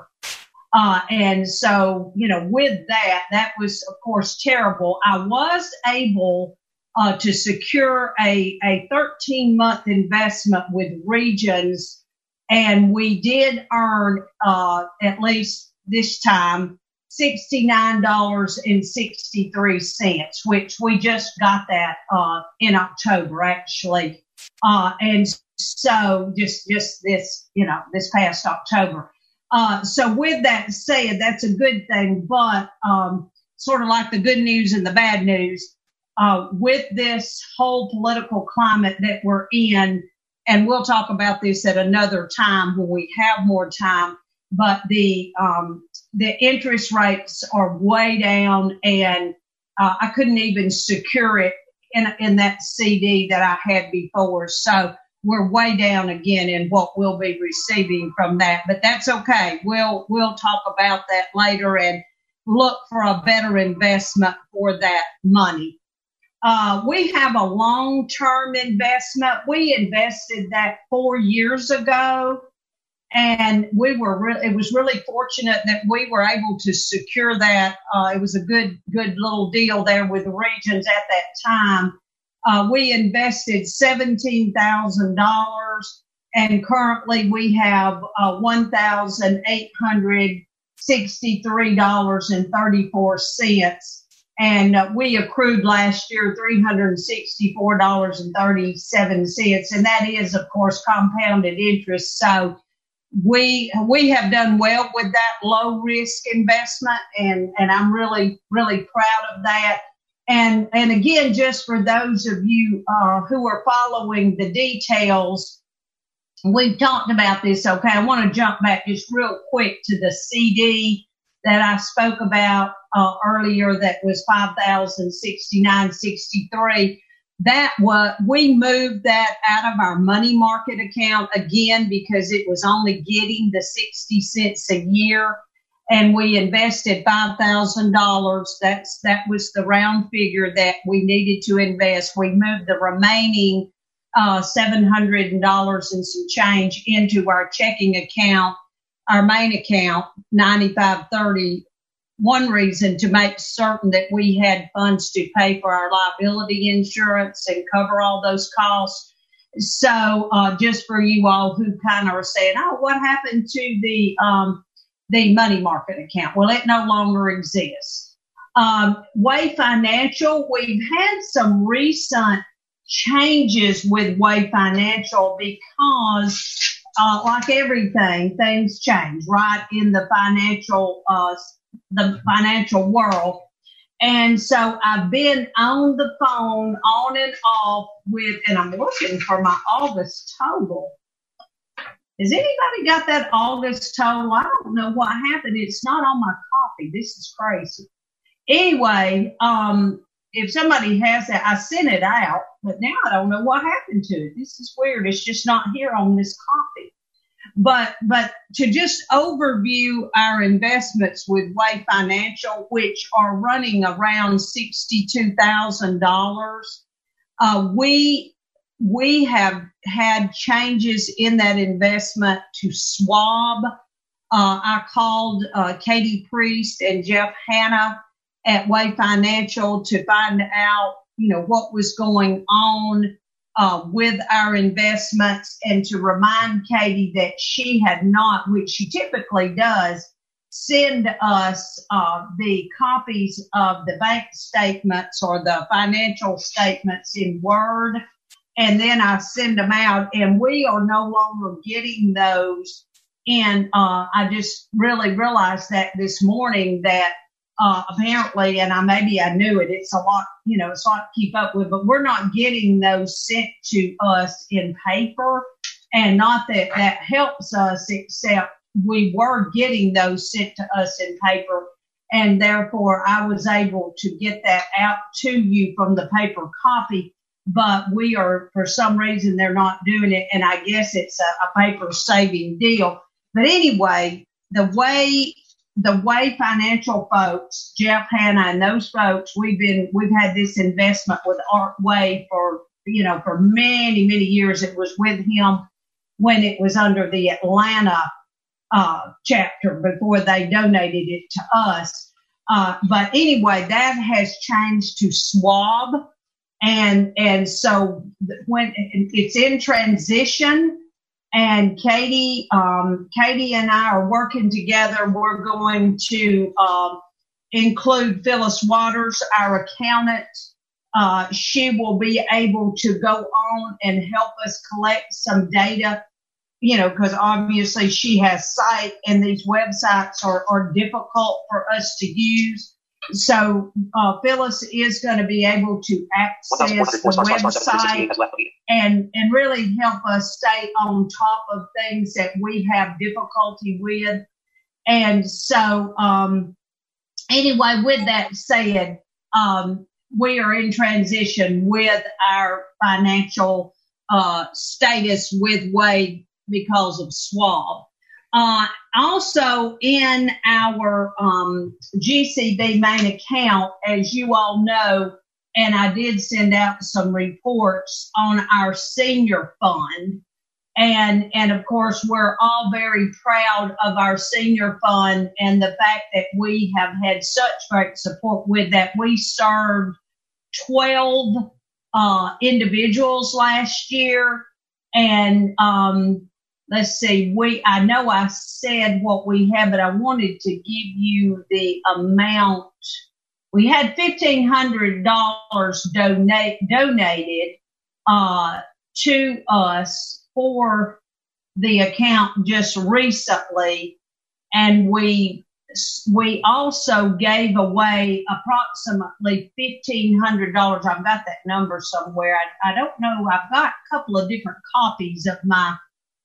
Uh, and so, you know, with that, that was, of course, terrible. I was able uh, to secure a, a 13 month investment with Regions, and we did earn uh, at least this time $69.63, which we just got that uh, in October, actually. Uh, and so just, just this, you know, this past October. Uh, so with that said, that's a good thing, but um, sort of like the good news and the bad news, uh, with this whole political climate that we're in, and we'll talk about this at another time when we have more time, but the um, the interest rates are way down and uh, I couldn't even secure it in, in that CD that I had before. So we're way down again in what we'll be receiving from that, but that's okay. We'll, we'll talk about that later and look for a better investment for that money. Uh, we have a long-term investment. We invested that four years ago and we were re- it was really fortunate that we were able to secure that uh, it was a good good little deal there with the regions at that time. Uh, we invested $17000 and currently we have uh, $1863.34 and uh, we accrued last year $364.37 and that is of course compounded interest. So we we have done well with that low risk investment and and I'm really really proud of that. And and again just for those of you uh, who are following the details we've talked about this okay? I want to jump back just real quick to the CD that I spoke about uh, earlier that was 5,069.63 that was we moved that out of our money market account again because it was only getting the 60 cents a year. And we invested $5,000 that's that was the round figure that we needed to invest. We moved the remaining uh, $700 and some change into our checking account our main account 9530 one reason to make certain that we had funds to pay for our liability insurance and cover all those costs. So, uh, just for you all who kind of are saying, "Oh, what happened to the um, the money market account?" Well, it no longer exists. Um, Way Financial, we've had some recent changes with Way Financial because, uh, like everything, things change right in the financial uh, the financial world. And so I've been on the phone on and off with, and I'm looking for my August total. Has anybody got that August total? I don't know what happened. It's not on my copy. This is crazy. Anyway, um, if somebody has that, I sent it out, but now I don't know what happened to it. This is weird. It's just not here on this copy. But but to just overview our investments with Way Financial, which are running around sixty two thousand uh, dollars, we we have had changes in that investment to Schwab. Uh, I called uh, Katie Priest and Jeff Hanna at Way Financial to find out, you know, what was going on uh, with our investments and to remind Katie that she had not, which she typically does, send us uh, the copies of the bank statements or the financial statements in Word. And then I send them out, and we are no longer getting those. And uh, I just really realized that this morning that uh, apparently, and I maybe I knew it. It's a lot, you know, it's a lot to keep up with, but we're not getting those sent to us in paper, and not that that helps us, except we were getting those sent to us in paper, and therefore I was able to get that out to you from the paper copy. But we are, for some reason, they're not doing it, and I guess it's a, a paper saving deal. But anyway, the way the way financial folks, Jeff Hanna and those folks, we've been we've had this investment with Art Way for you know for many many years. It was with him when it was under the Atlanta uh, chapter before they donated it to us. Uh, but anyway, that has changed to Schwab, and and so when it's in transition and Katie, um, Katie and I are working together. We're going to um, include Phyllis Waters, our accountant. Uh, she will be able to go on and help us collect some data, you know, because obviously she has sight and these websites are, are difficult for us to use. So uh, Phyllis is going to be able to access the website and and really help us stay on top of things that we have difficulty with. And so, um, anyway, with that said, um, we are in transition with our financial uh, status with Wade because of Schwab. Uh, also in our um, GCB main account, as you all know, and I did send out some reports on our senior fund. And, and of course, we're all very proud of our senior fund and the fact that we have had such great support with that. We served 12 uh, individuals last year. And um, let's see, we, I know I said what we have, but I wanted to give you the amount. We had $1,500 donate, donated, uh, to us for the account just recently. And we, we also gave away approximately $1,500. I've got that number somewhere. I, I don't know. I've got a couple of different copies of my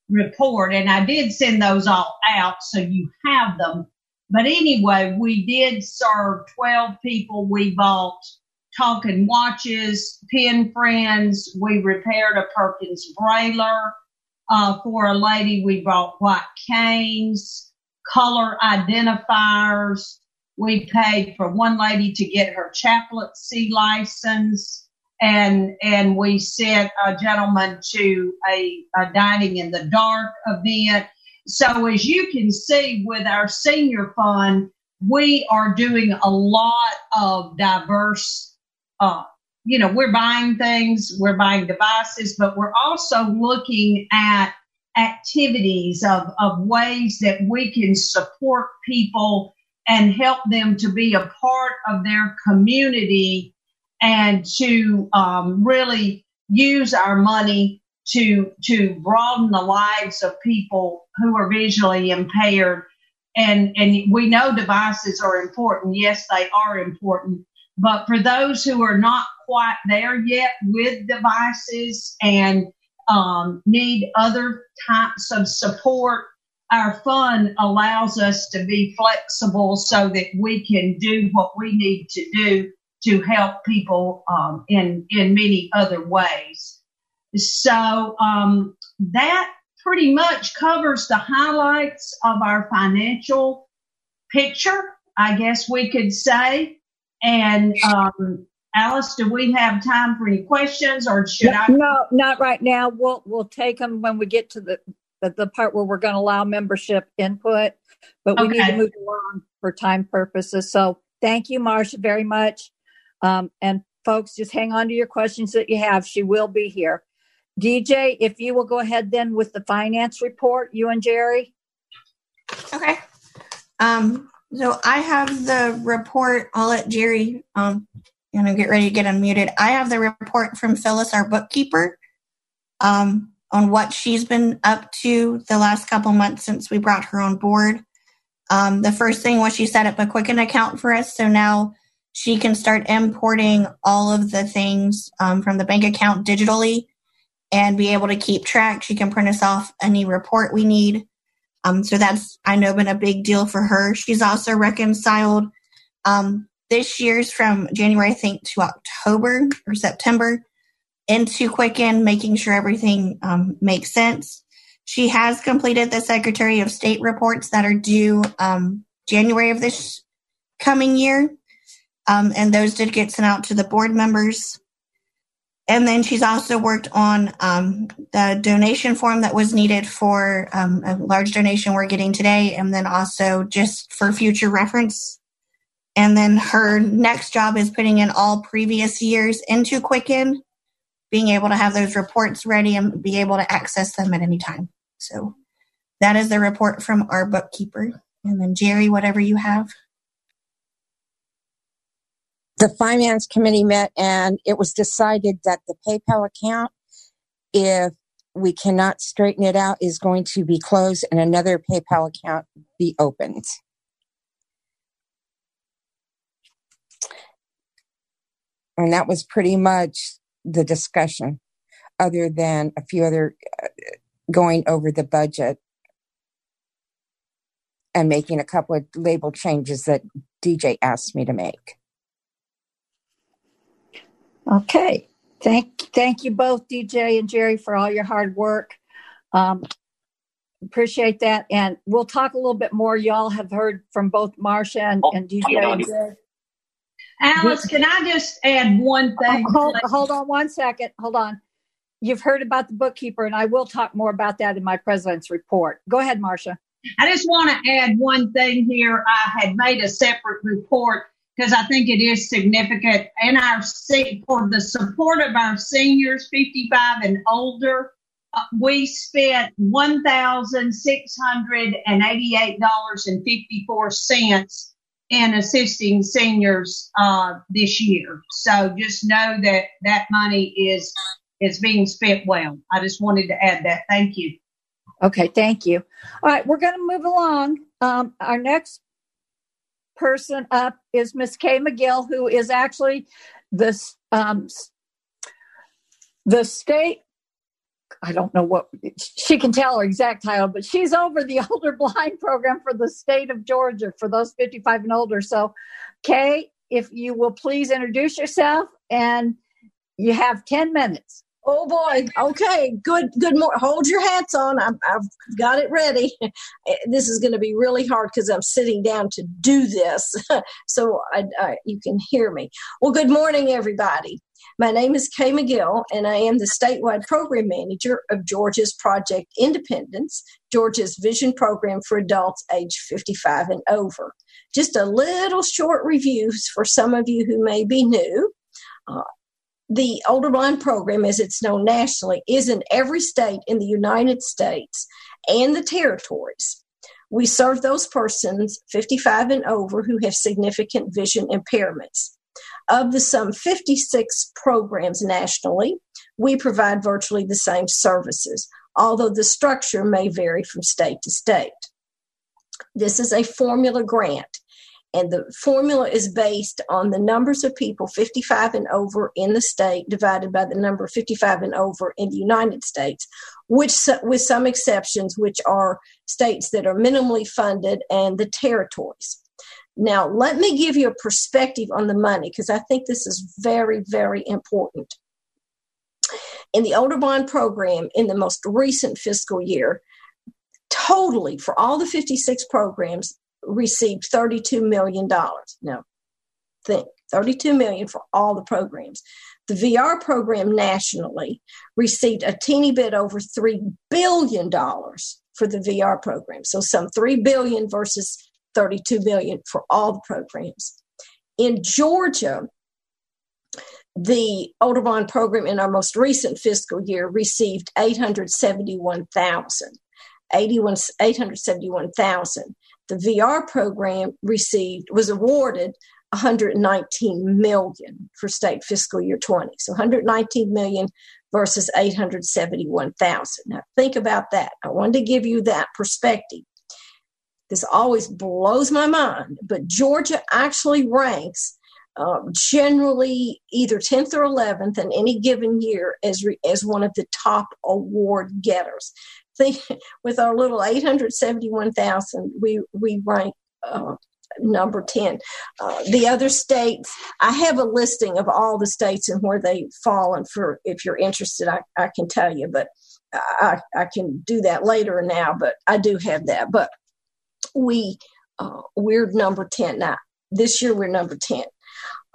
report, and I did send those all out so you have them. but anyway, we did serve 12 people. We bought talking watches, pen friends. We repaired a Perkins Brailler Uh, for a lady, we bought white canes, color identifiers. We paid for one lady to get her chaplaincy license and, and we sent a gentleman to a, a dining in the dark event. So as you can see with our senior fund, we are doing a lot of diverse, uh, you know, we're buying things, we're buying devices, but we're also looking at activities of, of ways that we can support people and help them to be a part of their community and to um, really use our money to to broaden the lives of people who are visually impaired. And and we know devices are important. Yes, they are important. But for those who are not quite there yet with devices and um, need other types of support, our fund allows us to be flexible so that we can do what we need to do to help people um, in in many other ways. So um, that pretty much covers the highlights of our financial picture, I guess we could say. And um, Alice, do we have time for any questions, or should no, I? No, not right now. We'll we'll take them when we get to the the, the part where we're going to allow membership input. But we okay. need to move along for time purposes. So thank you, Marcia, very much. Um, and folks, just hang on to your questions that you have. She will be here. DJ, if you will go ahead then with the finance report, you and Jerry. Okay. Um, so I have the report. I'll let Jerry um, you know, get ready to get unmuted. I have the report from Phyllis, our bookkeeper, um, on what she's been up to the last couple months since we brought her on board. Um, the first thing was she set up a Quicken account for us, so now she can start importing all of the things um, from the bank account digitally and be able to keep track. She can print us off any report we need. Um, so that's, I know, been a big deal for her. She's also reconciled um, this year's from January, I think, to October or September into Quicken, making sure everything um, makes sense. She has completed the Secretary of State reports that are due um, January of this coming year. Um, and those did get sent out to the board members. And then she's also worked on um, the donation form that was needed for um, a large donation we're getting today, and then also just for future reference. And then her next job is putting in all previous years into Quicken, being able to have those reports ready and be able to access them at any time. So that is the report from our bookkeeper. And then Jerry, whatever you have the finance committee met and it was decided that the PayPal account, if we cannot straighten it out, is going to be closed and another PayPal account be opened. And that was pretty much the discussion, other than a few other uh, going over the budget and making a couple of label changes that DJ asked me to make. Okay. Thank thank you both, DJ and Jerry, for all your hard work. Um, appreciate that, and we'll talk a little bit more. Y'all have heard from both Marcia and, oh, and DJ and Jerry. Alice, can I just add one thing? Hold, hold on one second. Hold on. You've heard about the bookkeeper, and I will talk more about that in my president's report. Go ahead, Marcia. I just want to add one thing here. I had made a separate report because I think it is significant in our for the support of our seniors 55 and older. Uh, we spent one thousand six hundred and eighty-eight dollars and fifty-four cents in assisting seniors uh, this year. So just know that that money is is being spent well. I just wanted to add that. Thank you. Okay, thank you. All right, we're going to move along. Um, our next person up is Miss Kay McGill, who is actually the um, the state I don't know what she can tell her exact title, but she's over the older blind program for the state of Georgia for those 55 and older. So, Kay, if you will please introduce yourself and you have 10 minutes. Oh boy. Okay. Good. Good morning. Hold your hats on. i have got it ready. this is going to be really hard because I'm sitting down to do this, so I, I, you can hear me. Well, good morning, everybody. My name is Kay McGill, and I am the statewide program manager of Georgia's Project Independence, Georgia's vision program for adults age 55 and over. Just a little short reviews for some of you who may be new. Uh, the Older Blind program, as it's known nationally, is in every state in the United States and the territories. We serve those persons 55 and over who have significant vision impairments. Of the some 56 programs nationally, we provide virtually the same services, although the structure may vary from state to state. This is a formula grant, and the formula is based on the numbers of people 55 and over in the state divided by the number 55 and over in the United States, which, with some exceptions, which are states that are minimally funded and the territories. Now, let me give you a perspective on the money because I think this is very, very important. In the Older Blind program, in the most recent fiscal year, totally for all the 56 programs, received $32 million. Now, think 32 million for all the programs. The VR program nationally received a teeny bit over $3 billion for the VR program. So some 3 billion versus 32 billion for all the programs. In Georgia, the blind program in our most recent fiscal year received 871,000. 871,000. The VR program received was awarded 119 million for state fiscal year 20. So 119 million versus 871,000. Now think about that. I wanted to give you that perspective. This always blows my mind, but Georgia actually ranks um, generally either 10th or 11th in any given year as, re- as one of the top award getters. Think, with our little 871,000, we, we rank uh, number 10. Uh, the other states, I have a listing of all the states and where they fall. And for, if you're interested, I, I can tell you, but I, I can do that later now, but I do have that. But we uh, we're number 10 now this year we're number 10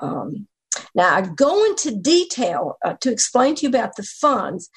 um, now i go into detail uh, to explain to you about the funds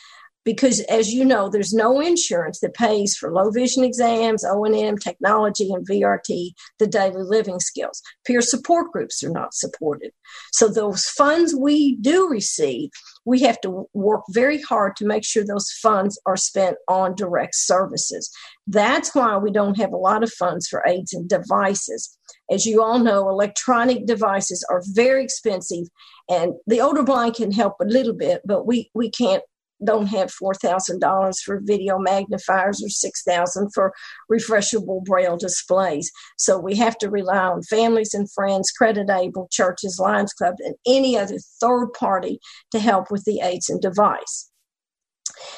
because as you know there's no insurance that pays for low vision exams o&m technology and vrt the daily living skills. Peer support groups are not supported. So those funds we do receive we have to work very hard to make sure those funds are spent on direct services. That's why we don't have a lot of funds for aids and devices. As you all know, electronic devices are very expensive, and the older blind can help a little bit, but we, we can't don't have four thousand dollars for video magnifiers or six thousand for refreshable braille displays. So we have to rely on families and friends, credit able churches, Lions Club, and any other third party to help with the aids and device.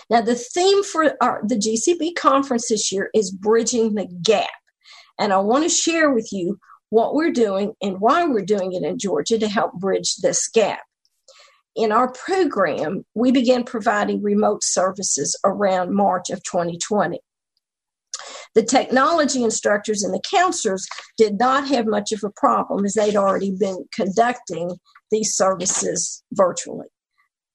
Now, the theme for our, the GCB conference this year is bridging the gap, and I want to share with you what we're doing and why we're doing it in Georgia to help bridge this gap in our program, we began providing remote services around March of 2020. The technology instructors and the counselors did not have much of a problem as they'd already been conducting these services virtually.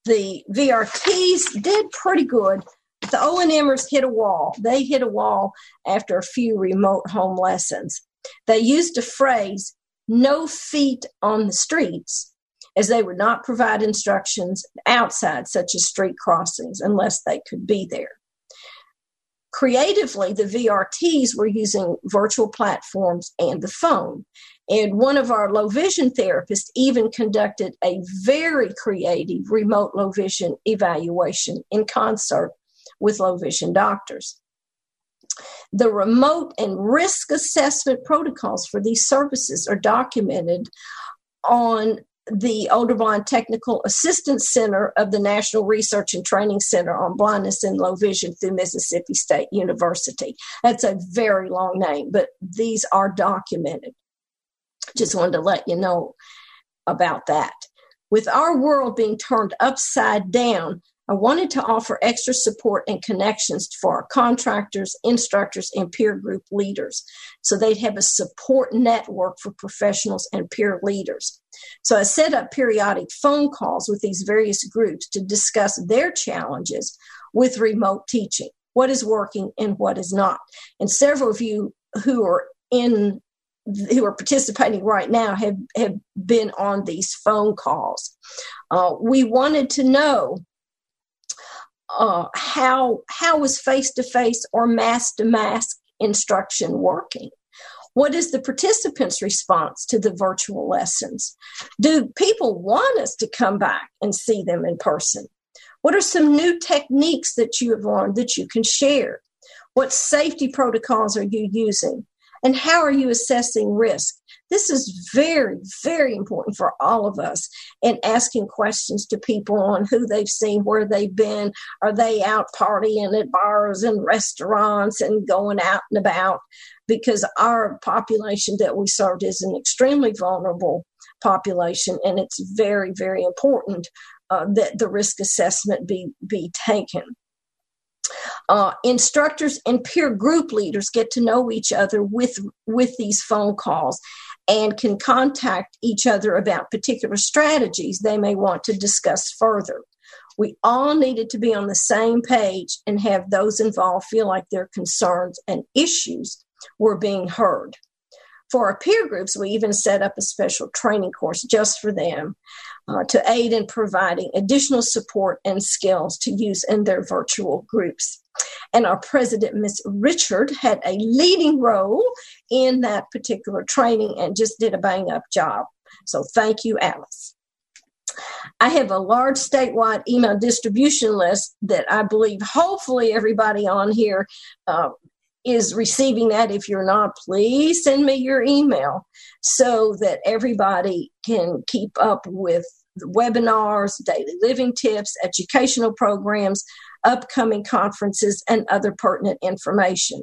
The VRTs did pretty good. The O&Mers hit a wall. They hit a wall after a few remote home lessons. They used a phrase, no feet on the streets, as they would not provide instructions outside, such as street crossings, unless they could be there. Creatively, the VRTs were using virtual platforms and the phone. And one of our low vision therapists even conducted a very creative remote low vision evaluation in concert with low vision doctors. The remote and risk assessment protocols for these services are documented on the Older Blind Technical Assistance Center of the National Research and Training Center on Blindness and Low Vision through Mississippi State University. That's a very long name, but these are documented. Just wanted to let you know about that. With our world being turned upside down, I wanted to offer extra support and connections for our contractors, instructors, and peer group leaders so they'd have a support network for professionals and peer leaders. So I set up periodic phone calls with these various groups to discuss their challenges with remote teaching, what is working and what is not. And several of you who are in who are participating right now have, have been on these phone calls. Uh, we wanted to know uh, how how was face to face or mask to mask instruction working? What is the participants' response to the virtual lessons? Do people want us to come back and see them in person? What are some new techniques that you have learned that you can share? What safety protocols are you using? And how are you assessing risk? This is very, very important for all of us in asking questions to people on who they've seen, where they've been. Are they out partying at bars and restaurants and going out and about? Because our population that we served is an extremely vulnerable population, and it's very, very important uh, that the risk assessment be be taken. Uh, instructors and peer group leaders get to know each other with with these phone calls and can contact each other about particular strategies they may want to discuss further. We all needed to be on the same page and have those involved feel like their concerns and issues were being heard. For our peer groups, we even set up a special training course just for them uh, to aid in providing additional support and skills to use in their virtual groups. And our president, Miss Richard, had a leading role in that particular training and just did a bang up job. So thank you, Alice. I have a large statewide email distribution list that I believe hopefully everybody on here uh, is receiving that. If you're not, please send me your email so that everybody can keep up with webinars, daily living tips, educational programs, upcoming conferences, and other pertinent information.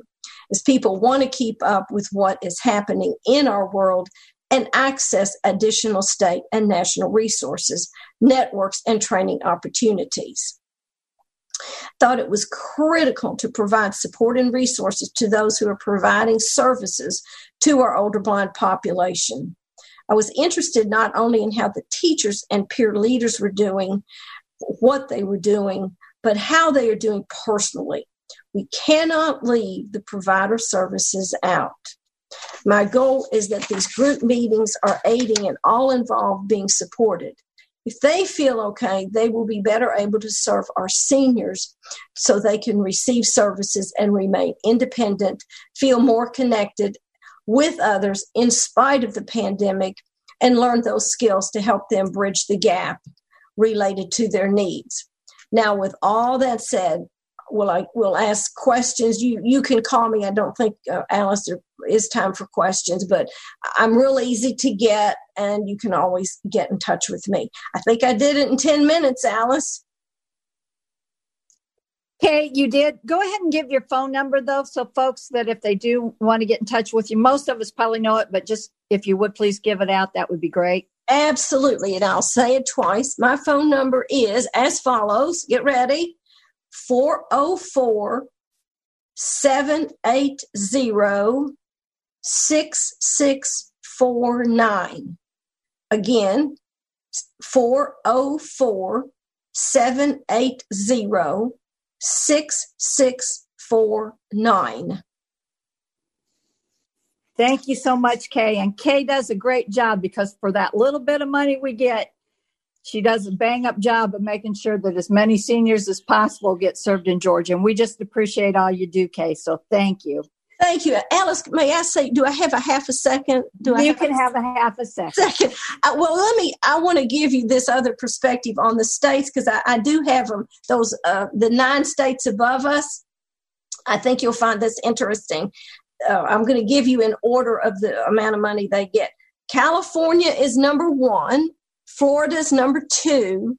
As people want to keep up with what is happening in our world and access additional state and national resources, networks, and training opportunities. Thought it was critical to provide support and resources to those who are providing services to our older blind population. I was interested not only in how the teachers and peer leaders were doing, what they were doing, but how they are doing personally. We cannot leave the provider services out. My goal is that these group meetings are aiding and all involved being supported. If they feel okay, they will be better able to serve our seniors so they can receive services and remain independent, feel more connected, with others in spite of the pandemic and learn those skills to help them bridge the gap related to their needs. Now, with all that said, will I will ask questions. You you can call me. I don't think uh, Alice there is time for questions, but I'm real easy to get, and you can always get in touch with me. I think I did it in ten minutes, Alice. Okay, you did. Go ahead and give your phone number though, so folks that if they do want to get in touch with you, most of us probably know it, but just if you would please give it out, that would be great. Absolutely, and I'll say it twice. My phone number is as follows. Get ready 404 780 6649. Again, 404 780 6649. Thank you so much, Kay. And Kay does a great job because for that little bit of money we get, she does a bang up job of making sure that as many seniors as possible get served in Georgia. And we just appreciate all you do, Kay. So thank you. Thank you. Alice, may I say, do I have a half a second? Do I you can have a half a second. second. Uh, well, let me, I want to give you this other perspective on the states because I, I, do have them, those, uh, the nine states above us. I think you'll find this interesting. Uh, I'm going to give you an order of the amount of money they get. California is number one Florida is number two.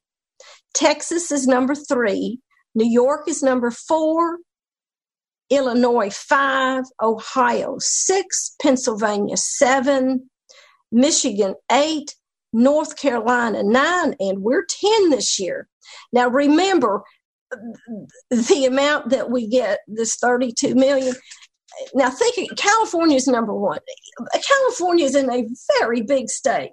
Texas is number three. New York is number four. Illinois five. Ohio six. Pennsylvania seven. Michigan eight. North Carolina nine. And we're 10 this year. Now remember, the amount that we get, this 32 million, now think California is number one. California is in a very big state.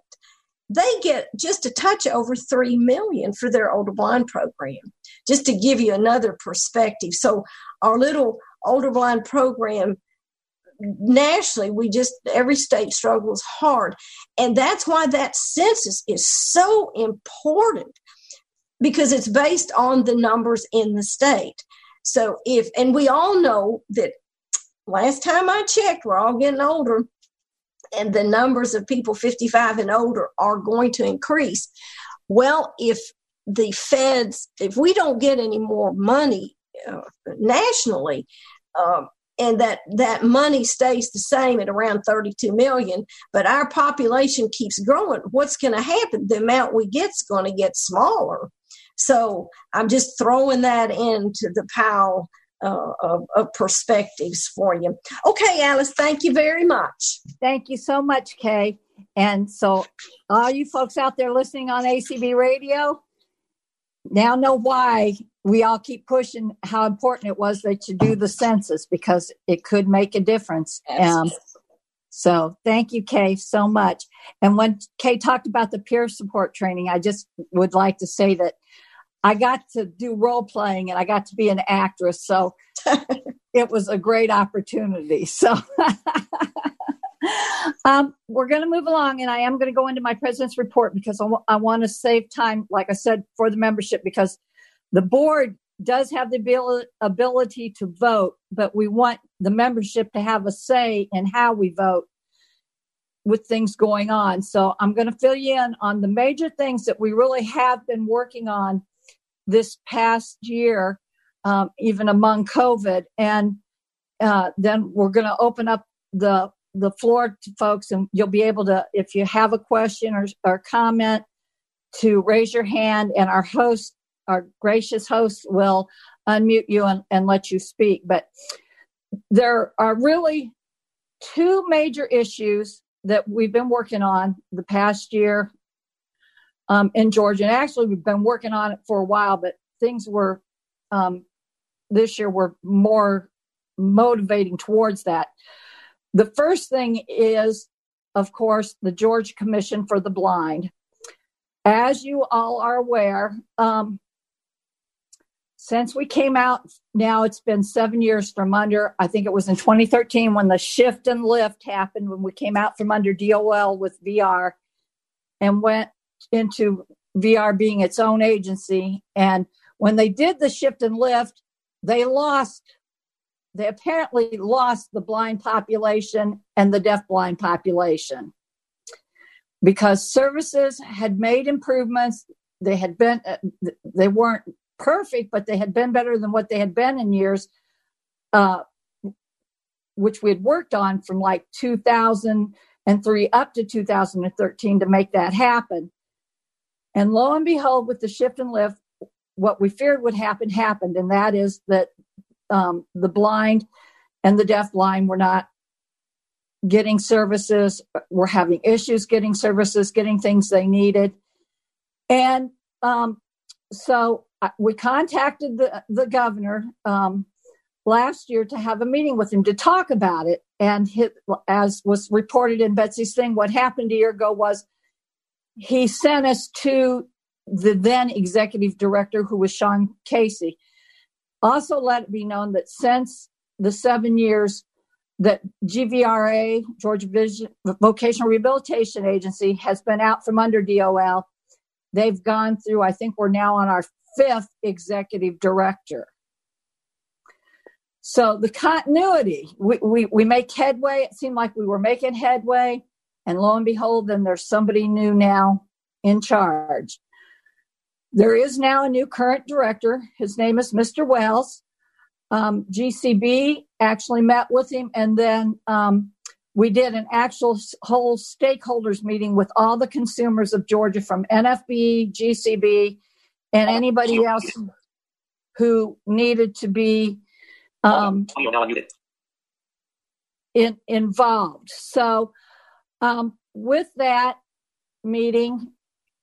They get just a touch over three million for their older blind program, just to give you another perspective. So our little older blind program nationally, we just every state struggles hard, and that's why that census is so important because it's based on the numbers in the state. So if and we all know that last time I checked, we're all getting older, and the numbers of people 55 and older are going to increase. Well, if the feds, if we don't get any more money uh, nationally, um, and that that money stays the same at around 32 million, but our population keeps growing, what's going to happen? The amount we get's going to get smaller. So I'm just throwing that into the pile uh, of, of, perspectives for you. Okay, Alice, thank you very much. Thank you so much, Kay. And so, all you folks out there listening on ACB radio, now know why we all keep pushing how important it was that you do the census because it could make a difference. Um, so thank you, Kay, so much. And when Kay talked about the peer support training, I just would like to say that I got to do role playing and I got to be an actress. So it was a great opportunity. So um, we're going to move along and I am going to go into my president's report because I, w- I want to save time, like I said, for the membership because the board does have the abil- ability to vote, but we want the membership to have a say in how we vote with things going on. So I'm going to fill you in on the major things that we really have been working on this past year, um, even among COVID. And uh, then we're going to open up the the floor to folks, and you'll be able to, if you have a question or, or comment, to raise your hand, and our host, our gracious host, will unmute you and, and let you speak. But there are really two major issues that we've been working on the past year um, in Georgia. And actually, we've been working on it for a while, but things were um, this year were more motivating towards that. The first thing is, of course, the Georgia Commission for the Blind. As you all are aware, um, since we came out, now it's been seven years from under, I think it was in 2013 when the shift and lift happened, when we came out from under DOL with VR and went into VR being its own agency. And when they did the shift and lift, they lost, they apparently lost the blind population and the deaf-blind population because services had made improvements. They had been, uh, they weren't perfect, but they had been better than what they had been in years, uh, which we had worked on from like 2003 up to 2013 to make that happen. And lo and behold, with the shift and lift, what we feared would happen happened, and that is that um, the blind and the deaf blind were not getting services, were having issues getting services, getting things they needed. And um, so we contacted the, the governor um, last year to have a meeting with him to talk about it. And his, as was reported in Betsy's thing, what happened a year ago was he sent us to the then executive director, who was Sean Casey. Also, let it be known that since the seven years that GVRA, Georgia Vision, Vocational Rehabilitation Agency, has been out from under DOL, they've gone through, I think we're now on our fifth executive director. So the continuity, we, we, we make headway. It seemed like we were making headway. And lo and behold, then there's somebody new now in charge. There is now a new current director. His name is Mr. Wells. Um, GCB actually met with him, and then um, we did an actual whole stakeholders meeting with all the consumers of Georgia from NFB, GCB, and anybody else who needed to be um, in, involved. So, um, with that meeting,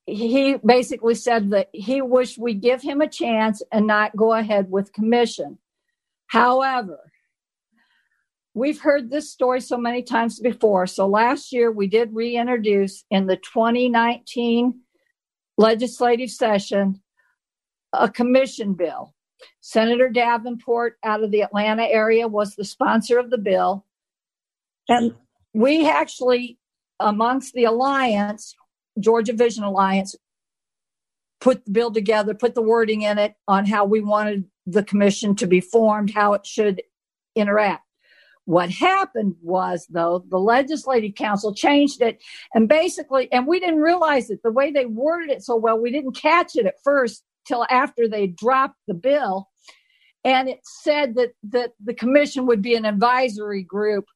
he basically said that he wished we give him a chance and not go ahead with commission. However, we've heard this story so many times before. So last year we did reintroduce in the 2019 legislative session a commission bill. Senator Davenport out of the Atlanta area was the sponsor of the bill. And we actually, amongst the alliance, Georgia Vision Alliance, put the bill together, put the wording in it on how we wanted the commission to be formed, how it should interact. What happened was, though, the legislative council changed it and basically, and we didn't realize it the way they worded it so well, we didn't catch it at first till after they dropped the bill. And it said that, that the commission would be an advisory group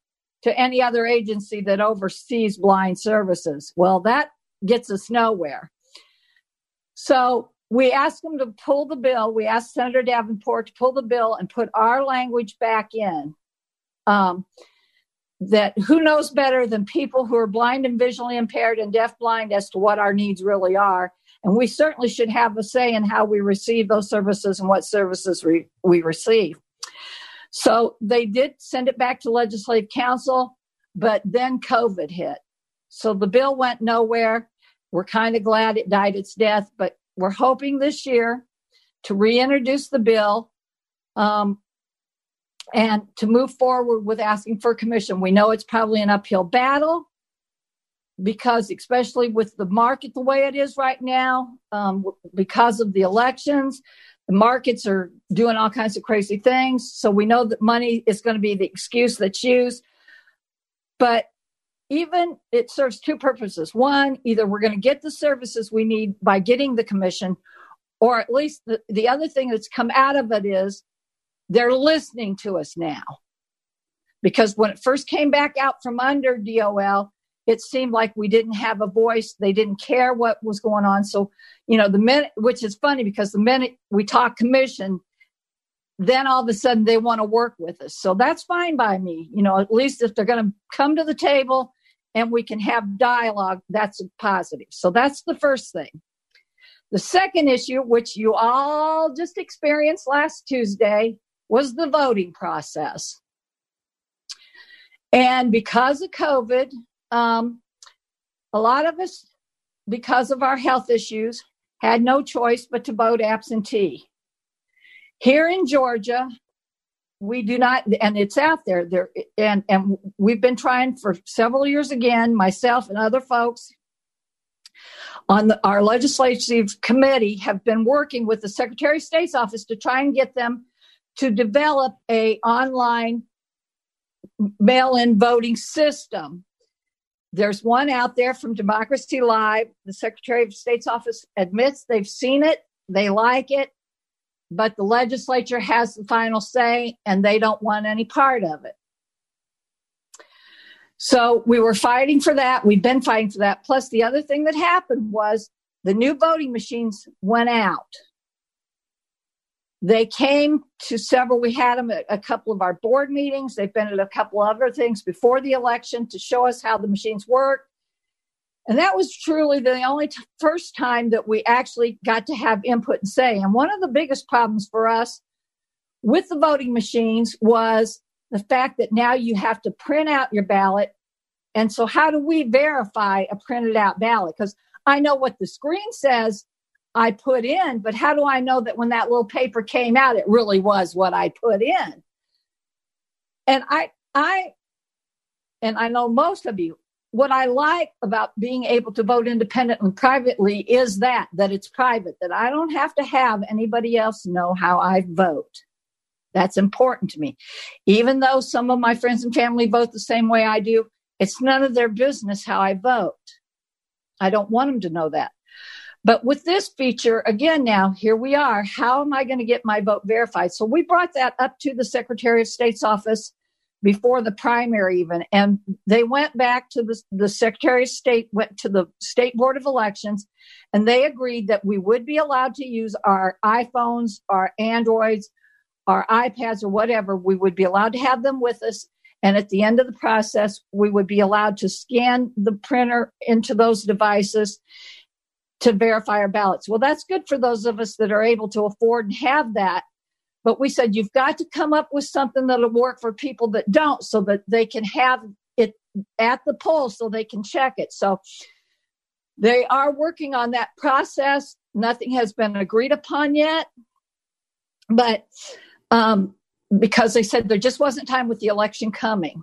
to any other agency that oversees blind services. Well, that gets us nowhere. So we asked them to pull the bill. We asked Senator Davenport to pull the bill and put our language back in. Um, that who knows better than people who are blind and visually impaired and deaf-blind as to what our needs really are. And we certainly should have a say in how we receive those services and what services we, we receive. So they did send it back to legislative council, but then COVID hit. So the bill went nowhere. We're kind of glad it died its death, but we're hoping this year to reintroduce the bill um, and to move forward with asking for commission. We know it's probably an uphill battle because, especially with the market the way it is right now, um, because of the elections, the markets are doing all kinds of crazy things. So we know that money is going to be the excuse that's used. But even it serves two purposes. One, either we're going to get the services we need by getting the commission, or at least the, the other thing that's come out of it is they're listening to us now. Because when it first came back out from under DOL, it seemed like we didn't have a voice. They didn't care what was going on. So, you know, the minute, which is funny because the minute we talk commission, then all of a sudden they want to work with us. So that's fine by me. You know, at least if they're going to come to the table and we can have dialogue, that's a positive. So that's the first thing. The second issue, which you all just experienced last Tuesday, was the voting process. And because of COVID, um, a lot of us, because of our health issues, had no choice but to vote absentee. Here in Georgia, we do not and it's out there there and and we've been trying for several years again myself and other folks on the, our legislative committee have been working with the secretary of state's office to try and get them to develop a online mail-in voting system. There's one out there from democracy live. The secretary of state's office admits they've seen it they like it but the legislature has the final say and they don't want any part of it. So we were fighting for that. We've been fighting for that. Plus, the other thing that happened was the new voting machines went out. They came to several, we had them at a couple of our board meetings. They've been at a couple other things before the election to show us how the machines work. And that was truly the only t- first time that we actually got to have input and say. And one of the biggest problems for us with the voting machines was the fact that now you have to print out your ballot. And so, how do we verify a printed out ballot? Because I know what the screen says I put in, but how do I know that when that little paper came out, it really was what I put in? And I, I, and I know most of you what I like about being able to vote independently privately is that that it's private that I don't have to have anybody else know how I vote. That's important to me. Even though some of my friends and family vote the same way I do, it's none of their business how I vote. I don't want them to know that. But with this feature, again, now here we are. How am I going to get my vote verified? So we brought that up to the Secretary of State's office before the primary even and they went back to the, the secretary of state went to the state board of elections and they agreed that we would be allowed to use our iphones our androids our ipads or whatever. We would be allowed to have them with us and at the end of the process we would be allowed to scan the printer into those devices to verify our ballots. Well that's good for those of us that are able to afford and have that but we said you've got to come up with something that'll work for people that don't so that they can have it at the poll so they can check it. So they are working on that process. Nothing has been agreed upon yet. But um, because they said there just wasn't time with the election coming.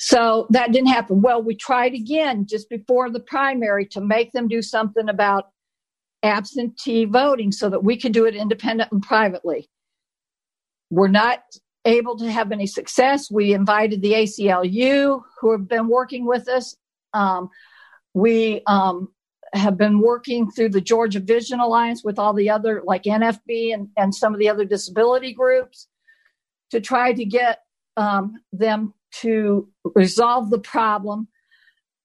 So that didn't happen. Well, we tried again just before the primary to make them do something about absentee voting so that we can do it independent and privately. We're not able to have any success. We invited the ACLU who have been working with us. Um, we um, have been working through the Georgia Vision Alliance with all the other, like NFB and, and some of the other disability groups, to try to get um, them to resolve the problem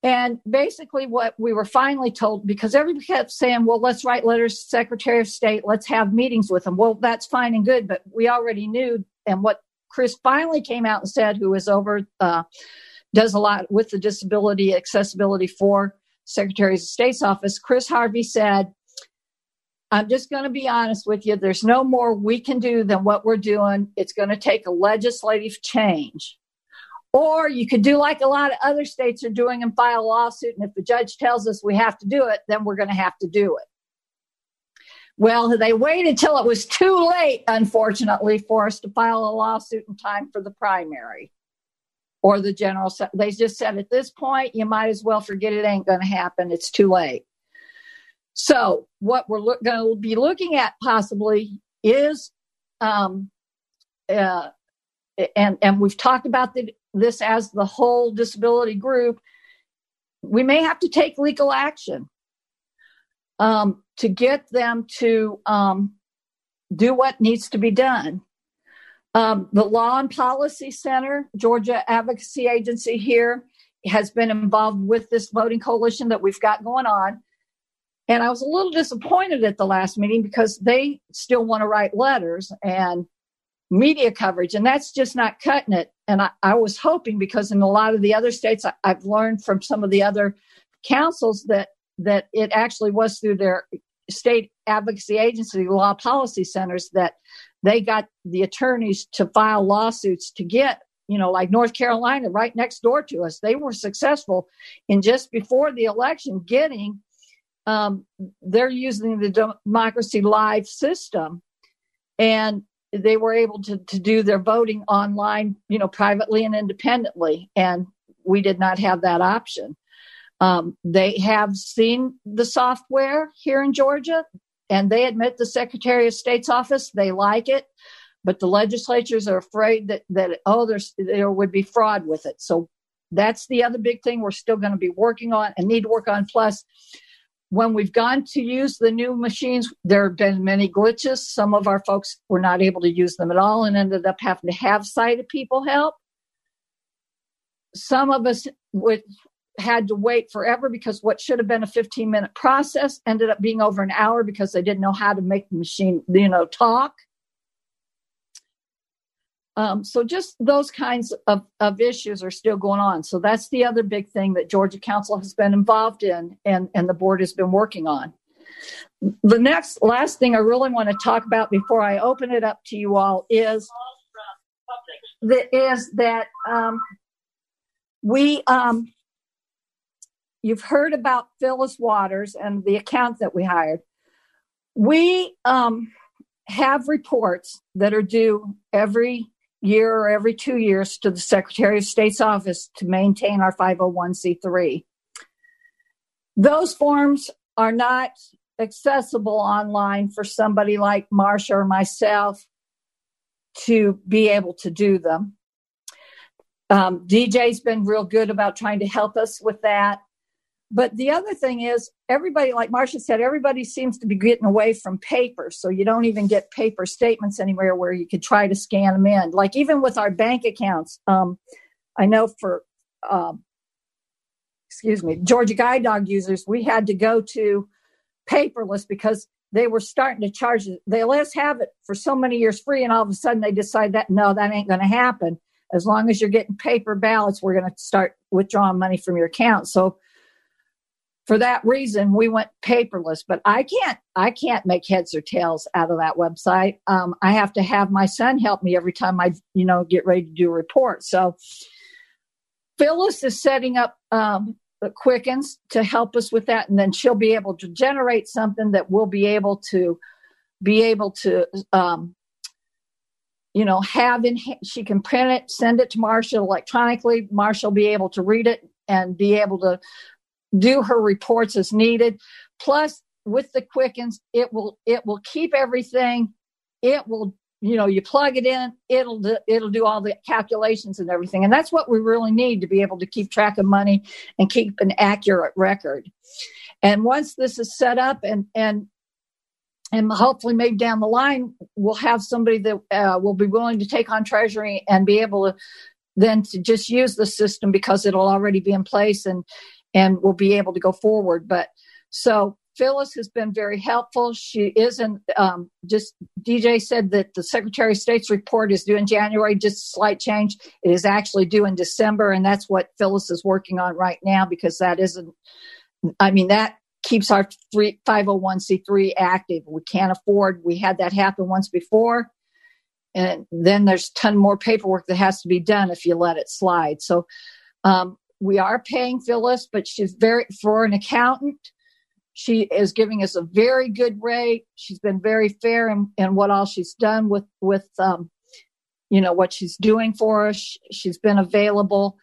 and basically, what we were finally told, because everybody kept saying, well, let's write letters to Secretary of State, let's have meetings with them. Well, that's fine and good, but we already knew. And what Chris finally came out and said, who is over, uh, does a lot with the disability accessibility for Secretaries of State's office, Chris Harvey said, I'm just going to be honest with you. There's no more we can do than what we're doing. It's going to take a legislative change. Or you could do like a lot of other states are doing and file a lawsuit. And if the judge tells us we have to do it, then we're going to have to do it. Well, they waited till it was too late, unfortunately, for us to file a lawsuit in time for the primary or the general. They just said at this point, you might as well forget it ain't going to happen. It's too late. So, what we're lo- going to be looking at possibly is, um, uh, and and we've talked about the this as the whole disability group, we may have to take legal action um, to get them to um, do what needs to be done. Um, the Law and Policy Center, Georgia Advocacy Agency here, has been involved with this voting coalition that we've got going on. And I was a little disappointed at the last meeting because they still want to write letters and media coverage, and that's just not cutting it. And I, I was hoping because in a lot of the other states, I, I've learned from some of the other councils that that it actually was through their state advocacy agency law policy centers that they got the attorneys to file lawsuits to get you know like north carolina right next door to us. They were successful in just before the election getting um, they're using the democracy live system. And they were able to, to do their voting online, you know, privately and independently. And we did not have that option. Um, they have seen the software here in Georgia and they admit the Secretary of State's office, they like it, but the legislatures are afraid that, that oh, there's, there would be fraud with it. So that's the other big thing we're still going to be working on and need to work on. Plus, when we've gone to use the new machines, there have been many glitches. Some of our folks were not able to use them at all and ended up having to have sighted people help. Some of us would, had to wait forever because what should have been a 15 minute process ended up being over an hour because they didn't know how to make the machine, you know, talk. Um, so just those kinds of, of issues are still going on. So that's the other big thing that Georgia Council has been involved in and, and the board has been working on. The next last thing I really want to talk about before I open it up to you all is is that um, we um, you've heard about Phyllis Waters and the account that we hired. We um, have reports that are due every year or every two years to the Secretary of State's office to maintain our 501c3. Those forms are not accessible online for somebody like Marsha or myself to be able to do them. Um, DJ's been real good about trying to help us with that. But the other thing is, everybody, like Marcia said, everybody seems to be getting away from paper. So you don't even get paper statements anywhere where you could try to scan them in. Like even with our bank accounts, um, I know for, um, excuse me, Georgia Guide Dog users, we had to go to paperless because they were starting to charge. They let us have it for so many years free, and all of a sudden they decide that no, that ain't going to happen. As long as you're getting paper ballots, we're going to start withdrawing money from your account. So for that reason we went paperless but i can't i can't make heads or tails out of that website. Um, i have to have my son help me every time i you know get ready to do a report so phyllis is setting up um, the quickens to help us with that and then she'll be able to generate something that we'll be able to be able to um, you know have in she can print it send it to marshall electronically. Marshall be able to read it and be able to do her reports as needed. Plus, with the Quickens, it will it will keep everything. It will you know you plug it in it'll do, it'll do all the calculations and everything and that's what we really need to be able to keep track of money and keep an accurate record and once this is set up and and and hopefully maybe down the line we'll have somebody that uh, will be willing to take on treasury and be able to then to just use the system because it'll already be in place and and we'll be able to go forward. But so Phyllis has been very helpful. She isn't um, just DJ said that the Secretary of State's report is due in January, just a slight change. It is actually due in December, and that's what Phyllis is working on right now because that isn't, I mean, that keeps our three, 501c3 active. We can't afford, we had that happen once before. And then there's a ton more paperwork that has to be done if you let it slide. So um, we are paying Phyllis, but she's very, for an accountant, she is giving us a very good rate. She's been very fair in, in what all she's done with, with, um, you know, what she's doing for us. She's been available.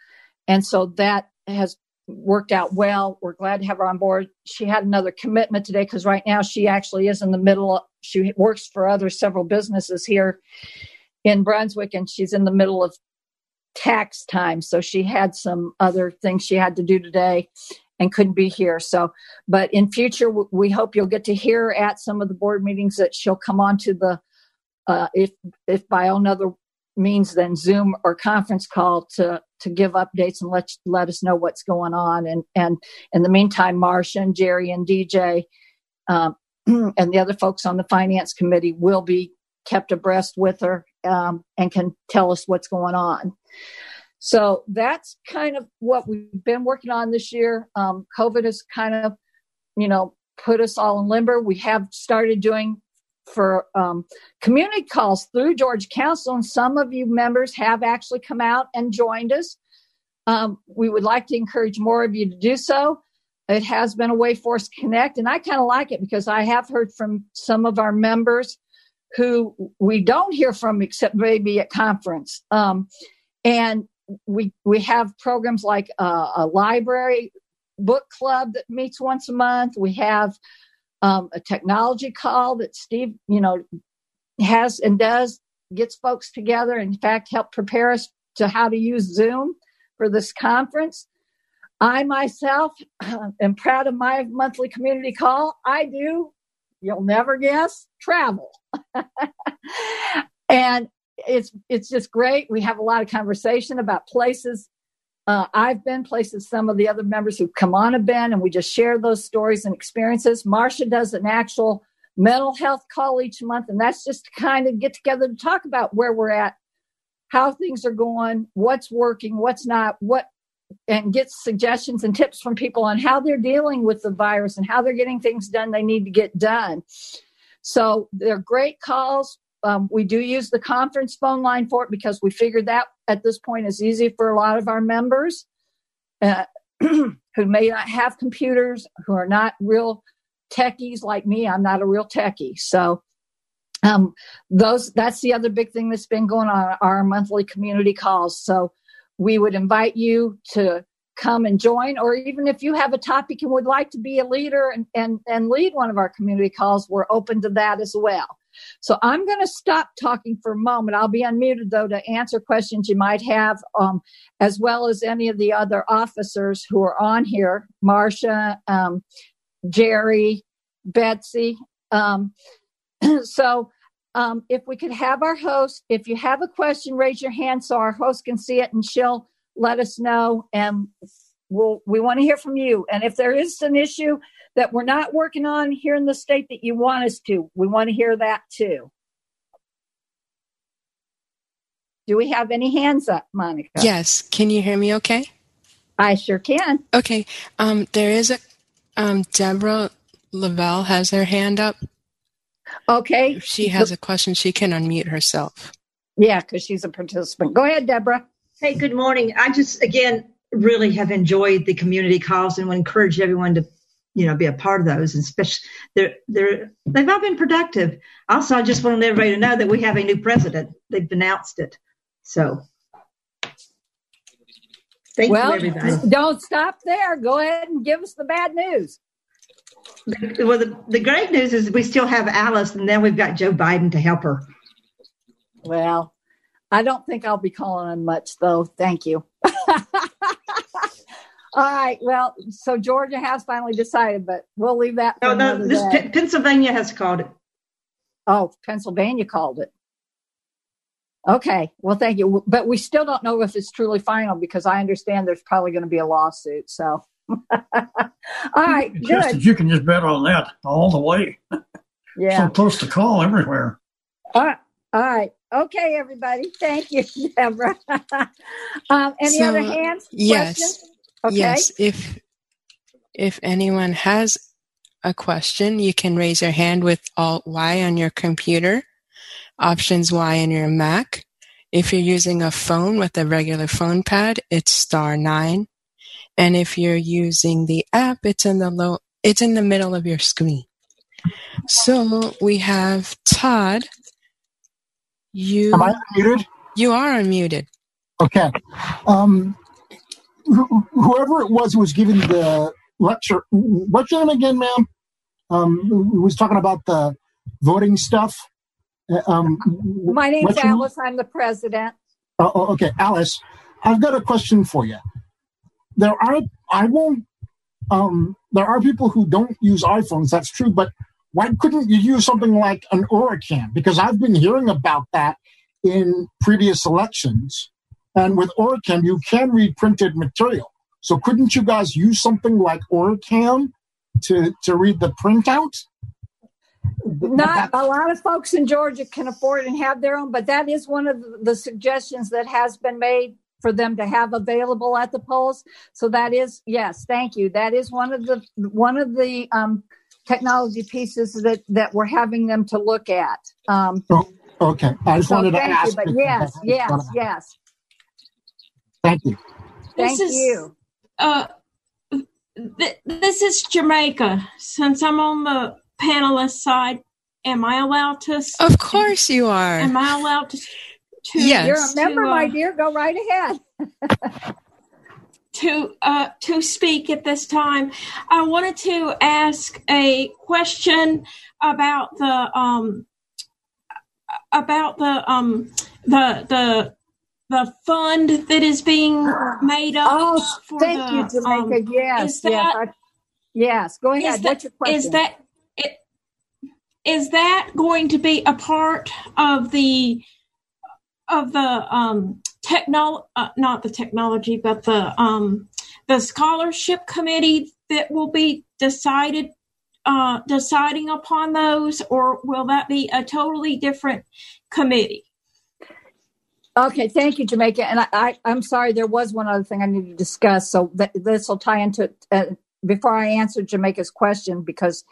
And so that has worked out well. We're glad to have her on board. She had another commitment today because right now she actually is in the middle. Of, she works for other several businesses here in Brunswick, and she's in the middle of tax time. So she had some other things she had to do today and couldn't be here. So, but in future, we hope you'll get to hear at some of the board meetings that she'll come on to the, uh, if, if by another means than Zoom or conference call to, to give updates and let, let us know what's going on. And, and in the meantime, Marcia and Jerry and DJ, um, and the other folks on the finance committee will be kept abreast with her um, and can tell us what's going on. So that's kind of what we've been working on this year. Um, COVID has kind of, you know, put us all in limber. We have started doing for um, community calls through George Council, and some of you members have actually come out and joined us. Um, we would like to encourage more of you to do so. It has been a way for us to connect, and I kind of like it because I have heard from some of our members who we don't hear from except maybe at conference. Um, and we we have programs like uh, a library book club that meets once a month. We have um, a technology call that Steve, you know, has and does gets folks together. In fact, help prepare us to how to use Zoom for this conference. I myself am proud of my monthly community call. I do, you'll never guess, travel. and it's it's just great. We have a lot of conversation about places uh, I've been, places some of the other members who've come on have been, and we just share those stories and experiences. Marcia does an actual mental health call each month, and that's just to kind of get together to talk about where we're at, how things are going, what's working, what's not, what, and get suggestions and tips from people on how they're dealing with the virus and how they're getting things done they need to get done. So they're great calls. Um, we do use the conference phone line for it because we figured that at this point is easy for a lot of our members uh, who may not have computers, who are not real techies like me. I'm not a real techie. So um, those that's the other big thing that's been going on our monthly community calls. So we would invite you to come and join, or even if you have a topic and would like to be a leader and, and, and lead one of our community calls, we're open to that as well. So I'm going to stop talking for a moment. I'll be unmuted though to answer questions you might have, um, as well as any of the other officers who are on here, Marcia, um, Jerry, Betsy. Um, so um, if we could have our host, if you have a question, raise your hand so our host can see it and she'll let us know. And we'll, we want to hear from you. And if there is an issue that we're not working on here in the state that you want us to, we want to hear that too. Do we have any hands up, Monica? Yes. Can you hear me okay? I sure can. Okay. Um, there is a um, Deborah Lavelle has her hand up. Okay. If she has a question, she can unmute herself. Yeah, because she's a participant. Go ahead, Deborah. Hey, good morning. I just, again, really have enjoyed the community calls and would encourage everyone to, you know, be a part of those. And especially, they're, they're, they've all been productive. Also, I just want everybody to know that we have a new president. They've announced it. So, thank well, you, everybody. Don't stop there. Go ahead and give us the bad news. Well, the, the great news is we still have Alice, and then we've got Joe Biden to help her. Well, I don't think I'll be calling him much, though. Thank you. All right. Well, so Georgia has finally decided, but we'll leave that. no, no. This P- Pennsylvania has called it. Oh, Pennsylvania called it. Okay. Well, thank you. But we still don't know if it's truly final because I understand there's probably going to be a lawsuit. So. all right, just good. you can just bet on that all the way. Yeah. so close to call everywhere. All right. All right. Okay, everybody. Thank you, Deborah. um, any So, other hands? Yes. Questions? Okay. Yes. If if anyone has a question, you can raise your hand with Alt Y on your computer, Options Y on your Mac. If you're using a phone with a regular phone pad, it's star nine. And if you're using the app, it's in the low, it's in the middle of your screen. So we have Todd. You Am I unmuted? You are unmuted. Okay. Um, wh- whoever it was who was giving the lecture, what's your name again, ma'am? Um, who was talking about the voting stuff. Uh, Um, My name's what's your- Alice. I'm the president. Oh, oh, okay, Alice, I've got a question for you. There are, I won't, um, there are people who don't use iPhones, that's true, but why couldn't you use something like an OrCam? Because I've been hearing about that in previous elections. And with OrCam, you can read printed material. So couldn't you guys use something like OrCam to, to read the printout? Not a lot of folks in Georgia can afford and have their own, but that is one of the- the suggestions that has been made for them to have available at the polls. So that is yes, thank you. That is one of the one of the um, technology pieces that that we're having them to look at. Um, Okay, I just so wanted to thank ask. you, but if- yes, yes, yes. Thank you. Thank This is- you. Uh, th- this is Jamaica. Since I'm on the panelist side, am I allowed to? s- Of course you are. Am I allowed to? to Yes. You're a member, to, uh, my dear. Go right ahead. to uh, to speak at this time. I wanted to ask a question about the um about the um the the the fund that is being made up. Oh, for thank the, you, Jamaica. um, yes, that, yes, I- yes. Go ahead. That, What's your question? Is that it, is that going to be a part of the of the um uh, not the technology but the um the scholarship committee that will be decided uh deciding upon those or will that be a totally different committee Okay, thank you, Jamaica. And I, I, I'm sorry, there was one other thing I need to discuss. So th- this will tie into uh, before I answer Jamaica's question because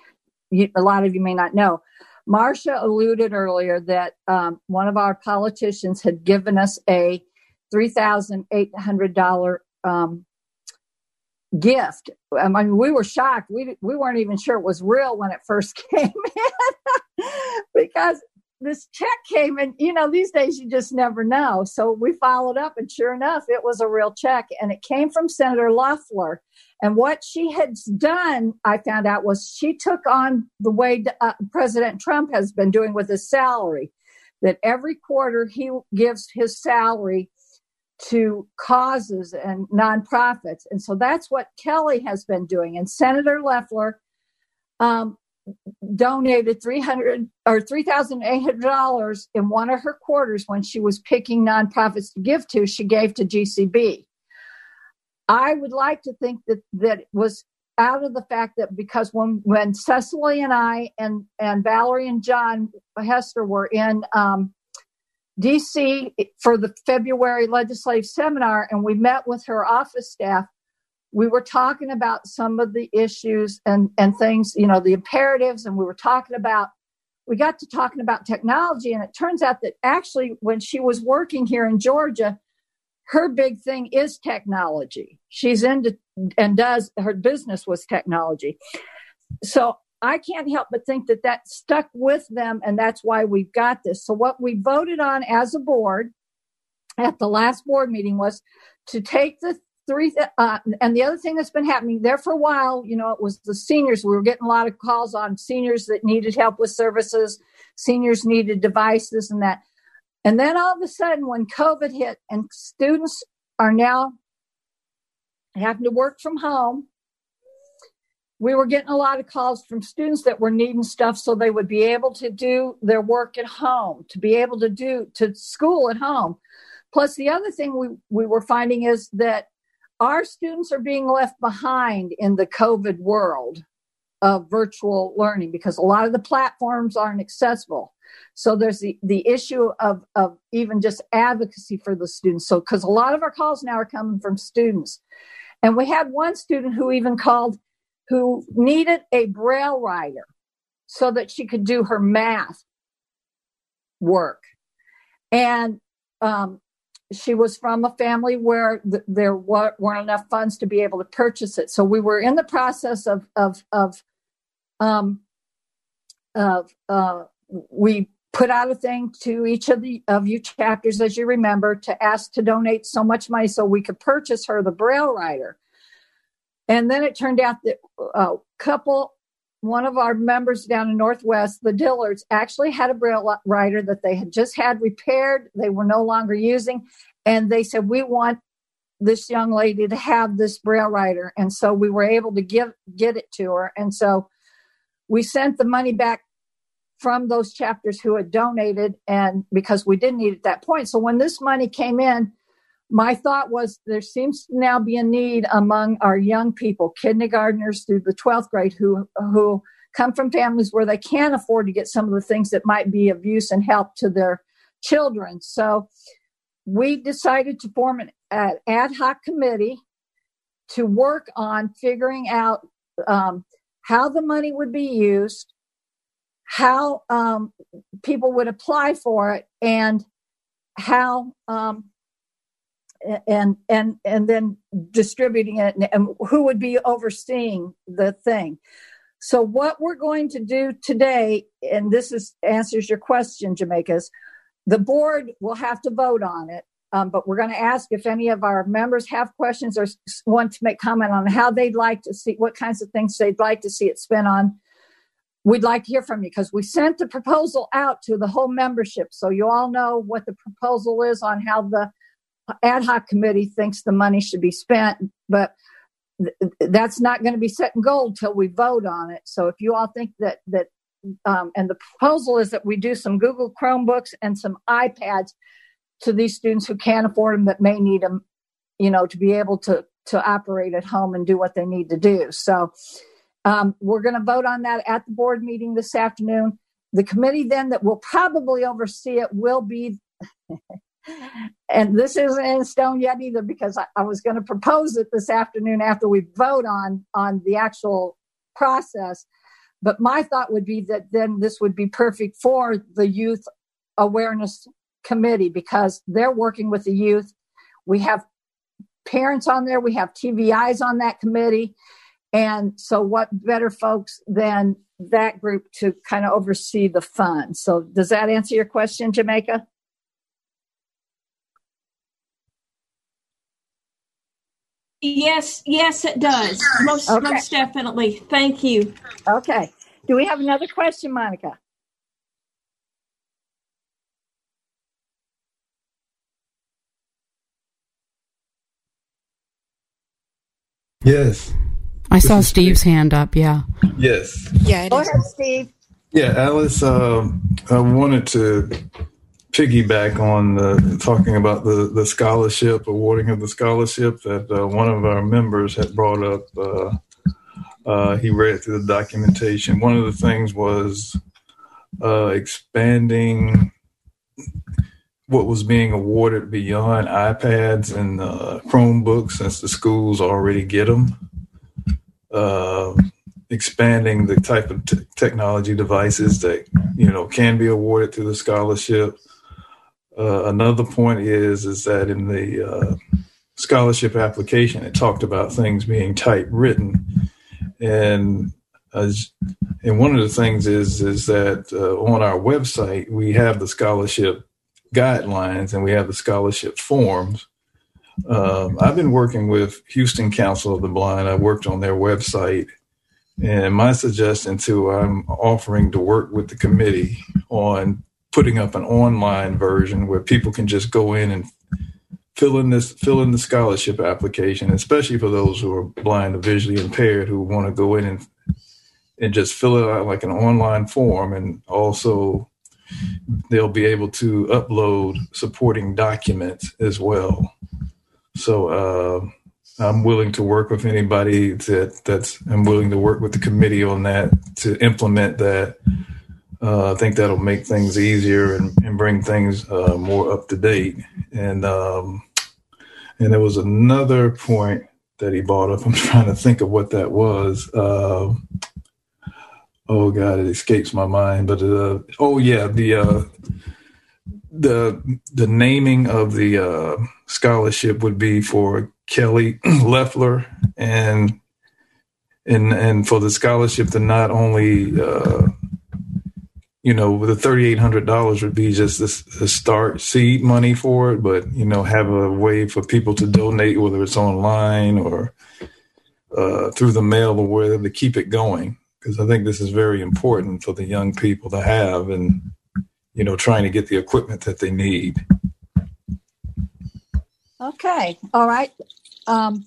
you, a lot of you may not know. Marcia alluded earlier that um, one of our politicians had given us a three thousand eight hundred dollar um, gift. I mean, we were shocked. We we weren't even sure it was real when it first came in because this check came in. You know, these days you just never know. So we followed up, and sure enough, it was a real check, and it came from Senator Loeffler. And what she had done, I found out, was she took on the way uh, President Trump has been doing with his salary, that every quarter he gives his salary to causes and nonprofits. And so that's what Kelly has been doing. And Senator Loeffler um, donated 300 or $3,800 in one of her quarters when she was picking nonprofits to give to, she gave to GCB. I would like to think that that was out of the fact that because when when Cecily and I and and Valerie and John Hester were in um, DC for the February legislative seminar and we met with her office staff, we were talking about some of the issues and and things, you know, the imperatives, and we were talking about we got to talking about technology, and it turns out that actually when she was working here in Georgia her big thing is technology. She's into and does her business was technology. So I can't help but think that that stuck with them, and that's why we've got this. So what we voted on as a board at the last board meeting was to take the three. Uh, and the other thing that's been happening there for a while, you know, it was the seniors. We were getting a lot of calls on seniors that needed help with services. Seniors needed devices and that. And then all of a sudden, when COVID hit and students are now having to work from home, we were getting a lot of calls from students that were needing stuff so they would be able to do their work at home, to be able to do to school at home. Plus, the other thing we, we were finding is that our students are being left behind in the COVID world of virtual learning because a lot of the platforms aren't accessible. So there's the, the issue of, of even just advocacy for the students. So, because a lot of our calls now are coming from students. And we had one student who even called who needed a braille writer so that she could do her math work. And um, she was from a family where th- there weren't enough funds to be able to purchase it. So we were in the process of of of um, of uh, we put out a thing to each of the of you chapters, as you remember, to ask to donate so much money so we could purchase her the Braille writer. And then it turned out that a couple, one of our members down in Northwest, the Dillards, actually had a Braille writer that they had just had repaired. They were no longer using, and they said, "We want this young lady to have this Braille writer." And so we were able to give get it to her. And so we sent the money back from those chapters who had donated and because we didn't need it at that point. So when this money came in, my thought was there seems to now be a need among our young people, kindergartners through the 12th grade who who come from families where they can't afford to get some of the things that might be of use and help to their children. So we decided to form an ad hoc committee to work on figuring out um, how the money would be used, how um, people would apply for it and how um, and and and then distributing it and, and, who would be overseeing the thing. So what we're going to do today and this is answers your question jamaica's the board will have to vote on it um, but we're going to ask if any of our members have questions or want to make comment on how they'd like to see what kinds of things they'd like to see it spent on. We'd like to hear from you because we sent the proposal out to the whole membership so you all know what the proposal is on how the ad hoc committee thinks the money should be spent but th- that's not going to be set in gold till we vote on it so if you all think that that um, and the proposal is that we do some google chromebooks and some ipads to these students who can't afford them that may need them you know to be able to to operate at home and do what they need to do so um, we're going to vote on that at the board meeting this afternoon. The committee then that will probably oversee it will be, and this isn't in stone yet either because I, I was going to propose it this afternoon after we vote on on the actual process. But my thought would be that then this would be perfect for the youth awareness committee because they're working with the youth. We have parents on there, we have TVIs on that committee and so, what better folks than that group to kind of oversee the fund? So, does that answer your question, Jamaica? Yes, yes, it does. Most, Okay. most definitely. Thank you. Okay. Do we have another question, Monica? Yes. I saw Steve's hand up. Yeah. Yes. Yeah. Go ahead, Steve. Yeah, Alice, um, I wanted to piggyback on the, talking about the, the scholarship, awarding of the scholarship that uh, one of our members had brought up. Uh, uh, he read through the documentation. One of the things was uh, expanding what was being awarded beyond iPads and uh, Chromebooks, since the schools already get them. Uh, expanding the type of t- technology devices that you know can be awarded through the scholarship. Uh, another point is is that in the uh, scholarship application, it talked about things being typewritten, and as and one of the things is is that uh, on our website we have the scholarship guidelines and we have the scholarship forms. Um, I've been working with Houston Council of the Blind. I worked on their website and my suggestion too, I'm offering to work with the committee on putting up an online version where people can just go in and fill in this fill in the scholarship application, especially for those who are blind or visually impaired who want to go in and and just fill it out like an online form and also they'll be able to upload supporting documents as well. So uh, I'm willing to work with anybody that that's I'm willing to work with the committee on that to implement that. Uh, I think that'll make things easier and, and bring things uh, more up to date. And um, and there was another point that he brought up. I'm trying to think of what that was. Uh, oh God, it escapes my mind. But uh, oh yeah, the uh, the the naming of the uh, scholarship would be for Kelly Loeffler and and and for the scholarship to not only you know the thirty eight hundred dollars would be just the start seed money for it, but you know have a way for people to donate whether it's online or uh, through the mail or wherever to keep it going because I think this is very important for the young people to have and you know trying to get the equipment that they need. Okay. All right. Um,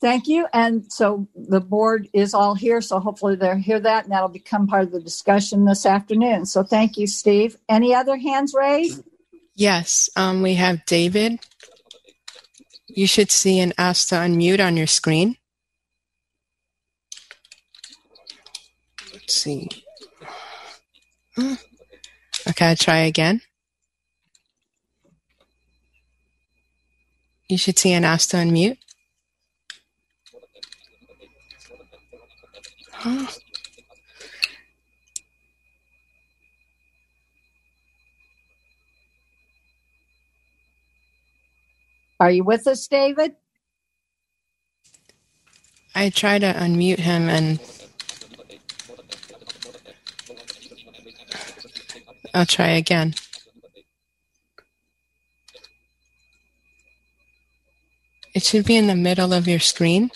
thank you. And so the board is all here. So hopefully they'll hear that and that'll become part of the discussion this afternoon. So thank you, Steve. Any other hands raised? Yes, um, we have David. You should see an ask to unmute on your screen. Let's see. Hmm. Okay, I'll try again. You should see an ask to unmute. Are you with us, David? I try to unmute him and I'll try again. It should be in the middle of your screen.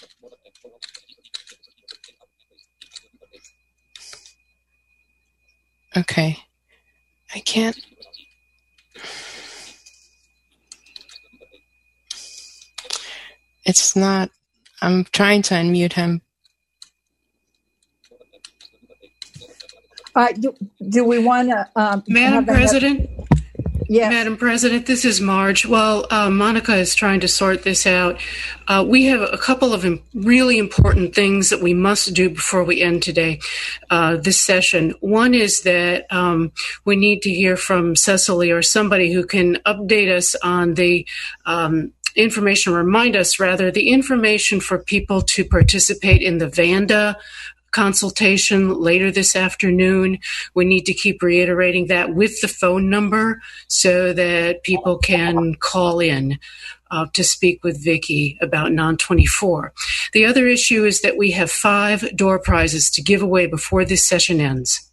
Okay. I can't. It's not. I'm trying to unmute him. All right. Do, do we want to? Um, Madam have another- President? Yes. Madam President, this is Marge. While uh, Monica is trying to sort this out, uh, we have a couple of im- really important things that we must do before we end today, uh, this session. One is that um, we need to hear from Cecily or somebody who can update us on the um, information, remind us rather, the information for people to participate in the Vanda consultation later this afternoon. We need to keep reiterating that with the phone number so that people can call in. Uh, to speak with Vicky about non 24. The other issue is that we have five door prizes to give away before this session ends.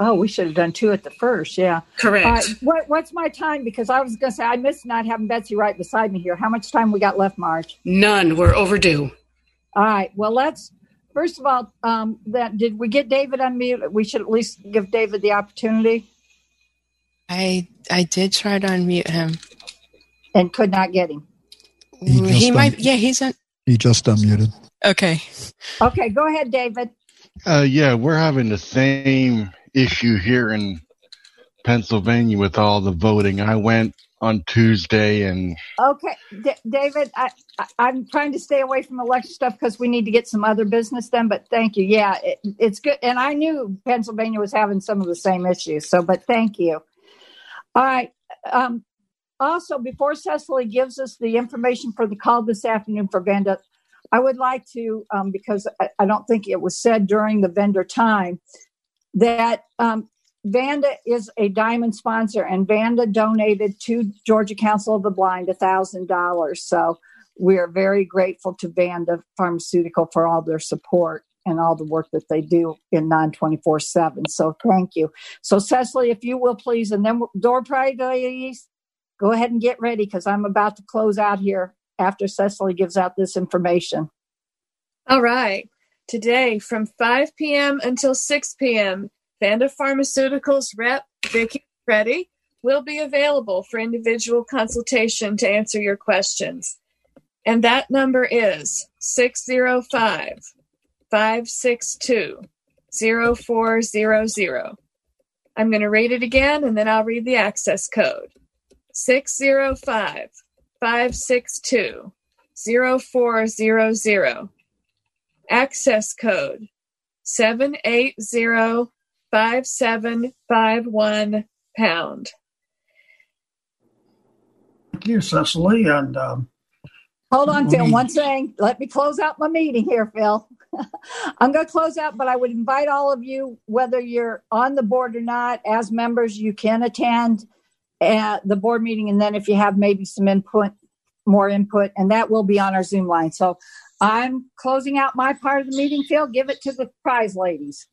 Oh, we should have done two at the first. Yeah. Correct. Right, what, what's my time? Because I was going to say I missed not having Betsy right beside me here. How much time we got left, Marge? None. We're overdue. All right. Well, let's first of all. Um, that did we get David unmuted? We should at least give David the opportunity. I I did try to unmute him. And could not get him. He, just might. un- Yeah, he's on. He just unmuted. Okay. Okay, go ahead, David. Uh, yeah, we're having the same issue here in Pennsylvania with all the voting. I went on Tuesday and Okay, D- David, I, I, I'm trying to stay away from election stuff because we need to get some other business done. But thank you. Yeah, it, it's good. And I knew Pennsylvania was having some of the same issues. So, but thank you. All right. Um, also, before Cecily gives us the information for the call this afternoon for Vanda, I would like to, um, because I, I don't think it was said during the vendor time, that um, Vanda is a diamond sponsor, and Vanda donated to Georgia Council of the Blind $1,000. So we are very grateful to Vanda Pharmaceutical for all their support and all the work that they do in non 24 7. So thank you. So, Cecily, if you will please, and then door prize ladies, go ahead and get ready because I'm about to close out here after Cecily gives out this information. All right. Today from 5 p.m. until 6 p.m., Vanda Pharmaceuticals rep Vicky Reddy will be available for individual consultation to answer your questions. And that number is 605 562 0400. I'm going to read it again and then I'll read the access code 605 562 0400. Access code 780 5751 pound. Thank you, Cecily. And um, Hold on, Phil. me- One thing. Let me close out my meeting here, Phil. I'm going to close out, but I would invite all of you, whether you're on the board or not, as members, you can attend at the board meeting. And then if you have maybe some input, more input, and that will be on our Zoom line. So I'm closing out my part of the meeting, Phil. Give it to the prize ladies.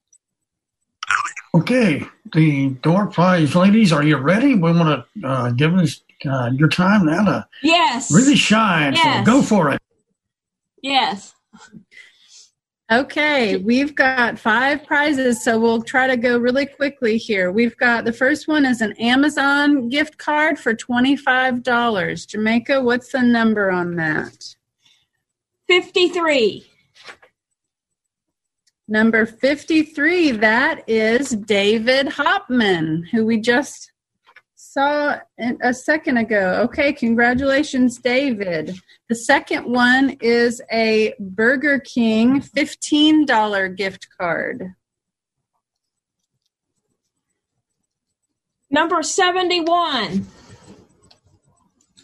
Okay, the door prize ladies, are you ready? We want to uh, give us uh, your time now to Yes. really shine. Yes. So go for it. Yes. Okay, we've got five prizes, so we'll try to go really quickly here. We've got the first one is an Amazon gift card for $25. Jamaica, what's the number on that? 53. Number 53, that is David Hopman, who we just saw a second ago. Okay, congratulations, David. The second one is a Burger King $15 gift card. Number 71.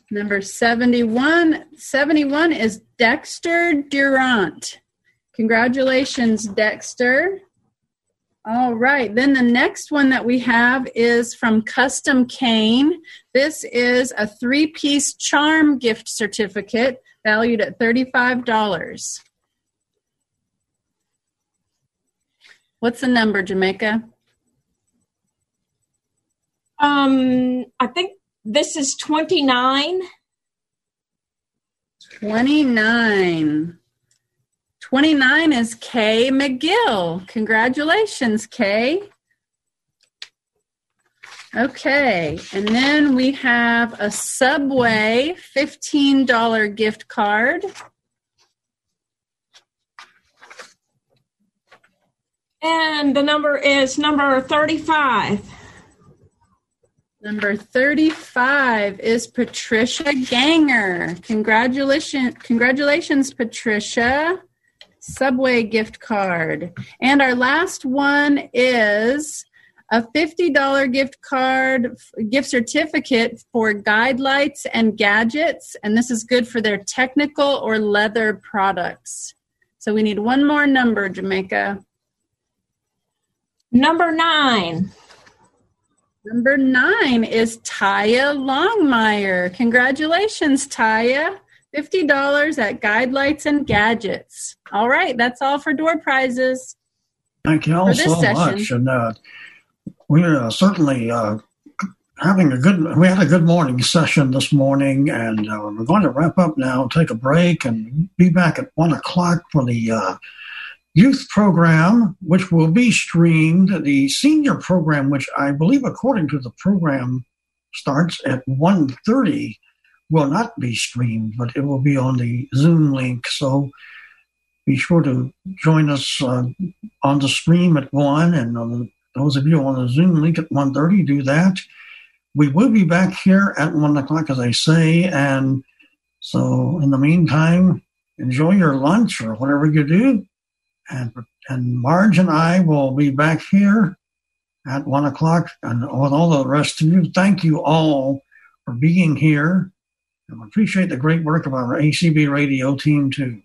Number 71, 71 is Dexter Durant. Congratulations, Dexter. All right, then the next one that we have is from Custom Cane. This is a three piece charm gift certificate valued at $35. What's the number, Jamaica? Um, I think this is 29. 29. 29 is Kay McGill. Congratulations, Kay. Okay, and then we have a Subway $15 gift card. And the number is number 35. Number 35 is Patricia Ganger. Congratulations, congratulations Patricia. Subway gift card. And our last one is a $50 gift card, gift certificate for guide lights and gadgets. And this is good for their technical or leather products. So we need one more number, Jamaica. Number nine. Number nine is Taya Longmire. Congratulations, Taya. $50 at Guide Lights and Gadgets. All right, that's all for door prizes. Thank you all so session. much. And uh, we're uh, certainly uh, having a good. We had a good morning session this morning, and uh, we're going to wrap up now, take a break, and be back at one o'clock for the uh, youth program, which will be streamed. The senior program, which I believe, according to the program, starts at 1.30, will not be streamed, but it will be on the Zoom link. So be sure to join us uh, on the stream at 1, and um, those of you on the Zoom link at 1.30, do that. We will be back here at 1 o'clock, as I say, and so in the meantime, enjoy your lunch or whatever you do and and Marge and I will be back here at one o'clock, and with all the rest of you, thank you all for being here, and appreciate the great work of our ACB radio team too.